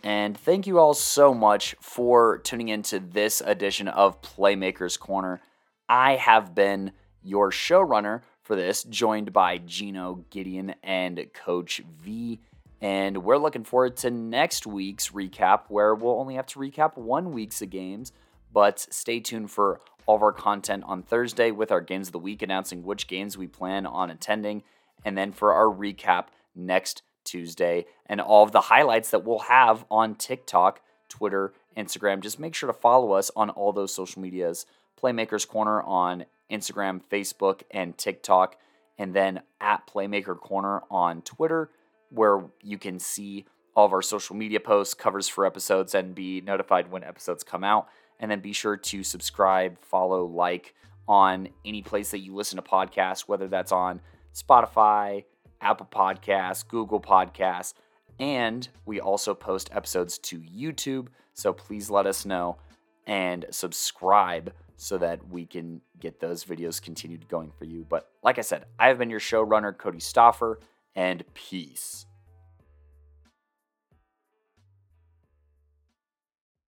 And thank you all so much for tuning into this edition of Playmakers Corner. I have been your showrunner for this, joined by Gino, Gideon, and Coach V. And we're looking forward to next week's recap, where we'll only have to recap one week's of games. But stay tuned for all of our content on Thursday with our games of the week, announcing which games we plan on attending, and then for our recap next Tuesday, and all of the highlights that we'll have on TikTok, Twitter, Instagram. Just make sure to follow us on all those social medias Playmakers Corner on Instagram, Facebook, and TikTok, and then at Playmaker Corner on Twitter, where you can see all of our social media posts, covers for episodes, and be notified when episodes come out. And then be sure to subscribe, follow, like on any place that you listen to podcasts, whether that's on Spotify, Apple Podcasts, Google Podcasts, and we also post episodes to YouTube. So please let us know and subscribe so that we can get those videos continued going for you. But like I said, I have been your showrunner, Kodey Stoffer, and peace.